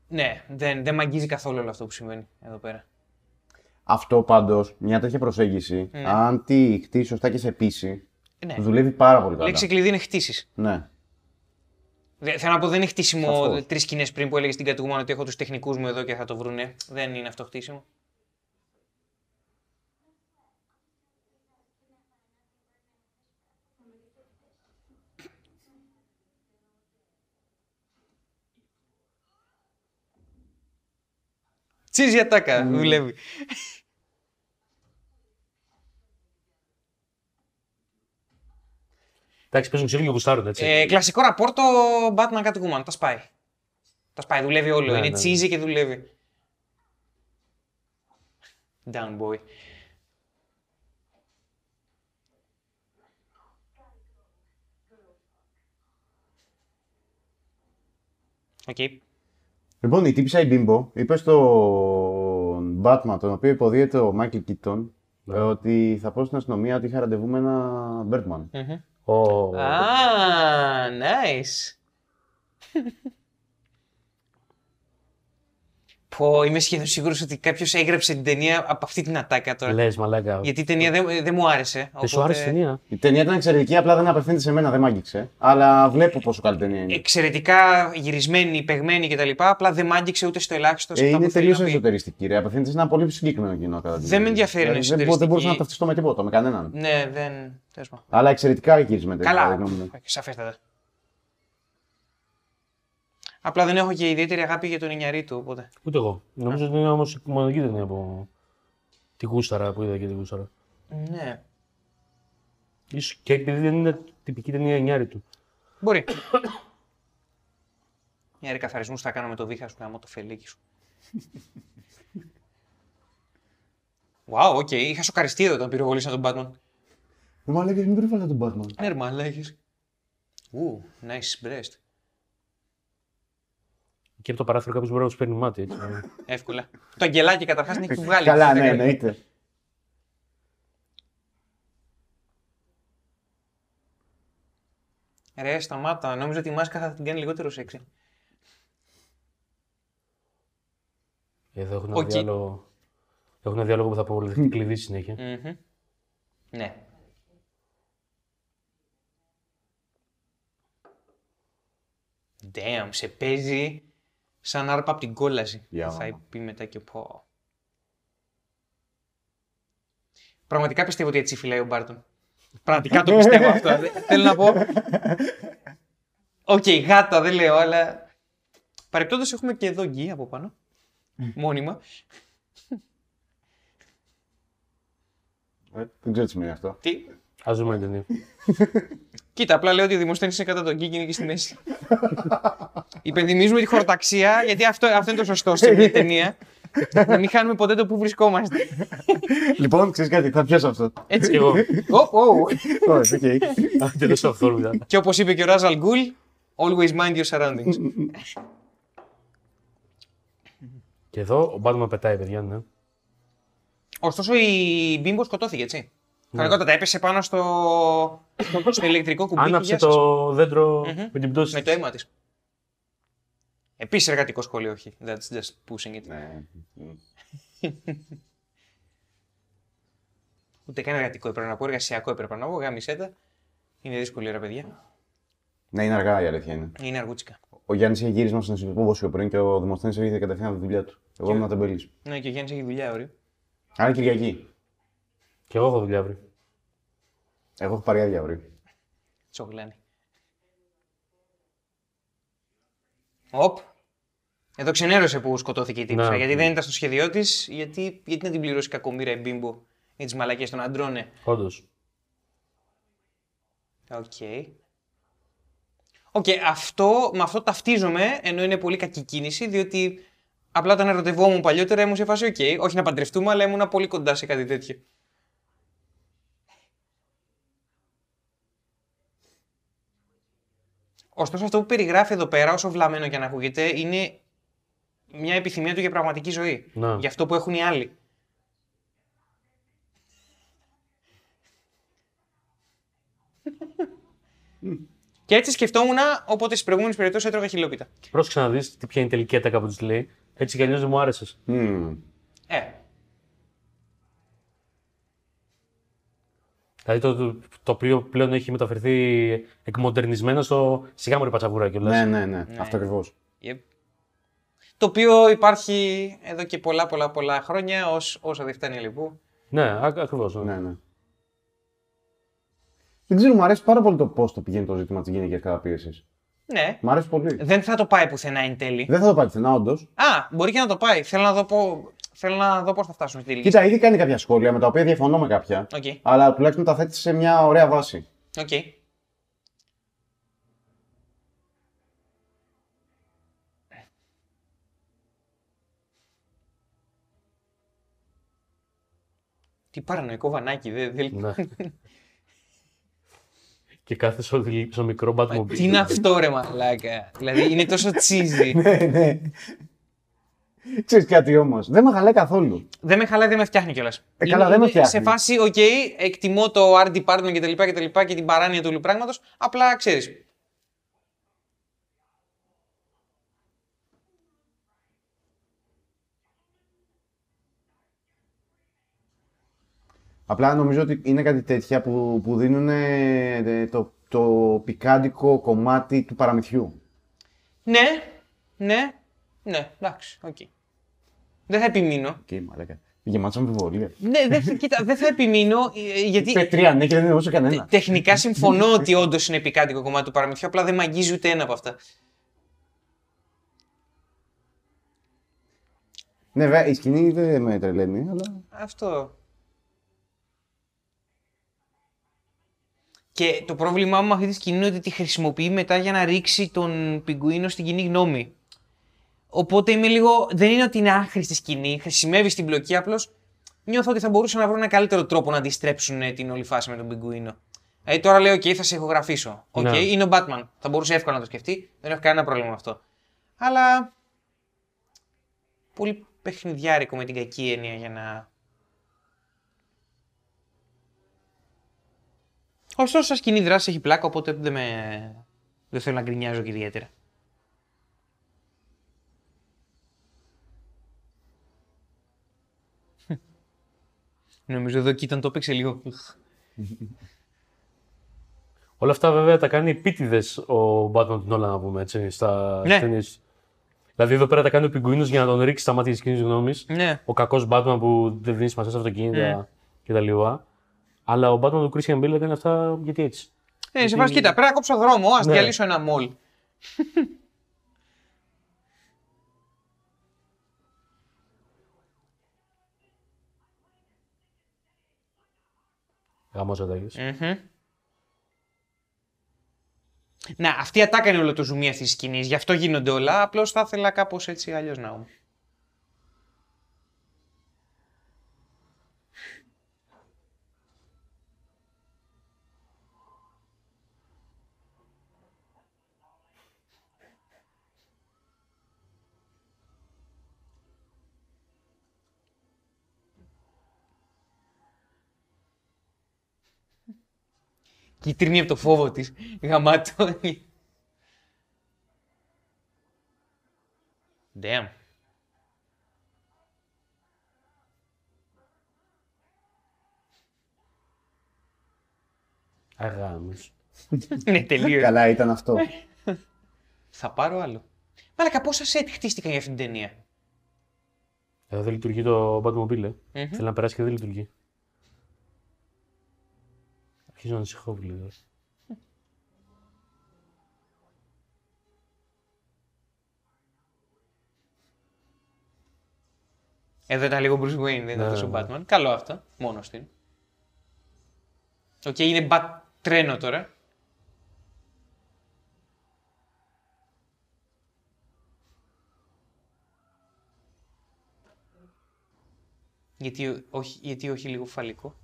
Ναι, δεν, δεν μ' αγγίζει καθόλου όλο αυτό που συμβαίνει εδώ πέρα. Αυτό πάντως, μια τέτοια προσέγγιση, Ναι. αν τη χτίσει σωστά και σε πείσει, Ναι. δουλεύει πάρα πολύ καλά. Λέξη κλειδί είναι χτίσεις. Ναι. Θέλω να πω, δεν είναι χτίσιμο Σαφώς. τρεις σκηνές πριν που έλεγε στην Catwoman ότι έχω τους τεχνικούς μου εδώ και θα το βρούνε. Δεν είναι αυτό χτίσιμο. Τσίζι ατάκα, δουλεύει. Εντάξει, παίζουν ξύλο και γουστάρουν έτσι. Ε, κλασικό ραπόρτο Batman Catwoman. Τα σπάει. Τα σπάει, δουλεύει όλο. Ναι, είναι ναι, ναι. τσίζι και δουλεύει. Down boy. Οκ. Λοιπόν, η τύπισσα η bimbo είπε στον Batman, τον οποίο υποδύεται ο Michael Keaton, Ναι. ε, ότι θα πω στην αστυνομία ότι είχα ραντεβού με ένα Birdman. Μμμ. Ο... Α, nice. Πω, είμαι σχεδόν σίγουρος ότι κάποιος έγραψε την ταινία από αυτή την ατάκα τώρα. Λες μαλάκα. Γιατί η ταινία δεν, δεν μου άρεσε. Δεν σου άρεσε η ταινία; Η ταινία ήταν εξαιρετική, απλά δεν απευθύνεται σε μένα, δεν μ' άγγιξε. Αλλά βλέπω πόσο καλή ταινία είναι. Εξαιρετικά γυρισμένη, παιγμένη κτλ. Απλά δεν μ' άγγιξε ούτε στο ελάχιστο. σε Ε, αυτά είναι που θέλει τελείως να πει. εσωτεριστική. Ρε. Απευθύνεται σε ένα πολύ συγκεκριμένο κοινό κατά τη Δεν με γνώμη μου. ενδιαφέρει να είναι Δηλαδή, δεν, μπο- δεν μπορούσα εσωτεριστική. να ταυτιστώ με τίποτα, με κανέναν. Ναι, δεν. τέλος πάντων. Αλλά εξαιρετικά γυρισμένη. κατά τη Καλά. γνώμη μου. Σαφέστατα. Απλά δεν έχω και ιδιαίτερη αγάπη για τον Ινιαρίτου, οπότε. Ούτε εγώ. Νομίζω ότι είναι όμως η μοναδική ταινία από τη γούσταρα που είδα και τη γούσταρα. Ναι. Ίσως και επειδή δεν είναι τυπική ταινία εννιάρη του. Μπορεί. Μια ρεκαθαρισμού θα κάνω με το βήχα σου γάμο το φελίκι σου. Wow, οκ. Είχα σοκαριστεί εδώ όταν πυροβολήσαν τον Batman. Δεν μου έλεγε, μην περιβάλλα τον Batman; Ναι, ρε μαλάκες. Ου, nice breast. Και από το παράθυρο κάποιος μπορεί να τους παίρνει μάτι. Έτσι. Εύκολα. Το αγγελάκι καταρχάς την έχει βγάλει. Καλά, ναι, εννοείται. Ρε, σταμάτα. Νόμιζα ότι η μάσκα θα την κάνει λιγότερο σεξι. Εδώ έχουν ένα Οκ. διάλογο. Έχουν ένα διάλογο που θα αποδειχθεί κλειδί στη συνέχεια. Μμμ. Ναι. Damn, σε παίζει σαν άρπα από την κόλαση. Για θα όνομα. πει μετά και πω. Πραγματικά πιστεύω ότι έτσι φιλάει ο Μπάρτον. Πραγματικά το πιστεύω αυτό. Δεν- Θέλω να πω. Οκ, γάτα δεν λέω, αλλά. Παρεπτόντως έχουμε και εδώ γκι από πάνω. Μόνιμα. Ε, Δεν ξέρω τι σημαίνει αυτό. Τι, Ας δούμε την ταινία. Κοίτα, απλά λέω ότι ο Δημοσθένης είναι κάτω απ' το γκι και είναι και στη μέση. Υπενθυμίζουμε τη χωροταξία, γιατί αυτό, αυτό είναι το σωστό σε μια ταινία. να μην χάνουμε ποτέ το που βρισκόμαστε. λοιπόν, ξέρεις κάτι, θα πιάσω αυτό. Έτσι. Και εγώ. Ωπ, ω. Όχι, οκ. Τέλο αυθόρμητα. και όπως είπε και ο Ράζαλ Γκουλ, always mind your surroundings. Και εδώ ο Batman πετάει, παιδιά, ναι. Ωστόσο η bimbo σκοτώθηκε, έτσι. Κανονικότατα έπεσε πάνω στο, στο ηλεκτρικό κουμπί. και Άναψε γεια σας. το δέντρο με την πτώση. Με το αίμα της. Επίσης εργατικό σχολείο, όχι. That's just pushing it. Ναι. Ούτε καν εργατικό έπρεπε να πω, εργασιακό έπρεπε να πω. Γάμισέτα. Είναι δύσκολη ώρα, παιδιά. Ναι, είναι αργά η αλήθεια είναι. Είναι αργούτσικα. Ο Γιάννης είχε γύρισμα στον Συνεπόβοσιο πριν και ο Δημοσθένης έγινε κατευθείαν από τη δουλειά του. Εγώ ήμουν τεμπελή. Ναι, και ο Γιάννης έχει δουλειά, ωραία. Άρα Κυριακή. Και εγώ έχω δουλειά αύριο. Εγώ έχω πάρει άδεια αύριο. Τσογλάνι. Οπ. Εδώ ξενέρωσε που σκοτώθηκε η τύπισσα. Ναι. Γιατί δεν ήταν στο σχέδιό της, γιατί, γιατί να την πληρώσει κακομήρα η bimbo για τις μαλακίες των αντρών, ναι. Όντως. OK. OK, αυτό, με αυτό ταυτίζομαι, ενώ είναι πολύ κακή κίνηση, διότι απλά όταν ερωτευόμουν παλιότερα ήμουν σε φάση οκ. όχι να παντρευτούμε, αλλά ήμουν πολύ κοντά σε κάτι τέτοιο. Ωστόσο, αυτό που περιγράφει εδώ πέρα, όσο βλαμμένο και αν ακούγεται, είναι μια επιθυμία του για πραγματική ζωή. Να. Για αυτό που έχουν οι άλλοι. Και έτσι σκεφτόμουν, οπότε στις προηγούμενες περιπτώσεις έτρωγα χιλόπιτα. Πρόσεξε να δεις ποια είναι η τελική ατάκα που τη λέει. Έτσι κι αλλιώς δεν μου άρεσες. Μμμ. Ε, Δηλαδή το, το, το οποίο πλέον έχει μεταφερθεί εκμοντερνισμένο στο σιγά μου πατσαβούρα κιόλα. Ναι, ναι, ναι. Αυτό ακριβώς. yep. Το οποίο υπάρχει εδώ και πολλά πολλά πολλά χρόνια ως, όσο δεν φτάνει λοιπόν. ναι ακριβώς. Ναι. Ναι, ναι. Δεν ξέρω, μου αρέσει πάρα πολύ το πώς το πηγαίνει το ζήτημα της γυναικεία καταπίεση. Ναι, Μ' αρέσει πολύ. δεν θα το πάει πουθενά εν τέλει. Δεν θα το πάει πουθενά, όντως. Α, μπορεί και να το πάει. Θέλω να δω, πω, θέλω να δω πώς θα φτάσουν στη τελική. Κοίτα, ήδη κάνει κάποια σχόλια με τα οποία διαφωνώ με κάποια. Οκ, Αλλά τουλάχιστον τα θέτει σε μια ωραία βάση. οκ. Τι παρανοϊκό βανάκι, δεν... δεν- Ναι. και κάθε στο, στο μικρό Batmobile. Τι είναι αυτό ρε μαλάκα; δηλαδή είναι τόσο cheesy. Ναι, ναι. Ξέρεις κάτι όμως. Δεν με χαλάει καθόλου. Δεν με χαλάει, δεν με φτιάχνει κιόλας. Ε, καλά, δεν με φτιάχνεις. Σε φάση, οκ, εκτιμώ το RD Burton και τα λοιπά και τα λοιπά και την παράνοια του όλου πράγματος. Απλά ξέρεις. Απλά νομίζω ότι είναι κάτι τέτοια που, που δίνουν ε, το, το πικάντικο κομμάτι του παραμυθιού. Ναι, ναι, ναι, εντάξει, οκ. Δεν θα επιμείνω. Οκ, μαλάκα. Γεμάτο αμφιβολία. Ναι, δεν θα, κοίτα, δεν θα επιμείνω ε, γιατί Είπε τρία ναι και δεν εννοούσε κανένα. τεχνικά συμφωνώ ότι όντως είναι πικάντικο κομμάτι του παραμυθιού, απλά δεν με αγγίζει ούτε ένα από αυτά. Ναι, βέβαια, η σκηνή δεν με τρελαίνει, αλλά. Αυτό. Και το πρόβλημά μου με αυτή τη σκηνή είναι ότι τη χρησιμοποιεί μετά για να ρίξει τον πιγκουίνο στην κοινή γνώμη. Οπότε είμαι λίγο. Δεν είναι ότι είναι άχρηστη σκηνή, χρησιμεύει στην μπλοκή, απλώς νιώθω ότι θα μπορούσαν να βρουν ένα καλύτερο τρόπο να αντιστρέψουν ε, την όλη φάση με τον πιγκουίνο. Δηλαδή τώρα λέω: OK, θα σε ηχογραφήσω. OK, Ναι. είναι ο Batman. Θα μπορούσε εύκολα να το σκεφτεί, δεν έχω κανένα πρόβλημα με αυτό. Αλλά. Πολύ παιχνιδιάρικο με την κακή έννοια για να Ωστόσο, σαν σκηνή δράση έχει πλάκα, οπότε δεν, με... δεν θέλω να γκρινιάζω και ιδιαίτερα. Νομίζω εδώ και ήταν το έπαιξε λίγο. Όλα αυτά βέβαια τα κάνει επίτηδες ο Batman του Νόλα, να πούμε έτσι, στα Ναι. ταινίες. Δηλαδή εδώ πέρα τα κάνει ο Πιγκουίνος για να τον ρίξει στα μάτια της κοινής γνώμης. ναι. Ο κακός Batman που δεν δίνει σημασία στα αυτοκίνητα Ναι. κτλ. Αλλά ο Batman του Christian Bale έκανε αυτά γιατί έτσι. Ε, σε φάση, κοίτα, πρέπει να κόψω δρόμο, ας Ναι. διαλύσω ένα μολ. Γαμός ατάκε. Μμμ. Να, αυτή η ατάκα είναι όλο το ζουμί αυτής της σκηνής. Γι' αυτό γίνονται όλα. Απλώς θα ήθελα κάπως έτσι αλλιώς να είμαι. Κίτρινη από το φόβο της. Γαμάτο. Damn. Αγάμος. ναι, τελείως. Καλά ήταν αυτό. Θα πάρω άλλο. Μαλάκα, πόσα σετ χτίστηκαν για αυτήν την ταινία; Εδώ δεν λειτουργεί το Batmobile. Ε. Μμμ. Θέλει να περάσει και δεν λειτουργεί. Αρχίζω να ανησυχώ λίγο. Εδώ ήταν λίγο Bruce Wayne, δεν ήταν Ναι, τόσο ναι. Batman. Καλό αυτό. Μόνο του είναι. Οκ, είναι bat τρένο τώρα. Γιατί όχι, γιατί όχι λίγο φαλικό.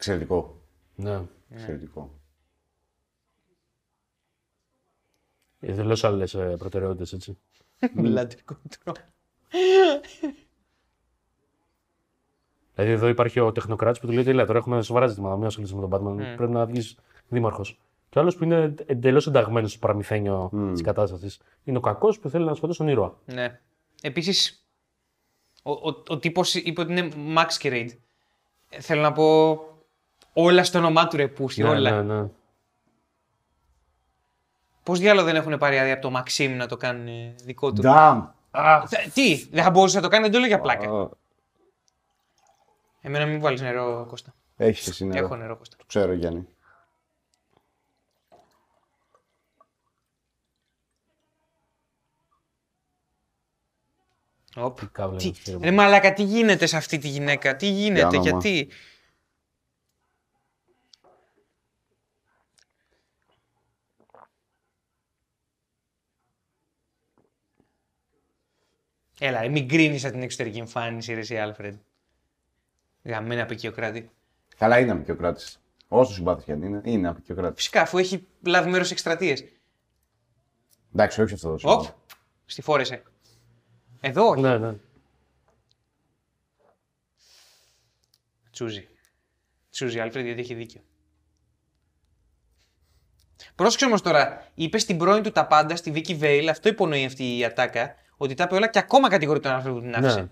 Εξαιρετικό. Ναι. Εξαιρετικό. Εντελώ άλλες προτεραιότητες έτσι. Blood control. Δηλαδή εδώ υπάρχει ο τεχνοκράτης που του λέει: Τέλεια, τώρα έχουμε σοβαρά ζητήματα. Μην ασχολείσαι με τον Batman. Mm. Πρέπει να βγεις δήμαρχος. Και ο άλλος που είναι εντελώς ενταγμένος στο παραμυθένιο Mm. της κατάστασης. Είναι ο κακός που θέλει να σκοτώσει τον ήρωα. Ναι. Επίσης, ο, ο, ο τύπος είπε ότι είναι Masquerade. Ε, Θέλω να πω όλα στο όνομά του ρε πούστη, όλα. ναι, ναι. Πώς διάλογο δεν έχουν πάρει άδεια από το Maxim να το κάνουν ε, δικό του; Damn. Θε- Τι, δεν θα μπορούσε να το κάνει, δεν το λέω για πλάκα. Α, Εμένα μην βάλεις νερό, Κώστα. Έχεις εσύ νερό. Έχω νερό, Κώστα. Το ξέρω, Γιάννη. Οπ. Κάβλα Τι, είναι αυτό, ρε μαλάκα, τι γίνεται σε αυτή τη γυναίκα, τι γίνεται, όνομα. γιατί; Έλα, ρε, μην κρίνεις από την εξωτερική εμφάνιση, ρε εσύ, Άλφρεντ. Γαμμένα απεικιοκράτη. Καλά είναι απεικιοκράτης. Όσο συμπάθει και αν είναι, είναι απεικιοκράτης. Φυσικά, αφού έχει λάβει μέρος σε εκστρατείες. Εντάξει, όχι σε αυτό το Οπ. σημείο. Στη φόρεσε. Εδώ όχι. Ναι, ναι. Τσούζι. Τσούζι, Άλφρεντ, γιατί έχει δίκιο. Πρόσεξε όμως τώρα, είπες στην πρώην του τα πάντα, στη Vicky Vale, αυτό υπονοεί αυτή η ατάκα, ότι τα είπε όλα και ακόμα κατηγορεί τον Άλφρεντ που την άφησε. ναι.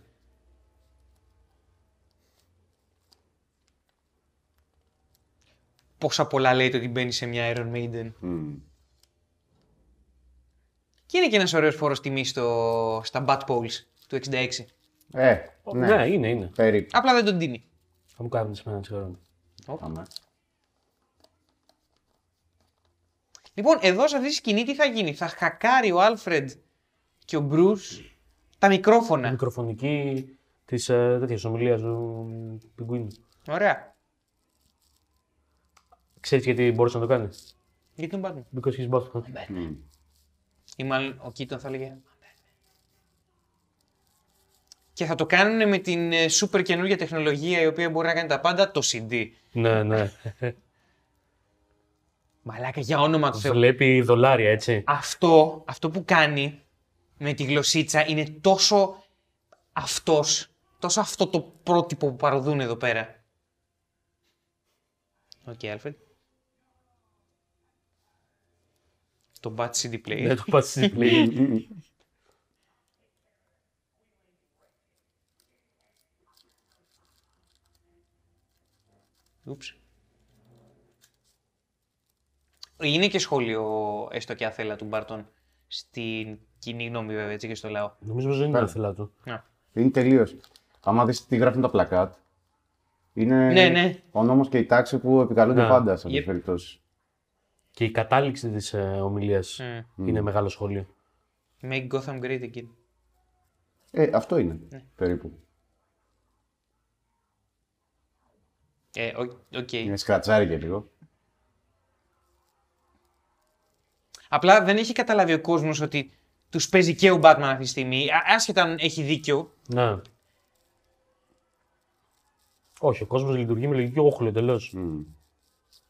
Πόσα πολλά λέει το ότι μπαίνει σε μια Iron Maiden. Μμ. Και είναι και ένας ωραίος φόρος τιμής στο... στα Bat Poles του 66. Ε, Ναι, ναι, είναι, είναι. περίπου. Απλά δεν τον τίνει. Θα μου κάνουν σε μένα ξέρω. Πάμε. Λοιπόν, εδώ σε αυτή τη σκηνή τι θα γίνει; Θα χακάρει ο Άλφρεντ και ο Μπρούς τα μικρόφωνα. Μικροφωνική της ε, τέτοιας ομιλίας του Πιγκουίνου. Ωραία. Ξέρεις γιατί μπορούσες να το κάνεις; Γιατί τον Batman. Because he's Batman. Μμ. Ή μάλλον ο Κίτον θα έλεγε. Και θα το κάνουν με την ε, super καινούργια τεχνολογία η οποία μπορεί να κάνει τα πάντα, το CD. ναι, ναι. Μαλάκα, για όνομα του Θεού. Βλέπει δολάρια, έτσι. Αυτό, αυτό που κάνει με τη γλωσσίτσα είναι τόσο αυτός, τόσο αυτό το πρότυπο που παροδούν εδώ πέρα. Οκ, okay, Alfred. Το Bad CD Player. Ναι, το πας πλay. Ούψ. Είναι και σχόλιο, έστω και άθελα του Μπάρτον, στην κοινή γνώμη βέβαια, έτσι και στο λαό. Νομίζω πως δεν είναι άθελά του. Να. Είναι τελείως. Άμα δεις τι γράφουν τα πλακάτ, είναι Ναι, ναι. ο νόμος και η τάξη που επικαλούνται Ναι. πάντα σε αυτές Yep. τις περιπτώσεις. Και η κατάληξη της ε, ομιλίας Mm. είναι μεγάλο σχόλιο. Make Gotham great again. Ε, αυτό είναι Ναι. περίπου. Ε, ο- οκ. Είναι σκρατσάρει και λίγο. Απλά δεν έχει καταλάβει ο κόσμος ότι τους παίζει και ο Batman αυτή τη στιγμή. Α- Άσχετα αν έχει δίκιο. Ναι. Όχι, ο κόσμος λειτουργεί με λογική όχλο εντελώς. Μμ.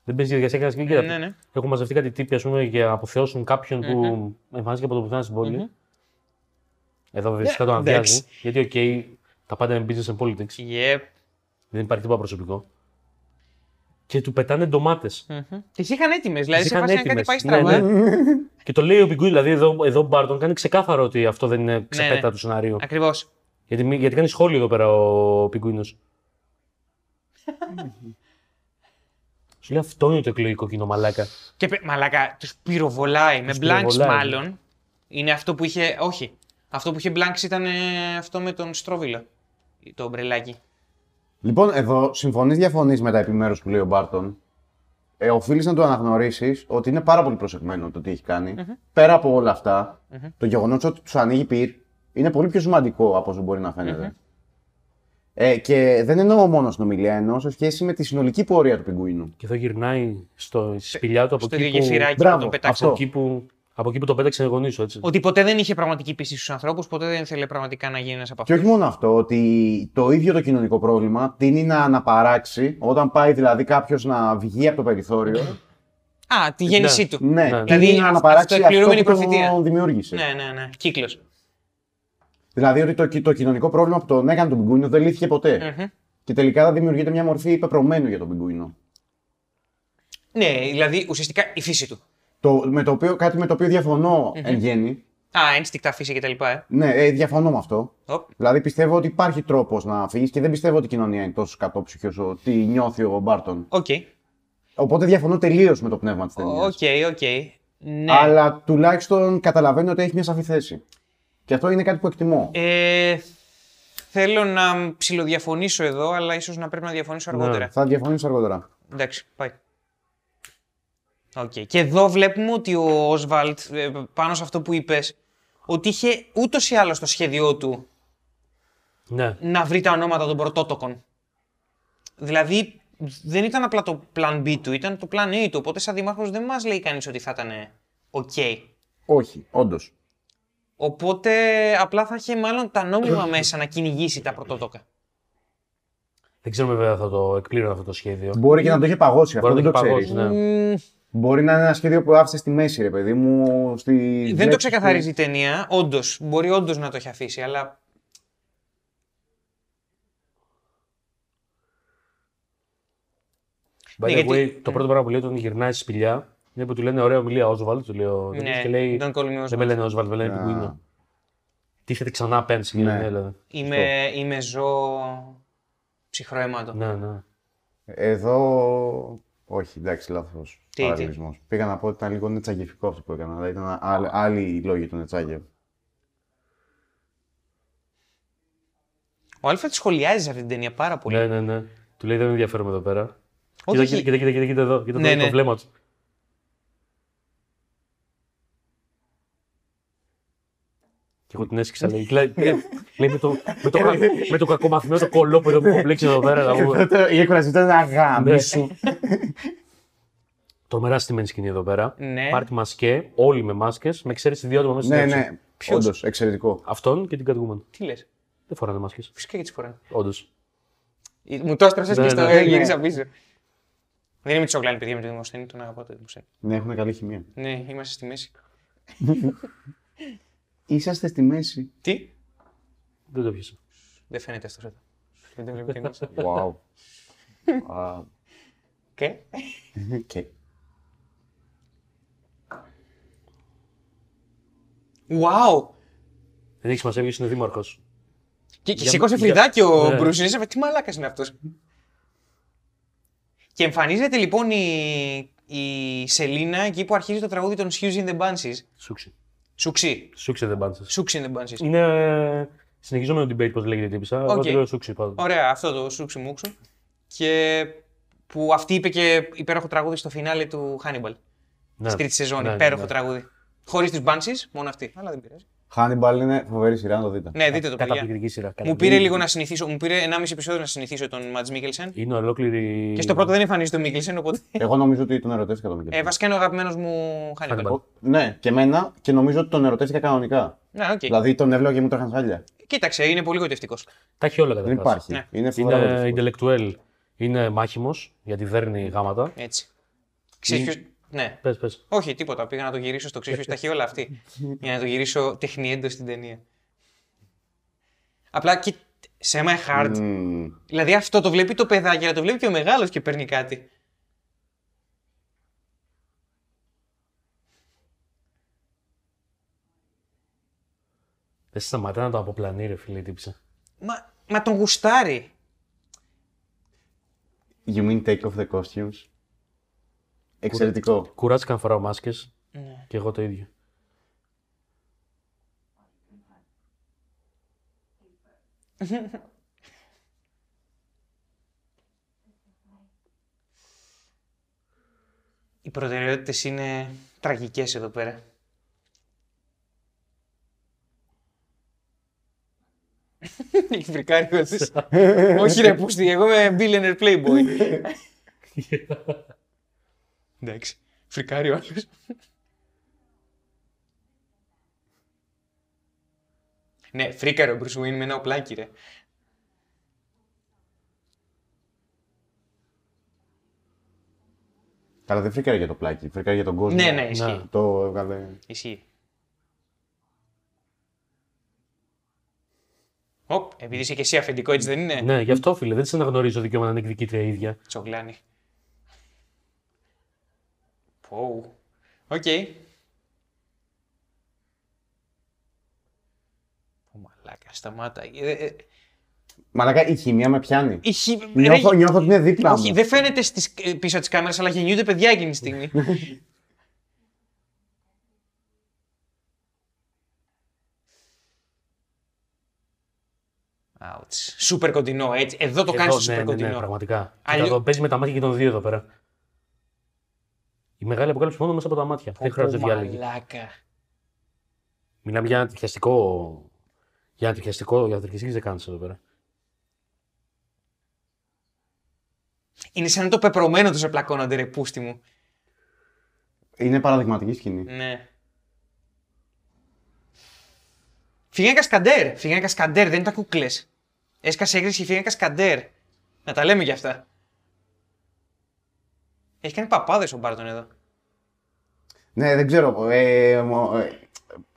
Δεν παίζει διαδικασία κανένας και Ναι, ναι. Έχουν μαζευτεί κάτι τύποι ας πούμε, για να αποθεώσουν κάποιον που εμφανίστηκε από το πουθενά στην πόλη. Εδώ βέβαια φυσικά το Ναι, εντάξει. αδειάζει. Γιατί, οκ, τα πάντα είναι business and politics. Yep. Δεν υπάρχει τίποτα προσωπικό. Και του πετάνε ντομάτες. Τις είχαν έτοιμες. Δηλαδή Τις σε είχαν φάση αν κάτι έτοιμες. πάει Ναι, στραβά. ναι. Και το λέει ο Πιγκουί, δηλαδή εδώ, εδώ ο Μπάρτον κάνει ξεκάθαρο ότι αυτό δεν είναι ξεπέτα ναι. του σενάριου. Ακριβώς. Γιατί, μη- γιατί κάνει σχόλιο εδώ πέρα ο Πιγκουίνο. Σου λέει αυτό είναι το εκλογικό κοινό, μαλάκα. Και πε- μαλάκα, τους πυροβολάει. Με Τους blanks πυροβολάει, μάλλον. Είναι αυτό που είχε. Όχι. Αυτό που είχε blanks ήταν ε, αυτό με τον Στρόβιλο. Το ομπρελάκι. Λοιπόν, εδώ συμφωνείς, διαφωνείς με τα επιμέρους που λέει ο Μπάρτον. Ε, Οφείλεις να το αναγνωρίσεις ότι είναι πάρα πολύ προσεγμένο το τι έχει κάνει. Πέρα από όλα αυτά, το γεγονός ότι τους ανοίγει πυρ είναι πολύ πιο σημαντικό από όσο μπορεί να φαινεται Ε, και δεν εννοώ μόνο στην ομιλία, εννοώ σε σχέση με τη συνολική πορεία του πιγκουίνου. Και εδώ γυρνάει στο, στη σπηλιά του από Στο εκεί, ίδιο που, γεφυράκι που Μπράβο, τον πετάξει. αυτό. από, εκεί που, από εκεί που το πέταξε οι γονείς σου, έτσι. Ότι ποτέ δεν είχε πραγματική πίστη στους ανθρώπους, ποτέ δεν ήθελε πραγματικά να γίνει ένας από Και αυτούς. όχι μόνο αυτό, ότι το ίδιο το κοινωνικό πρόβλημα τίνει να αναπαράξει όταν πάει δηλαδή κάποιος να βγει από το περιθώριο. Α, τη γέννησή Ναι. του. ναι, Δηλαδή, τίνει να αυ- αναπαράξει αυτό αυτοεκπληρώμενη που προφητεία. τον δημιούργησε. Ναι, ναι, ναι. Κύκλος. Δηλαδή ότι το, το κοινωνικό πρόβλημα που τον έκανε τον πιγκουίνο δεν λύθηκε ποτέ. Και τελικά θα δημιουργείται μια μορφή πεπρωμένου για τον πιγκουίνο. Ναι, δηλαδή ουσιαστικά η φύση του. Το, με το οποίο, κάτι με το οποίο διαφωνώ εν γένει. Α, ένστικτα φύση και τα λοιπά, ε. Ναι, ε, διαφωνώ με αυτό. Οπ. Δηλαδή πιστεύω ότι υπάρχει τρόπος να φύγεις και δεν πιστεύω ότι η κοινωνία είναι τόσο κακόψυχη όσο τη νιώθει ο Μπάρτον. Οκ. Οπότε διαφωνώ τελείως με το πνεύμα της ταινίας. OK, OK. Ναι. Αλλά τουλάχιστον καταλαβαίνω ότι έχει μια σαφή θέση. Και αυτό είναι κάτι που εκτιμώ. Ε, θέλω να ψιλοδιαφωνήσω εδώ, αλλά ίσως να πρέπει να διαφωνήσω αργότερα. Θα διαφωνήσω αργότερα. Εντάξει, πάει. Οκ. Και εδώ βλέπουμε ότι ο Όσβαλντ, ε, πάνω σε αυτό που είπες, ότι είχε ούτως ή άλλως στο σχέδιό του Ναι. να βρει τα ονόματα των πρωτότοκων. Δηλαδή, δεν ήταν απλά το plan B του, ήταν το plan A του. Οπότε, σαν δήμαρχος δεν μας λέει κανείς ότι θα ήταν OK. Όχι, όντως. Οπότε, απλά θα είχε μάλλον τα νόμιμα μέσα να κυνηγήσει τα πρωτότοκα. Δεν ξέρουμε βέβαια θα το εκπλήρωνε αυτό το σχέδιο. Μπορεί και να το είχε παγώσει αυτό, Μπορεί δεν να το το ξέρεις. έχει παγώσει, ναι. Μμμ, Μπορεί να είναι ένα σχέδιο που άφησε στη μέση, ρε παιδί μου. Στη... Δεν το βλέπεις ξεκαθαρίζει η ταινία, όντως. Μπορεί όντως να το έχει αφήσει, αλλά. By Ναι, the γιατί- way, το πρώτο πράγμα που λέει όταν γυρνάει στη σπηλιά είναι που του λένε ωραία ομιλία Oswald. Του λέει ο Ναι, τέτοιος και λέει. don't call me Δεν με Oswald. λένε Oswald, με λένε Α. Πιγκουίνο. Τίθεται ξανά απέναντι στην Ναι. κοινωνία, δηλαδή. Είμαι, είμαι ζώο ψυχρό αίματο. Ναι, ναι. Εδώ. Όχι, εντάξει, λάθος Τι, παραλληλισμό. Πήγα να πω ότι ήταν λίγο νετσαγεφικό αυτό που έκανα. Δηλαδή ήταν άλλοι, άλλοι οι λόγοι του Νετσάγεφ. Ο Άλφρεντ σχολιάζει σε αυτή την ταινία πάρα πολύ. Ναι, ναι, ναι. Του λέει δεν με ενδιαφέρομαι εδώ πέρα. Όχι, Κοίτα, όχι. κοίτα, κοίτα, κοίτα, κοίτα εδώ. Κοίτα Ναι, εδώ, ναι. το βλέμμα του. Και εγώ την έσυξα, λέει. Λέει, λέει με, το, με, το, κα- με το κακομαθημένο το κολλό που έχω μπλέξει εδώ πέρα. να πούμε. Η έκφραση ήταν αγάμι Ναι. σου. Τρομερά στημένη σκηνή εδώ πέρα. Ναι. Πάρτι μασκέ, όλοι με μάσκες, με εξαίρεση δύο άτομα μέσα στην ναι, αίθουσα. ναι. Ποιος; Όντως, εξαιρετικό. Αυτόν και την Catwoman. Τι λες; Δεν φοράνε μάσκες. Φυσικά και τις φοράνε. Όντως. Μου το έστρωσε Ναι, και στο ναι, ε, ναι. γύρισα πίσω. Δεν είμαι τσογλάνη, παιδιά, με το Δημοσθένη, τον αγαπάω το Δημοσθένη. Ναι, έχουν καλή χημεία. Ναι, είμαστε στη μέση. Είσαστε στη μέση. Τι; Δεν το πιάσα. Δεν φαίνεται αυτό εδώ. Δεν το βλέπει κανείς. Wow. Α, Και; και. Wow! Δεν έχει σημασία ποιος είναι δήμαρχος. Και, και Για- σήκωσε για- φρυδάκι ο Ναι. Μπρουσ. Είναι σαν, τι μαλάκας είναι αυτός. Και εμφανίζεται λοιπόν η, η Σελίνα εκεί που αρχίζει το τραγούδι των Siouxsie and the Banshees. Σούξι. Σουξί. Siouxsie and the Banshees. Siouxsie and the Banshees. Είναι ε, συνεχιζόμενο debate πώς λέγεται η τύπισσα. Εγώ Οκ. το λέω Σούξι πάντως. Ωραία, αυτό το Σούξι Μούξου. Και που αυτή είπε και υπέροχο τραγούδι στο φινάλε του Hannibal. Ναι. Στην τρίτη σεζόν. Ναι, υπέροχο ναι. τραγούδι. Χωρίς τους Banshees, μόνο αυτή. Αλλά δεν πειράζει. Hannibal είναι φοβερή σειρά, να το δείτε. Ναι, δείτε το, παιδιά. Καταπληκτική σειρά. Μου καταπληκτική. πήρε λίγο να συνηθίσω, μου πήρε 1,5 επεισόδιο να συνηθίσω τον Ματς Μίκελσεν. Είναι ολόκληρη. Και στο πρώτο δεν εμφανίζεται ο Μίκελσεν, οπότε. Εγώ νομίζω ότι τον ερωτεύτηκα τον Ε, Μικέλ. βασικά είναι ο αγαπημένος μου Hannibal. Hannibal. Ναι, και εμένα και νομίζω ότι τον ερωτεύτηκα κανονικά. Ναι, οκ. Δηλαδή τον έβλεπα και μου τρέχαν σάλια. Κοίταξε, είναι πολύ γοητευτικός. Τα έχει όλα Δεν καταρχάς. υπάρχει. Ναι. Είναι φοβερά Είναι γοητευτικός. intellectual. Είναι μάχιμος γιατί δέρνει γάμα τα. Έτσι. Ξέρεις ποιος... Ναι. Πες, πες. Όχι, τίποτα. Πήγα να το γυρίσω στο ξέρεις ποιος τα έχει όλα αυτή. για να το γυρίσω τεχνηέντως στην ταινία. Απλά και σε my heart. Μμμ. Δηλαδή αυτό το βλέπει το παιδάκι, αλλά το βλέπει και ο μεγάλος και παίρνει κάτι. Δεν σταματά να το αποπλανεί, ρε φίλε, η τύπησα. Μα, μα τον γουστάρει. You mean take off the costumes; Εξαιρετικό. Κουράστηκα να φοράω μάσκες Ναι. και εγώ το ίδιο. Οι προτεραιότητες είναι τραγικές εδώ πέρα. Έχει φρικάρει ο άλλος. Όχι ρε πούστη, εγώ είμαι billionaire playboy. Εντάξει, φρικάρει ο άλλος. Ναι, φρίκαρε ο Bruce Wayne με ένα οπλάκι ρε. Καλά, δεν φρίκαρε για το πλάκι, φρίκαρε για τον κόσμο. Ναι, ναι, ισχύει. Το έβγαλε. Ισχύει. Οπ, επειδή είσαι και εσύ αφεντικό, έτσι δεν είναι; Ναι, γι' αυτό φίλε, δεν της αναγνωρίζω δικαίωμα να είναι εκδικήτρια η ίδια. Τσογλάνι. Πω. Οκ. Πω μαλάκα, σταμάτα. Ε, ε, Μαλάκα, η χημεία με πιάνει. η χι- Νιώθω, ρε, νιώθω ότι είναι δίπλα Όχι, μου. δεν φαίνεται στις, ε, πίσω τη κάμερα, αλλά γεννιούνται παιδιά εκείνη τη στιγμή. Ouch. Σούπερ κοντινό, έτσι. Εδώ το κάνεις Εδώ, σούπερ ναι, ναι, ναι, κοντινό. πραγματικά. Αλλιώ- Κοίτα, εδώ παίζει με τα μάτια και των δύο εδώ πέρα. Η μεγάλη αποκάλυψη μόνο μέσα από τα μάτια. Δεν χρειάζεται Πω, διάλογη. Μαλάκα. Μιλάμε για ένα τριχιαστικό. Για ένα τριχιαστικό, για τριχιαστική ζεκάνηση εδώ πέρα. Είναι σαν το πεπρωμένο του σε πλακώνονται, ρε πούστη μου. Είναι παραδειγματική σκηνή. Ναι. Φύγανε κασκαντέρ. Φύγανε κασκαντέρ, δεν ήταν κούκλε. Έσκασε έγκριση και φύγανε κασκαντέρ. Να τα λέμε κι αυτά. Έχει κάνει παπάδες ο Μπάρτον εδώ. Ναι, δεν ξέρω. Ε, μο- ε,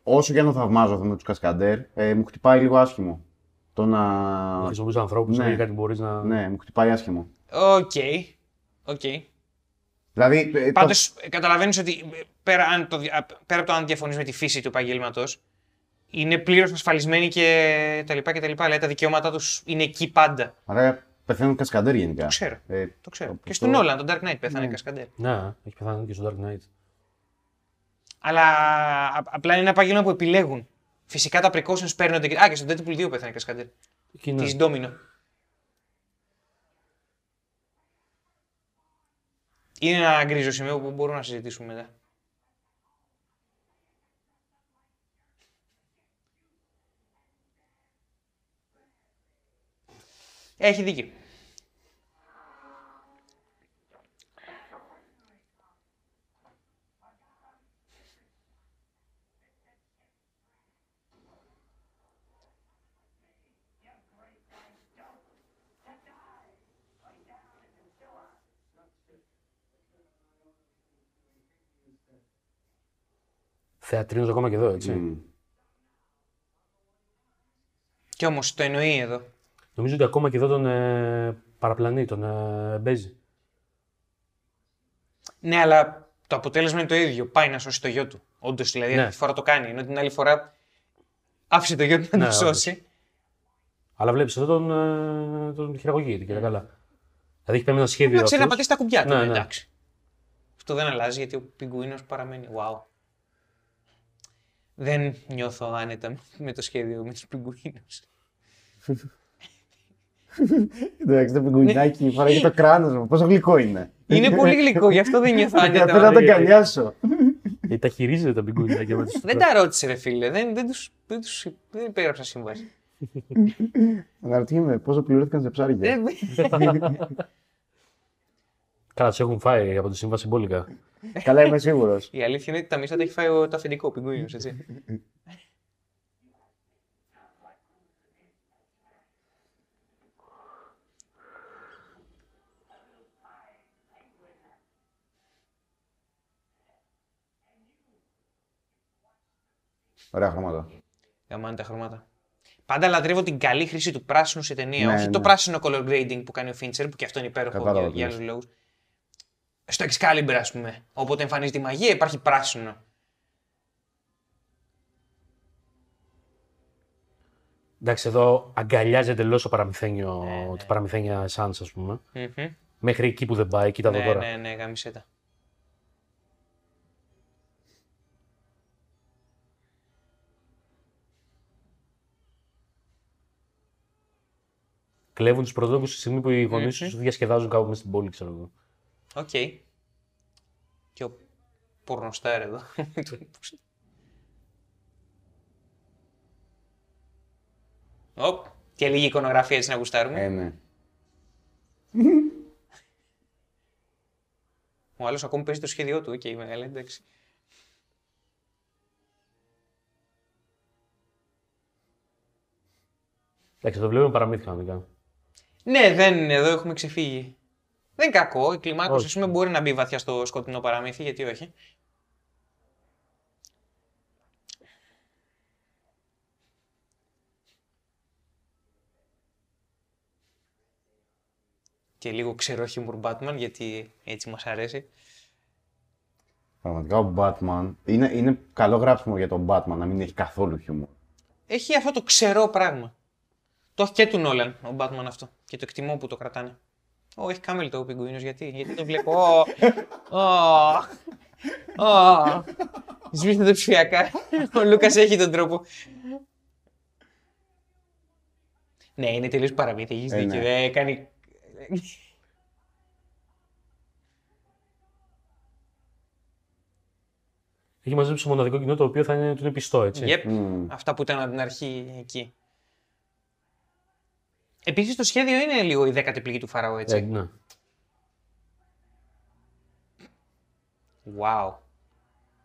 όσο και αν το θαυμάζω αυτό με τους Κασκαντέρ, ε, μου χτυπάει λίγο άσχημο. Το να. Να χρησιμοποιεί ανθρώπους Ναι. ή κάτι μπορείς να. Ναι, μου χτυπάει άσχημα. OK. OK. Δηλαδή. ε, το- Πάντως, καταλαβαίνεις ότι ε, πέρα, αν το, δι- α, πέρα από το αν διαφωνείς με τη φύση του επαγγέλματος, είναι πλήρως ασφαλισμένοι και τα λοιπά και τα λοιπά. Δηλαδή τα δικαιώματά τους είναι εκεί πάντα. Άρα πεθαίνουν κασκαντέρ γενικά. Το ξέρω. Ε, Το ξέρω. Αυτό- Και στον Νόλαν, τον Dark Knight πέθανε κασκαντέρ. Ναι, έχει πεθάνει και στο Dark Knight. Αλλά α- απλά είναι ένα επάγγελμα που επιλέγουν. Φυσικά τα precautions παίρνονται. και- Α, και στον Deadpool 2 πέθανε κασκαντέρ. Εκεί ναι. Της Domino. Είναι ένα γκρίζο σημείο που μπορούμε να συζητήσουμε μετά. Έχει δίκιο. Θεατρίνος ακόμα και εδώ, έτσι. μ. Κι όμως το εννοεί εδώ. Νομίζω ότι ακόμα και εδώ τον ε, παραπλανεί, τον ε, μπέζει. Ναι, αλλά το αποτέλεσμα είναι το ίδιο. Πάει να σώσει το γιο του. Όντως δηλαδή, Ναι. αυτή τη φορά το κάνει. Ενώ την άλλη φορά άφησε το γιο του να Ναι, το όντως. σώσει. Αλλά βλέπεις εδώ τον, ε, τον χειραγωγείται και τα καλά. Δηλαδή έχει πέμπει ένα σχέδιο. Να ξέρει να αυτός. πατήσει τα κουμπιά του. Ναι, ναι, ναι. εντάξει. Αυτό δεν αλλάζει γιατί ο πιγκουίνος παραμένει. Wow. Δεν νιώθω άνετα με το σχέδιο με του πιγκουίνου. Εντάξει, το πιγκουινάκι φοράει και το κράνος μου. Πόσο γλυκό είναι. είναι πολύ γλυκό, γι' αυτό δεν νιώθω Θέλω να άνετα. τον καλιάσω. Ε, τα χειρίζεται τα πιγκουινάκια με τους- δεν τα ρώτησε, ρε φίλε. Δεν, δεν, τους, δεν, τους, δεν υπέγραψα σύμβαση. Αναρωτιέμαι πόσο πληρώθηκαν σε ψάρια. Δεν- Καλά, τους έχουν φάει από τη σύμβαση μπόλικα. Καλά, είμαι σίγουρος. Η αλήθεια είναι ότι τα μισά τα έχει φάει ο- το αφεντικό ο πιγκουίνο, έτσι. Ωραία χρώματα. Γαμάνε τα χρώματα. Πάντα λατρεύω την καλή χρήση του πράσινου σε ταινία. Ναι, όχι το ναι. πράσινο color grading που κάνει ο Fincher, που και αυτό είναι υπέροχο Κατάλαβα για, τι για λες. άλλους λόγους. Στο Excalibur, ας πούμε. Όποτε εμφανίζεται η μαγεία, υπάρχει πράσινο. Εντάξει, εδώ αγκαλιάζει εντελώς το παραμυθένιο, Ναι, τη παραμυθένια Sans, ας πούμε. Μμμ. Μέχρι εκεί που δεν πάει, κοίτα εδώ Ναι, τώρα. ναι, ναι, γάμισε Κλέβουν τους πρωτότοκους στη στιγμή που οι γονείς τους διασκεδάζουν κάπου μέσα στην πόλη, ξέρω εγώ. Οκ. Και ο πορνοστάρ εδώ. Οπ. Και λίγη εικονογραφία έτσι να γουστάρουμε. Ε, ναι. Ο άλλος ακόμη παίζει το σχέδιό του. Οκ, μεγάλη, εντάξει. Εντάξει, το βλέπουμε παραμύθι κανονικά. Ναι, δεν, εδώ έχουμε ξεφύγει. Δεν είναι κακό. Η κλιμάκωση, Όχι. ας πούμε, μπορεί να μπει βαθιά στο σκοτεινό παραμύθι, γιατί όχι. Και λίγο ξερό χιούμορ Batman, γιατί έτσι μας αρέσει. Πραγματικά ο Batman. Είναι, είναι καλό γράψιμο για τον Batman να μην έχει καθόλου χιούμορ. Έχει αυτό το ξερό πράγμα. Το έχει και του Νόλαν ο Batman αυτό. Και το εκτιμώ που το κρατάνε. Ω, έχει κάμελ το ο πιγκουίνος, γιατί, γιατί το βλέπω. Ω, ω, ω. Σβήστε το ψηφιακά. Ο Λούκας έχει τον τρόπο. Ναι, είναι τελείως παραμύθι, έχεις Ε, δίκιο. ναι. Ε, κάνει... Έχει μαζέψει το μοναδικό κοινό το οποίο θα είναι, του είναι πιστό, έτσι. Yep. Μμμ. Αυτά που ήταν από την αρχή εκεί. Επίσης το σχέδιο είναι λίγο η δέκατη πληγή του Φαραώ, έτσι. Ε, ναι. Wow.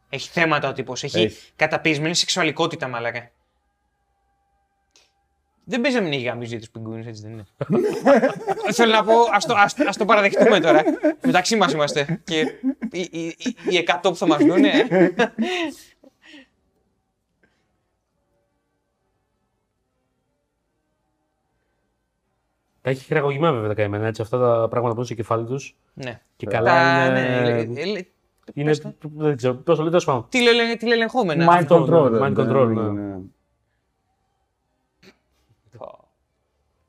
Έχει θέματα ο τύπος. Έχει Έχει. καταπιεσμένη σεξουαλικότητα, μαλάκα. Δεν παίζει να μην έχει γαμίζει του πιγκουίνου, έτσι δεν είναι. Θέλω να πω, ας το, ας, ας το παραδεχτούμε τώρα. Μεταξύ μας είμαστε. Και οι, οι, οι, οι 100 που θα μας δούνε. Τα έχει χειραγωγημένα βέβαια τα καημένα έτσι. Αυτά τα πράγματα που είναι στο κεφάλι τους. ναι. Και καλά Τα- είναι. ναι, ε, ε, είναι πες το. δεν ξέρω. Πώ το λέτε, τέλο πάντων. τηλελε- Τηλελεγχόμενα. Mind αυτό, control. ναι, mind ναι, control, ναι, ναι. ναι.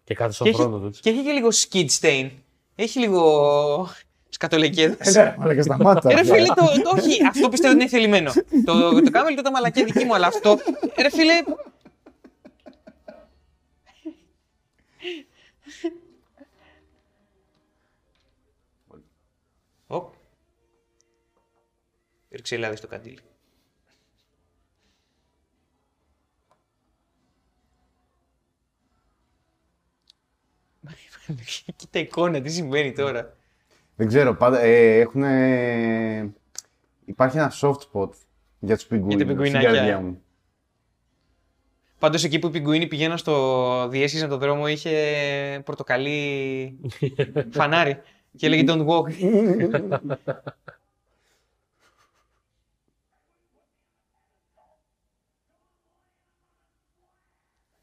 Και κάθε Και στον έχει, χρόνο τους. έτσι. και έχει και λίγο skid stain. Έχει λίγο σκατολεκέδες. Ναι, αλλά και σταμάτησα. Ρε φίλε, το, το, όχι, αυτό πιστεύω ότι είναι θελημένο. το, το κάνω λίγο τα μαλακιά δική μου, αλλά αυτό. Ρε φίλε. Οπ. Ήρξε η Ελλάδα στο καντήλι. Κοίτα εικόνα, τι συμβαίνει τώρα. Δεν ξέρω, πάντα ε, έχουν. Υπάρχει ένα soft spot για τους πιγκουίνους στην πιγκουινάκια. καρδιά μου. Πάντως εκεί που οι πιγκουίνοι πηγαίναν στο διέσχιζαν τον δρόμο είχε πορτοκαλί φανάρι και έλεγε don't walk.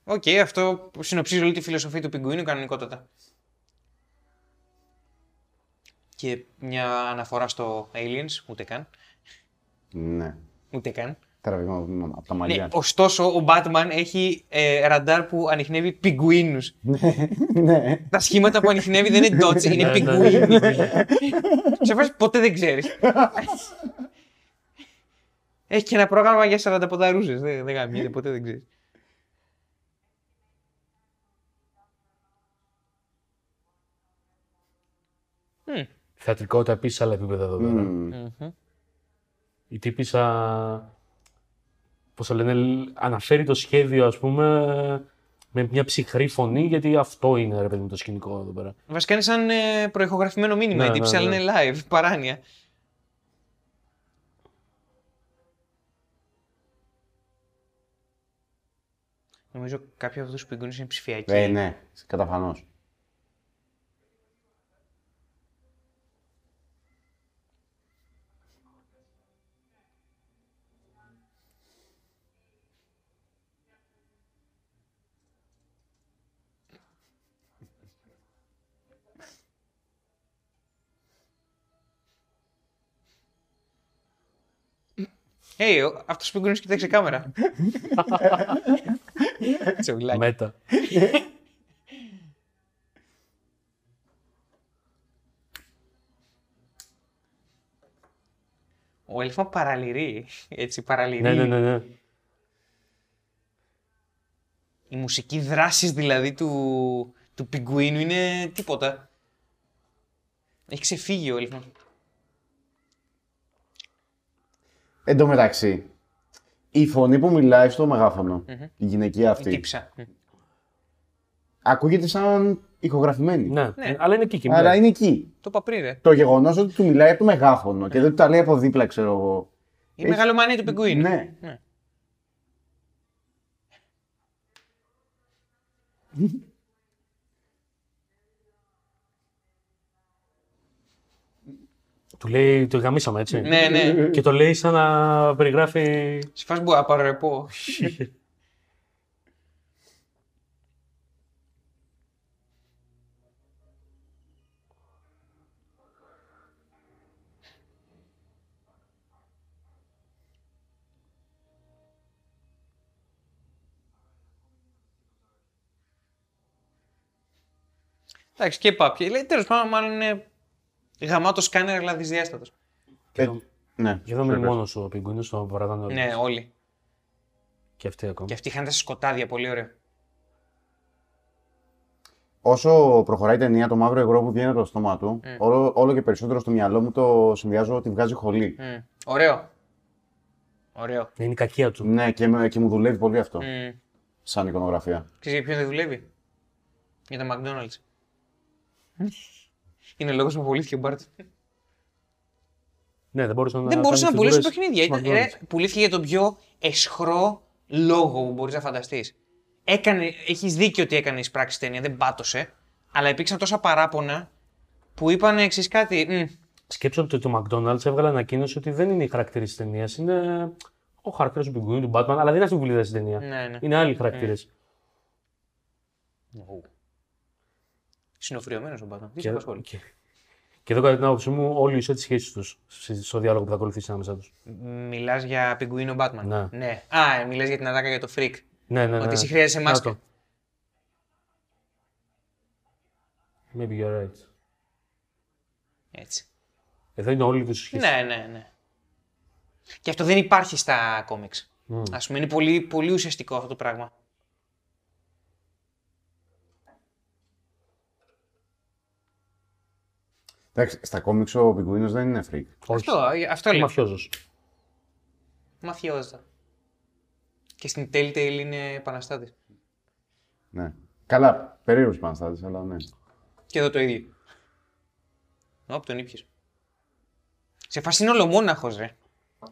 Οκ, αυτό συνοψίζει όλη τη φιλοσοφία του πιγκουίνου κανονικότατα. Και μια αναφορά στο Aliens, ούτε καν. Ναι. Ούτε καν. Τραβήγμα από τα Ναι, μαλλιά. ωστόσο, ο Batman έχει ε, ραντάρ που ανιχνεύει πιγκουίνους. Ναι. Τα σχήματα που ανιχνεύει δεν είναι dots, είναι Ναι, ναι, πιγκουίνοι. ναι. Σε φάση ποτέ δεν ξέρεις. Έχει και ένα πρόγραμμα για 40 ποδαρούσες. Δεν, δεν γαμιέται, ποτέ δεν ξέρεις. Μμ. Θεατρικότητα επίση σε άλλα επίπεδα εδώ πέρα. Μμμ. Μμμ. Η τύπησα. Πώς το λένε, λ- αναφέρει το σχέδιο, ας πούμε, με μια ψυχρή φωνή, γιατί αυτό είναι ρε παιδί μου το σκηνικό εδώ πέρα. Βασικά είναι σαν ε, προηχογραφημένο μήνυμα. Ναι, η ναι, τύψη, αλλά ναι. είναι live, παράνοια. Νομίζω κάποιοι από αυτούς που πιγκούνες είναι ψηφιακοί. Ε, ναι, καταφανώς. Hey, ο- αυτός που πιγκούνες κοιτάξε κάμερα. Τσογλάκι. Μέτα. Ο Έλφα παραλυρεί. Έτσι, παραλυρεί. ναι, ναι, ναι, ναι. Η μουσική δράσης δηλαδή του, του πιγκουίνου είναι τίποτα. Έχει ξεφύγει ο Έλφας. Εν τω μεταξύ, η φωνή που μιλάει στο μεγαφωνο η γυναικεία Η αυτή, τύψα. ακούγεται σαν ηχογραφημένη. ναι. Ναι. Αλλά είναι εκεί και Άρα μιλάει. είναι εκεί. Το είπα πριν, ρε. Το γεγονός ότι του μιλάει από το μεγάφωνο και δεν του τα λέει από δίπλα, ξέρω εγώ. Η Έχει- μεγαλομανία του πιγκουίνου. Ναι. ναι. Του λέει, το γαμίσαμε έτσι. ναι, ναι. Και το λέει σαν να περιγράφει. Σε φάση μπορώ να πάρω ρεπό. Εντάξει, και πάπια. Λέει τέλος πάντων, μάλλον είναι γαμάτο σκάνερ, αλλά δυσδιάστατο. Ε, ναι, Και εδώ είναι σωστά. μόνος ο πιγκουίνο, το παρατάνε όλοι. Ναι, όλοι. Και αυτοί ακόμα. Και αυτοί είχαν τα σκοτάδια, πολύ ωραίο. Όσο προχωράει η ταινία, το μαύρο υγρό που βγαίνει από το στόμα του, όλο, όλο και περισσότερο στο μυαλό μου το συνδυάζω ότι βγάζει χολή. Μμ. Ωραίο. Ωραίο. Είναι η κακία του. Ναι, και, με- και μου δουλεύει πολύ αυτό, Μμ. σαν εικονογραφία. Ξέρεις για ποιον δεν δουλεύει; Για τα McDonald's. Είναι ο λόγος που πουλήθηκε ο Μπάρτ. Ναι, δεν μπορούσαν να. Δεν μπορούσε να κάνουν πουλήσει φιγούρες παιχνίδια. Ήταν, McDonald's. ρε, πουλήθηκε για τον πιο εσχρό λόγο που μπορείς να φανταστείς. έκανε, έχεις δίκιο ότι έκανε εισπράξεις ταινία, δεν πάτωσε, αλλά υπήρξαν τόσα παράπονα που είπαν εξής κάτι. «Μμ, Σκέψω ότι το McDonald's έβγαλε ανακοίνωση ότι δεν είναι οι χαρακτήρες της ταινίας. Είναι ο χαρακτήρα του Πιγκουίνου, του Batman, αλλά δεν είναι αυτή που βλέπετε στην ταινία. Ναι, ναι. Είναι άλλοι χαρακτήρες. Συνοφριωμένος ο Batman. Τι σε Και, απασχολεί. και, και εδώ, κατά την άποψή μου, όλοι ισό τη σχέση τους στο διάλογο που θα ακολουθήσει ανάμεσά τους. Μιλάς για πιγκουίνο Batman. Ναι. Α, μιλάς για την ατάκα για το freak. Ναι, ναι, ναι. Ότι εσύ χρειάζεσαι Να μάσκα. το. Maybe you're right. Έτσι. Εδώ είναι όλοι τους σχέση. Ναι, ναι, ναι. Και αυτό δεν υπάρχει στα κόμιξ. Μμ. Ας πούμε, είναι πολύ, πολύ ουσιαστικό αυτό το πράγμα. Εντάξει, στα κόμιξ ο Πιγκουίνος δεν είναι freak. Όχι. Αυτό, αυτό Είναι λέω. μαφιόζος. Μαφιόζα. Και στην Telltale είναι επαναστάτης. Ναι. Καλά, περίεργος επαναστάτης, αλλά ναι. Και εδώ το ίδιο. Όπ, τον ήπιες. Σε φάση είναι ολομόναχος, ρε.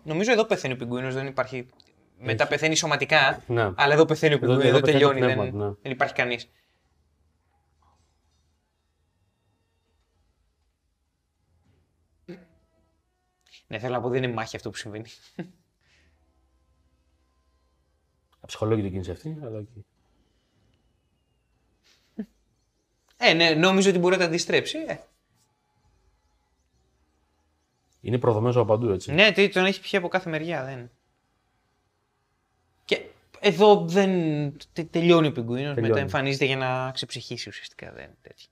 Νομίζω εδώ πεθαίνει ο πιγκουίνος, δεν υπάρχει... Μετά πεθαίνει σωματικά, Ναι. αλλά εδώ πεθαίνει ο Εδώ- πιγκουίνος, εδώ, εδώ πεθαίνει το τελειώνει, δεν, πνεύμα, ναι. δεν υπάρχει κανείς. Ναι, θέλω να πω, δεν είναι μάχη αυτό που συμβαίνει. Αψυχολόγητη κίνηση αυτή, αλλά όχι. Ε, ναι, νόμιζε ότι μπορεί να τα αντιστρέψει. Ε. Είναι προδομένο από παντού, έτσι. Ναι, τι, τον έχει πιει από κάθε μεριά, δεν. Και εδώ δεν τε- τελειώνει ο πιγκουίνος, μετά Τελειώνει. εμφανίζεται για να ξεψυχήσει ουσιαστικά, δεν τέτοιο.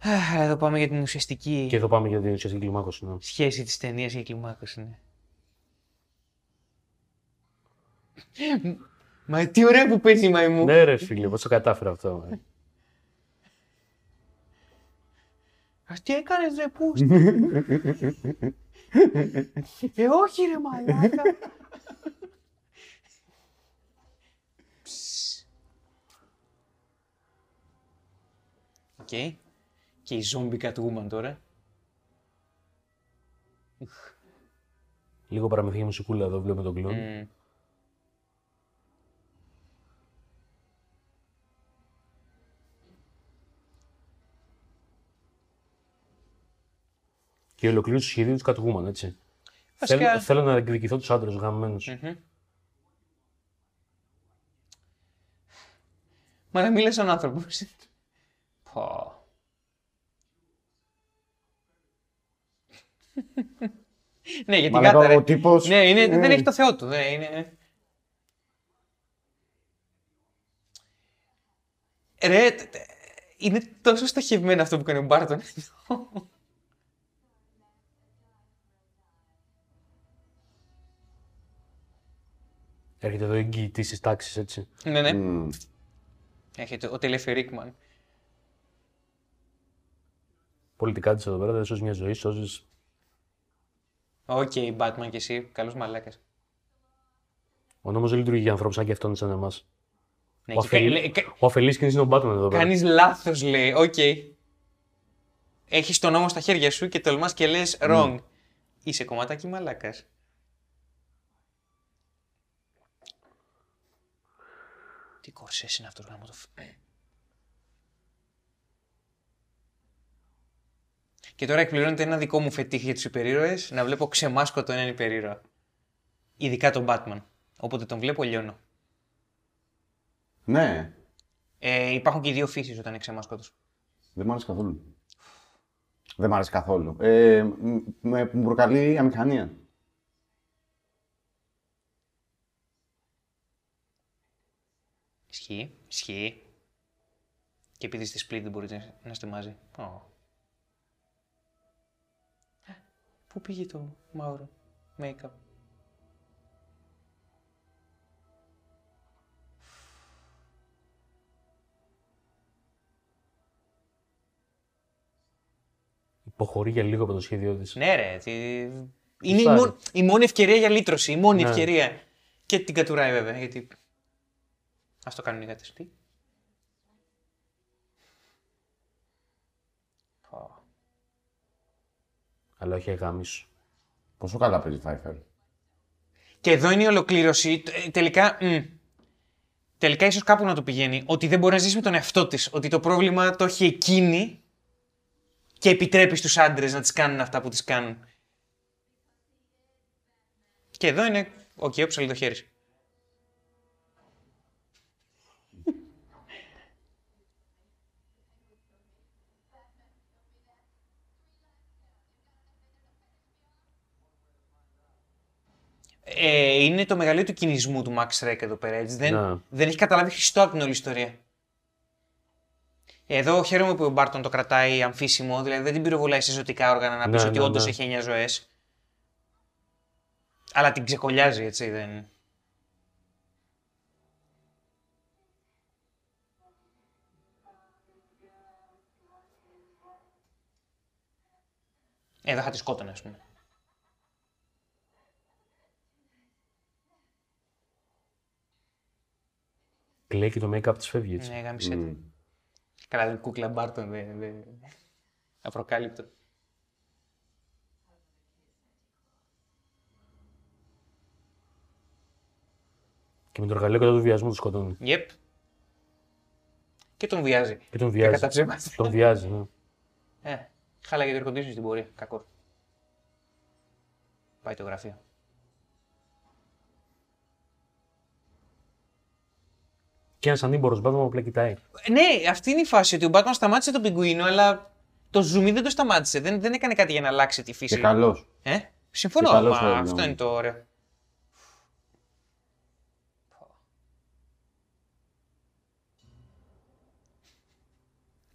Αχ, αλλά εδώ πάμε για την ουσιαστική Και εδώ πάμε για την ουσιαστική κλιμάκωση. Ναι. σχέση της ταινίας για κλιμάκωση, ναι. Μα τι ωραία που παίζει η μαϊμού. ναι, ρε φίλε, πώς το κατάφερα αυτό. ε. Ας τι έκανες ρε πούστη. ε, όχι ρε μαλάκα. Ψ. Οκ. Και η zombie Catwoman τώρα. Λίγο παραμυθία μουσικούλα εδώ, βλέπουμε τον κλόν. Μμ. Και η ολοκλήρωση του σχεδίου του Catwoman, έτσι. Βασικά- Θέλω, θέλω να εκδικηθώ τους άντρες γαμμένους. Μμμ. Μα να μιλάς σαν άνθρωπος. Πω. Ναι, γιατί Μαλάκα, γάτα, ρε. ο τύπος- Ναι, είναι, Ναι. δεν έχει το θεό του. Δεν είναι... Ρε, τε- τε- είναι τόσο στοχευμένο αυτό που κάνει ο Μπάρτον. Έρχεται εδώ εγγυητή τη τάξη, έτσι. ναι, ναι. Μμ. Έχετε ο Τελεφερίκμαν. Πολιτικά της εδώ πέρα δεν σώζει μια ζωή, σώζεις. OK, Batman και εσύ, καλός μαλάκας. Ο νόμος δεν λειτουργεί για ανθρώπους σαν και αυτόν, σαν εμάς. Ναι, Ο, και κα- αφελή... λέει- κα- ο αφελής κοινής είναι ο Batman εδώ πέρα. Κάνεις λάθος, λέει. Οκ. Έχεις τον νόμο στα χέρια σου και τολμάς και λες wrong. Είσαι κομματάκι μαλάκας. Τι κορσές είναι αυτός γαμώ το Και τώρα εκπληρώνεται ένα δικό μου φετίχ για τους υπερήρωες, να βλέπω ξεμάσκωτο έναν υπερήρωα. Ειδικά τον Batman. Όποτε τον βλέπω λιώνω. Ναι, Ε, υπάρχουν και οι δύο φύσεις όταν είναι ξεμάσκωτος. δεν μ' άρεσε καθόλου. Δεν μ' άρεσε καθόλου. Ε, μ- με- μου προκαλεί αμηχανία. Ισχύει, ισχύει. Και επειδή στη split δεν μπορείτε να είστε μαζί. Ω. Πού πήγε το μαύρο make-up; Υποχωρεί για λίγο από το σχέδιό της. Ναι ρε, τι... είναι η, Γουστάρει. μόνη, η μόνη ευκαιρία για λύτρωση, η μόνη Ναι. ευκαιρία. Και την κατουράει βέβαια, γιατί... Ας το κάνουν οι γάτες. Τι; Αλλά όχι αγάμισου. Πόσο καλά παίζει Φάιφερ. Και εδώ είναι η ολοκλήρωση. Ε, Τελικά, μ, τελικά ίσως κάπου να το πηγαίνει. Ότι δεν μπορεί να ζήσει με τον εαυτό της. Ότι το πρόβλημα το έχει εκείνη και επιτρέπει στους άντρες να τις κάνουν αυτά που τις κάνουν. Και εδώ είναι ο okay, το χέρι. Ε, είναι το μεγαλείο του κινησμού του Max Rec εδώ πέρα. Έτσι. Δεν, Ναι. δεν έχει καταλάβει χριστό από την όλη ιστορία. Εδώ χαίρομαι που ο Μπάρτον το κρατάει αμφίσιμο, δηλαδή δεν την πυροβολάει σε ζωτικά όργανα να πεις Ναι, ότι ναι, όντως ναι. έχει 9 ζωές. Αλλά την ξεκολλιάζει έτσι. Δεν... Εδώ θα τη σκότωνε, ας πούμε. Κλαίει και το make-up της φεύγει έτσι. Ναι, γάμισε. Μμ. Καλά, δεν κούκλα Μπάρτον, δεν. δεν... Απροκάλυπτο. Και με το εργαλείο κατά του βιασμού τους σκοτώνει. Yep. Και τον βιάζει. Και τον Και βιάζει. κατά ψέματα. τον βιάζει, ναι. Ε, χάλαγε το air conditioning στην πορεία. Κακό. Πάει το γραφείο. Και ένα ανήμπορο Batman που απλά κοιτάει. Ε, Ναι, αυτή είναι η φάση ότι ο Batman σταμάτησε τον πιγκουίνο, αλλά το zoom δεν το σταμάτησε. Δεν, δεν έκανε κάτι για να αλλάξει τη φύση. Και καλός. Ε, συμφωνώ, Και καλός μα το αυτό εννοώ. είναι το ωραίο.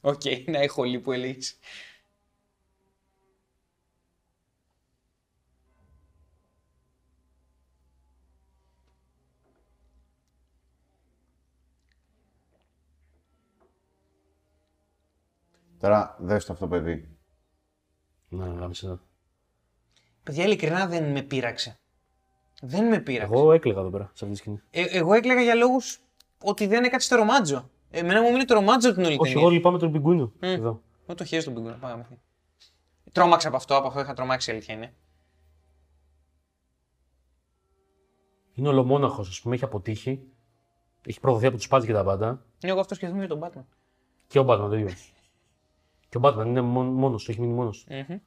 Οκ, να έχω λίγο που Τώρα δες το αυτό παιδί. Ναι, γάμισε. ναι. Παιδιά, ειλικρινά δεν με πείραξε. Δεν με πείραξε. Εγώ έκλαιγα εδώ πέρα, σε αυτή τη σκηνή. Ε, εγώ έκλαιγα για λόγους ότι δεν έκατσε το ρομάτζο. Εμένα μου μείνει το ρομάτζο την όλη Όχι, ταινία. εγώ λυπάμαι τον πιγκουίνο. Εδώ. Εγώ το χέρι στον πιγκουίνο. Πάμε. Τρόμαξα από αυτό, από αυτό είχα τρομάξει η αλήθεια είναι. Είναι ολομόναχος, ας πούμε, έχει αποτύχει. Έχει προδοθεί από τους πάντε και τα πάντα. Είναι εγώ αυτό σκεφτόμουν για τον Batman. Και ο Batman το ίδιο. και ο Batman είναι μόνος του, έχει μείνει μόνος. Μμμ.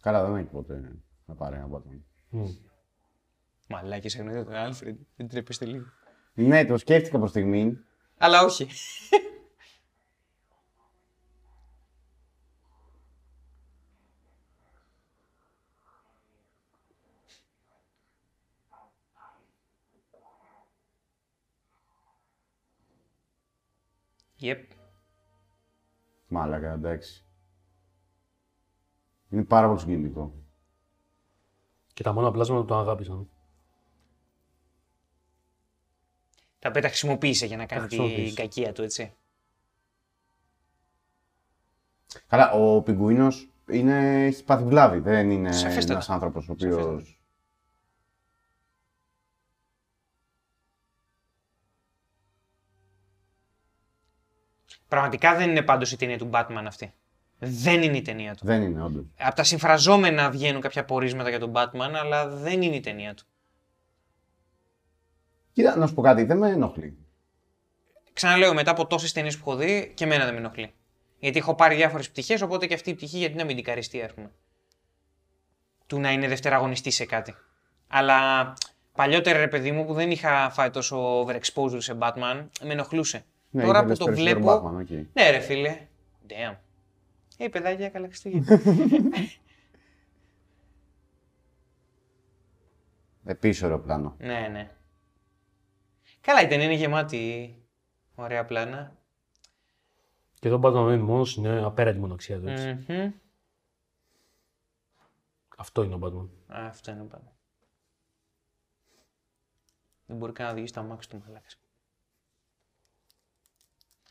Καλά, δεν έχει ποτέ να πάρει ένα Batman. Μαλάκι, εννοείται τον Άλφρεντ. Δεν τρέπεστε λίγο. Ναι, το σκέφτηκα προς στιγμή. Αλλά όχι. Yep. Μάλακα, εντάξει. Είναι πάρα πολύ συγκινητικό. Και τα μόνα πλάσματα τον αγάπησαν. Τα οποία τα χρησιμοποίησε για να κάνει την χρησιμοποίησε. κακία του, έτσι. Καλά, ο πιγκουίνος είναι... έχει πάθει βλάβη. Δεν είναι Σαφέστατα. ένας άνθρωπος ο οποίος. Πραγματικά δεν είναι πάντως η ταινία του Batman αυτή. Δεν είναι η ταινία του. Δεν είναι, όντως. Από τα συμφραζόμενα βγαίνουν κάποια πορίσματα για τον Batman, αλλά δεν είναι η ταινία του. Κοίτα, να σου πω κάτι, δεν με ενοχλεί. Ξαναλέω, μετά από τόσες ταινίες που έχω δει, και εμένα δεν με ενοχλεί. Γιατί έχω πάρει διάφορες πτυχές, οπότε και αυτή η πτυχή γιατί να μην την καριστεί, ας πούμε. Του να είναι δευτεραγωνιστή σε κάτι. Αλλά παλιότερα, ρε παιδί μου, που δεν είχα φάει τόσο overexposure σε Batman, με ενοχλούσε. Ναι, Τώρα που ήθελες το περισσότερο βλέπω. Batman, OK. Ναι, ρε φίλε. Damn. Ε, παιδάκια, καλά Χριστούγεννα. Επίσης ωραίο πλάνο. ναι, ναι. Καλά, η ταινία είναι γεμάτη ωραία πλάνα. Και εδώ ο Batman μένει μόνος είναι απέραντη μοναξιά του. έτσι. Μμμ. Αυτό είναι ο Batman. Α, Αυτό είναι πάνω. Δεν μπορεί καν να οδηγήσει το αμάξι του μαλάκα.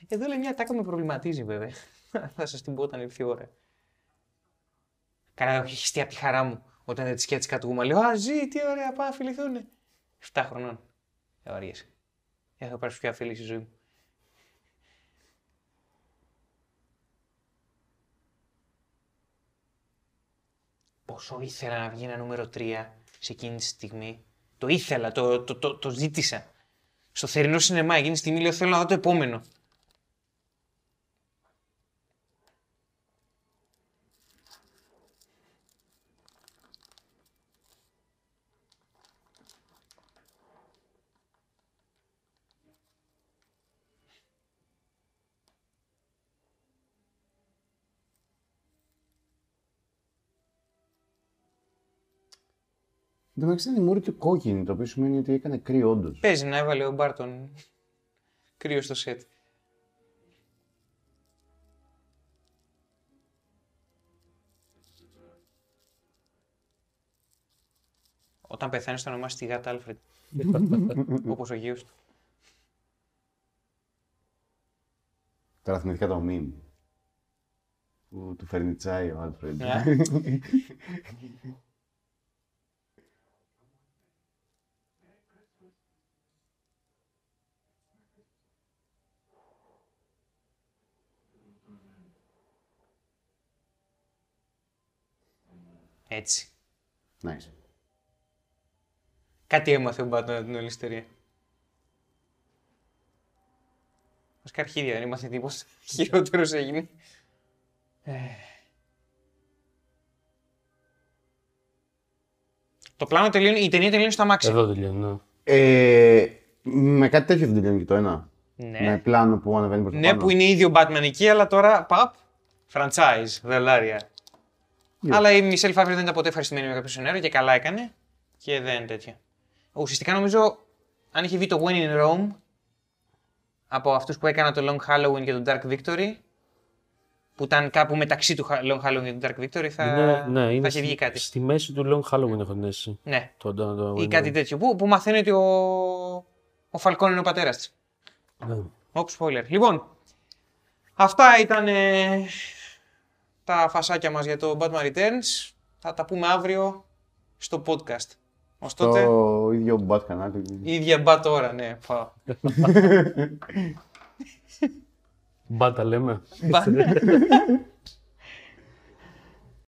Εδώ λέει μια τάκα με προβληματίζει βέβαια. Θα σας την πω όταν ήρθε η ώρα. Καλά, έχω χυστεί από τη χαρά μου όταν δεν τη σκέτsi κατουγούμα. Λέω Α, ζει, τι ωραία, πάμε να φιληθούν. 7 χρονών. Ε, ορίεσαι. Έχω πάρεις πιο αφίλη στη ζωή μου. Πόσο ήθελα να βγει ένα νούμερο 3 σε εκείνη τη στιγμή. Το ήθελα, το, το, το, το ζήτησα. στο θερινό σινεμά εκείνη τη στιγμή λέω θέλω να δω το επόμενο. Εν τω μεταξύ ήταν η μούρη του κόκκινη, το οποίο σημαίνει ότι έκανε κρύο όντως. Παίζει να έβαλε ο Μπάρτον κρύο στο σετ. Όταν πεθάνεις θα ονομάσει τη γάτα Άλφρεντ. Όπως ο γιος του. Τώρα θυμηθήκα το meme. Που του φέρνει τσάι ο Άλφρεντ. Έτσι. nice. Κάτι έμαθε ο Μπάτον από την όλη ιστορία. Μας καρχίδια δεν έμαθε τίποτα. Χειρότερος έγινε. Ε. Το πλάνο τελειώνει, η ταινία τελειώνει στο αμάξι. Εδώ τελειώνει. Ναι. Ε, με κάτι τέτοιο δεν τελειώνει και το ένα. Ναι. Με πλάνο που ανεβαίνει προς το Ναι, πάνω. που είναι ίδιο Batman εκεί, αλλά τώρα παπ, franchise, δολάρια. Αλλά η Μισελ Φάβρη δεν ήταν ποτέ ευχαριστημένη με κάποιο σενάριο και καλά έκανε και δεν τέτοια. Ουσιαστικά νομίζω, αν είχε βγει το When in Rome, από αυτούς που έκαναν το Long Halloween και το Dark Victory, που ήταν κάπου μεταξύ του Long Halloween και του Dark Victory, θα, Είναι, ναι, θα είναι είχε βγει στη, κάτι. στη μέση του Long Halloween έχω την αίσθηση. Ναι, Το, το, το, ή κάτι τέτοιο. Που, που μαθαίνει ότι ο, ο Φαλκόν είναι ο πατέρας της. Ναι. Όπ, spoiler. Λοιπόν, αυτά ήταν ε, τα φασάκια μας για το Batman Returns. Θα τα πούμε αύριο στο podcast. Ως τότε, Το ίδιο μπατ κανάλι. η ίδια μπατ ώρα, ναι. Πάω. Μπάτα λέμε. Μπα-